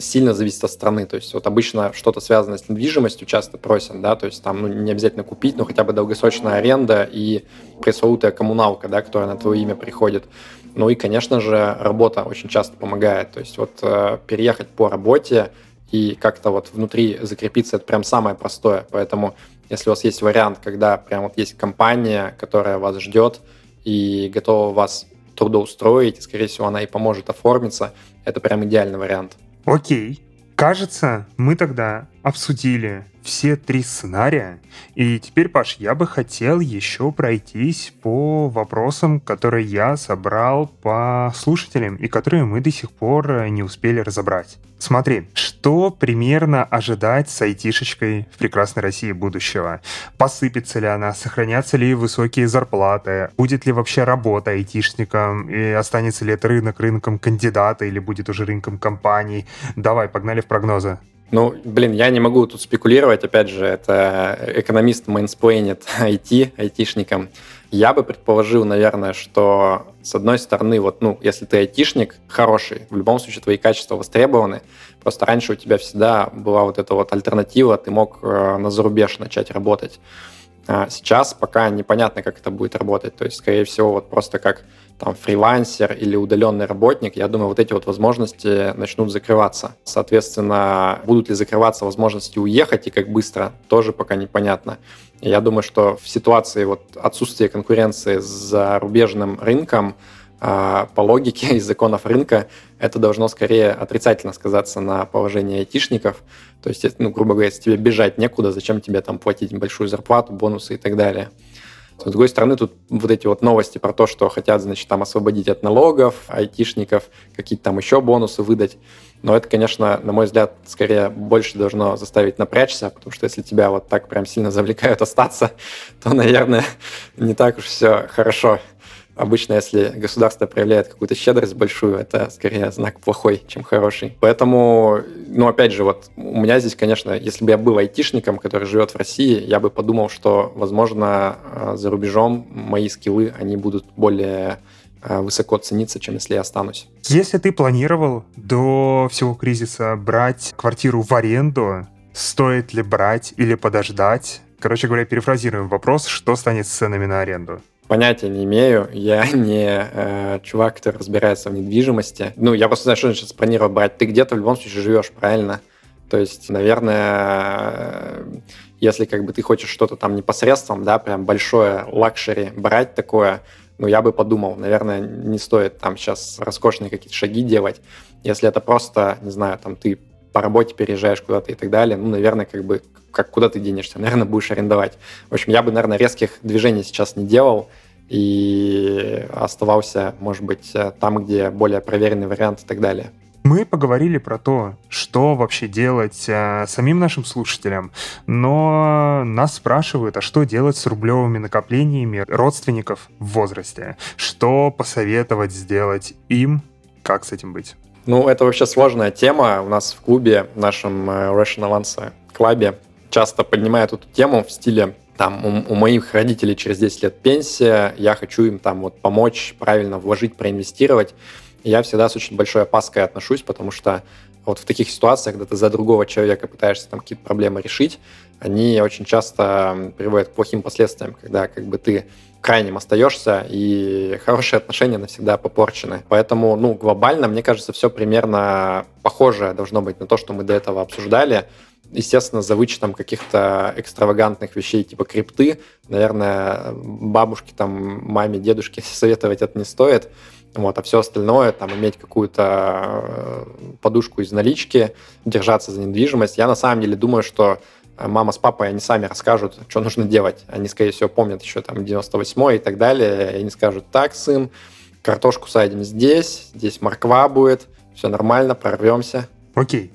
Speaker 2: сильно зависит от страны. То есть вот обычно что-то связанное с недвижимостью часто просят, да, то есть там ну, не обязательно купить, но хотя бы долгосрочная аренда и пресловутая коммуналка, да, которая на твое имя приходит. Ну и, конечно же, работа очень часто помогает. То есть вот э, переехать по работе и как-то вот внутри закрепиться, это прям самое простое. Поэтому если у вас есть вариант, когда прям вот есть компания, которая вас ждет и готова вас трудоустроить, и, скорее всего, она и поможет оформиться, это прям идеальный вариант.
Speaker 1: Окей. Кажется, мы тогда обсудили все три сценария. И теперь, Паш, я бы хотел еще пройтись по вопросам, которые я собрал по слушателям и которые мы до сих пор не успели разобрать. Смотри, что примерно ожидать с айтишечкой в прекрасной России будущего? Посыпется ли она? Сохранятся ли высокие зарплаты? Будет ли вообще работа айтишником? И останется ли это рынок рынком кандидата или будет уже рынком компаний? Давай, погнали в прогнозы.
Speaker 2: Ну, блин, я не могу тут спекулировать, опять же, это экономист mansplain ит IT, айтишникам. Я бы предположил, наверное, что с одной стороны, вот, ну, если ты айтишник хороший, в любом случае твои качества востребованы. Просто раньше у тебя всегда была вот эта вот альтернатива, ты мог э, на зарубеж начать работать. А сейчас пока непонятно, как это будет работать. То есть, скорее всего, вот просто как там фрилансер или удаленный работник, я думаю, вот эти вот возможности начнут закрываться. Соответственно, будут ли закрываться возможности уехать и как быстро, тоже пока непонятно. Я думаю, что в ситуации вот отсутствия конкуренции с зарубежным рынком а, по логике из законов рынка это должно скорее отрицательно сказаться на положении айтишников. То есть, ну, грубо говоря, если тебе бежать некуда, зачем тебе там платить большую зарплату, бонусы и так далее. С другой стороны, тут вот эти вот новости про то, что хотят, значит, там освободить от налогов, айтишников, какие-то там еще бонусы выдать. Но это, конечно, на мой взгляд, скорее больше должно заставить напрячься, потому что если тебя вот так прям сильно завлекают остаться, то, наверное, не так уж все хорошо. Обычно, если государство проявляет какую-то щедрость большую, это скорее знак плохой, чем хороший. Поэтому, ну, опять же, вот у меня здесь, конечно, если бы я был айтишником, который живет в России, я бы подумал, что, возможно, э, за рубежом мои скиллы, они будут более э, высоко цениться, чем если я останусь.
Speaker 1: Если ты планировал до всего кризиса брать квартиру в аренду, стоит ли брать или подождать? Короче говоря, перефразируем вопрос, что станет с ценами на аренду?
Speaker 2: Понятия не имею. Я не э, чувак, который разбирается в недвижимости. Ну, я просто знаю, что значит спланировать брать. Ты где-то в любом случае живешь, правильно? То есть, наверное, если как бы ты хочешь что-то там не по средствам, да, прям большое luxury брать такое, ну, я бы подумал, наверное, не стоит там сейчас роскошные какие-то шаги делать. Если это просто, не знаю, там ты по работе переезжаешь куда-то и так далее, ну, наверное, как бы как куда ты денешься? Наверное, будешь арендовать. В общем, я бы, наверное, резких движений сейчас не делал и оставался, может быть, там, где более проверенный вариант и так далее.
Speaker 1: Мы поговорили про то, что вообще делать э, самим нашим слушателям, но нас спрашивают, а что делать с рублевыми накоплениями родственников в возрасте? Что посоветовать сделать им? Как с этим быть?
Speaker 2: Ну, это вообще сложная тема. У нас в клубе, в нашем э, Russian Avance клубе, часто поднимают эту тему в стиле там у, у моих родителей через 10 лет пенсия, я хочу им там вот помочь правильно вложить, проинвестировать. И я всегда с очень большой опаской отношусь, потому что вот в таких ситуациях, когда ты за другого человека пытаешься там какие-то проблемы решить, они очень часто приводят к плохим последствиям, когда как бы ты крайним остаешься, и хорошие отношения навсегда попорчены. Поэтому, ну, глобально, мне кажется, все примерно похожее должно быть на то, что мы до этого обсуждали. Естественно, за вычетом каких-то экстравагантных вещей типа крипты, наверное, бабушке, там, маме, дедушке советовать это не стоит. Вот, а все остальное, там, иметь какую-то э, подушку из налички, держаться за недвижимость. Я на самом деле думаю, что мама с папой, они сами расскажут, что нужно делать. Они, скорее всего, помнят еще там 98 и так далее. И они скажут, так, сын, картошку садим здесь, здесь морква будет, все нормально, прорвемся.
Speaker 1: Окей.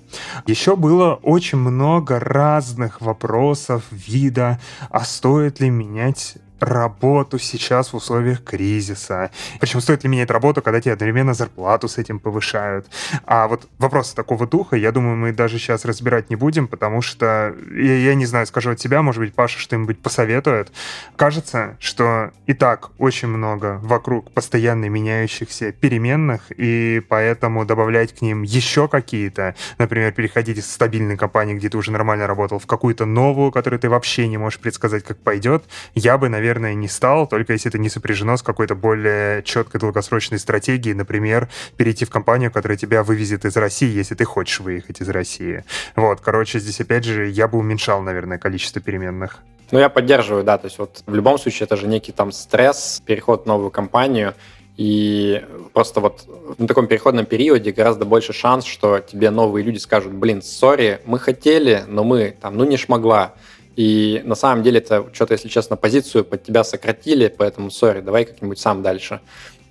Speaker 1: Еще было очень много разных вопросов вида, а стоит ли менять работу сейчас в условиях кризиса. Причем стоит ли менять работу, когда тебе одновременно зарплату с этим повышают. А вот вопросы такого духа, я думаю, мы даже сейчас разбирать не будем, потому что, я, я не знаю, скажу от себя, может быть, Паша что-нибудь посоветует. Кажется, что и так очень много вокруг постоянно меняющихся переменных, и поэтому добавлять к ним еще какие-то, например, переходить из стабильной компании, где ты уже нормально работал, в какую-то новую, которую ты вообще не можешь предсказать, как пойдет, я бы, наверное, наверное, не стал, только если это не сопряжено с какой-то более четкой долгосрочной стратегией, например, перейти в компанию, которая тебя вывезет из России, если ты хочешь выехать из России. Вот, короче, здесь опять же я бы уменьшал, наверное, количество переменных.
Speaker 2: Ну, я поддерживаю, да, то есть вот в любом случае это же некий там стресс, переход в новую компанию, и просто вот на таком переходном периоде гораздо больше шанс, что тебе новые люди скажут, блин, сори, мы хотели, но мы там, ну не шмогла. И на самом деле это что-то, если честно, позицию под тебя сократили, поэтому сори, давай как-нибудь сам дальше.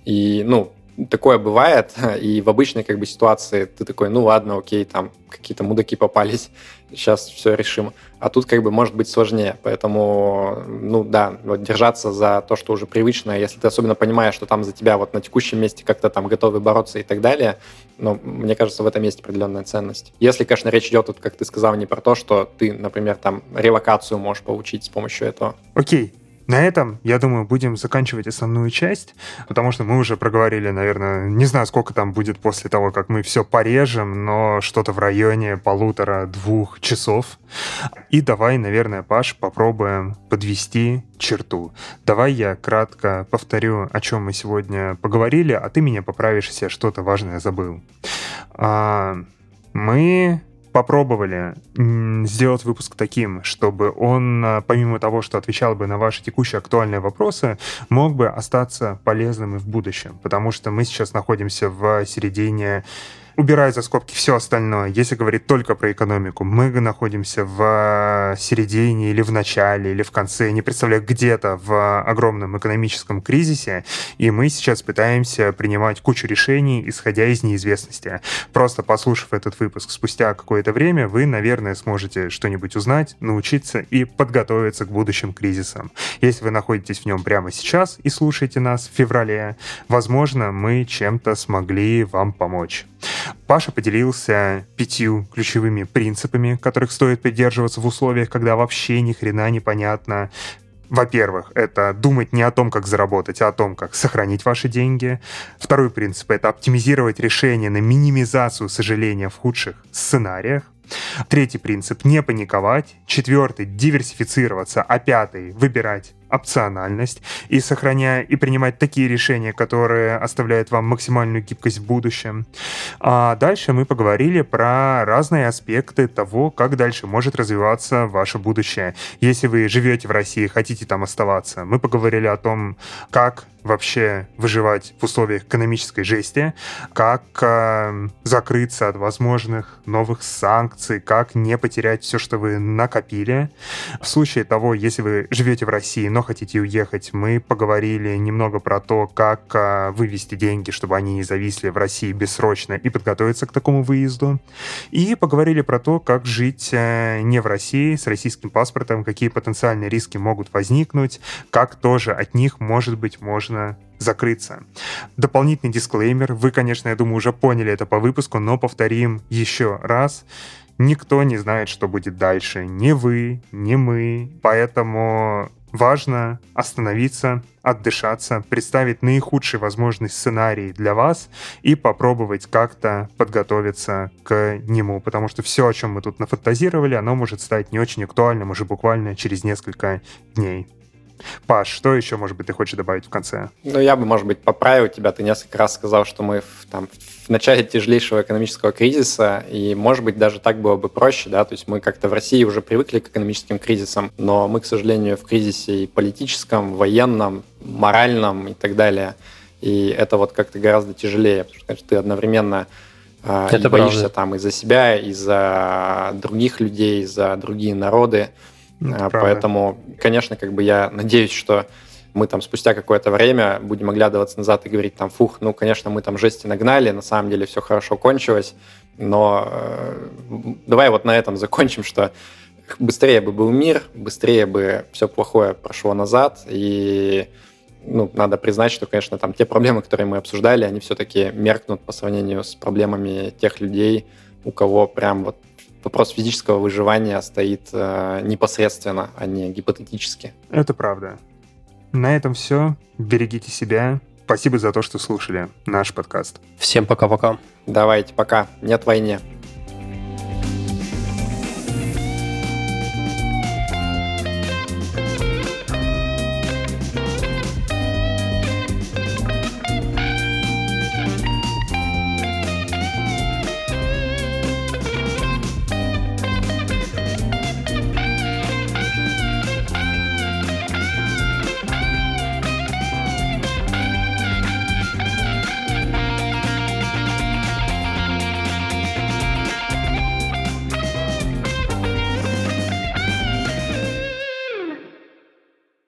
Speaker 2: И, ну, такое бывает, и в обычной как бы ситуации ты такой, ну ладно, окей, там какие-то мудаки попались, сейчас все решим. А тут как бы может быть сложнее, поэтому, ну да, вот держаться за то, что уже привычно, если ты особенно понимаешь, что там за тебя вот на текущем месте как-то там готовы бороться и так далее, ну, мне кажется, в этом есть определенная ценность. Если, конечно, речь идет, вот, как ты сказал, не про то, что ты, например, там релокацию можешь получить с помощью этого.
Speaker 1: Окей, на этом, я думаю, будем заканчивать основную часть, потому что мы уже проговорили, наверное, не знаю, сколько там будет после того, как мы все порежем, но что-то в районе полутора-двух часов. И давай, наверное, Паш, попробуем подвести черту. Давай я кратко повторю, о чем мы сегодня поговорили, а ты меня поправишь, если я что-то важное забыл. А, мы попробовали сделать выпуск таким, чтобы он, а, помимо того, что отвечал бы на ваши текущие актуальные вопросы, мог бы остаться полезным и в будущем. Потому что мы сейчас находимся в середине убирая за скобки все остальное, если говорить только про экономику, мы находимся в середине или в начале, или в конце, не представляю, где-то в огромном экономическом кризисе, и мы сейчас пытаемся принимать кучу решений, исходя из неизвестности. Просто послушав этот выпуск спустя какое-то время, вы, наверное, сможете что-нибудь узнать, научиться и подготовиться к будущим кризисам. Если вы находитесь в нем прямо сейчас и слушаете нас в феврале, возможно, мы чем-то смогли вам помочь. Паша поделился пятью ключевыми принципами, которых стоит придерживаться в условиях, когда вообще ни хрена не понятно, во-первых, это думать не о том, как заработать, а о том, как сохранить ваши деньги. Второй принцип — это оптимизировать решение на минимизацию сожаления в худших сценариях. Третий принцип — не паниковать. Четвертый — диверсифицироваться. А пятый — выбирать опциональность и сохраняя и принимать такие решения, которые оставляют вам максимальную гибкость в будущем. А дальше мы поговорили про разные аспекты того, как дальше может развиваться ваше будущее. Если вы живете в России, хотите там оставаться, мы поговорили о том, как вообще выживать в условиях экономической жести, как э, закрыться от возможных новых санкций, как не потерять все, что вы накопили. В случае того, если вы живете в России, но хотите уехать, мы поговорили немного про то, как э, вывести деньги, чтобы они не зависли в России бессрочно и подготовиться к такому выезду. И поговорили про то, как жить э, не в России с российским паспортом, какие потенциальные риски могут возникнуть, как тоже от них, может быть, можно закрыться. Дополнительный дисклеймер. Вы, конечно, я думаю, уже поняли это по выпуску, но повторим еще раз. Никто не знает, что будет дальше. Ни вы, ни мы. Поэтому важно остановиться, отдышаться, представить наихудший возможный сценарий для вас и попробовать как-то подготовиться к нему, потому что все, о чем мы тут нафантазировали, оно может стать не очень актуальным уже буквально через несколько дней. Паш, что еще, может быть, ты хочешь добавить в конце?
Speaker 2: Ну, я бы, может быть, поправил тебя. Ты несколько раз сказал, что мы в, там, в начале тяжелейшего экономического кризиса, и, может быть, даже так было бы проще, да, то есть мы как-то в России уже привыкли к экономическим кризисам, но мы, к сожалению, в кризисе и политическом, военном, моральном и так далее. И это вот как-то гораздо тяжелее, потому что, конечно, ты одновременно а, это и боишься правда. там и за себя, и за других людей, и за другие народы. Это Поэтому, конечно, как бы я надеюсь, что мы там спустя какое-то время будем оглядываться назад и говорить там, фух, ну, конечно, мы там жести нагнали, на самом деле все хорошо кончилось, но э, давай вот на этом закончим, что быстрее бы был мир, быстрее бы все плохое прошло назад, и ну, надо признать, что, конечно, там те проблемы, которые мы обсуждали, они все-таки меркнут по сравнению с проблемами тех людей, у кого прям вот вопрос физического выживания стоит э, непосредственно, а не гипотетически.
Speaker 1: Это правда. На этом все. Берегите себя. Спасибо за то, что слушали наш подкаст.
Speaker 3: Всем пока-пока.
Speaker 2: Давайте, пока. Нет войне.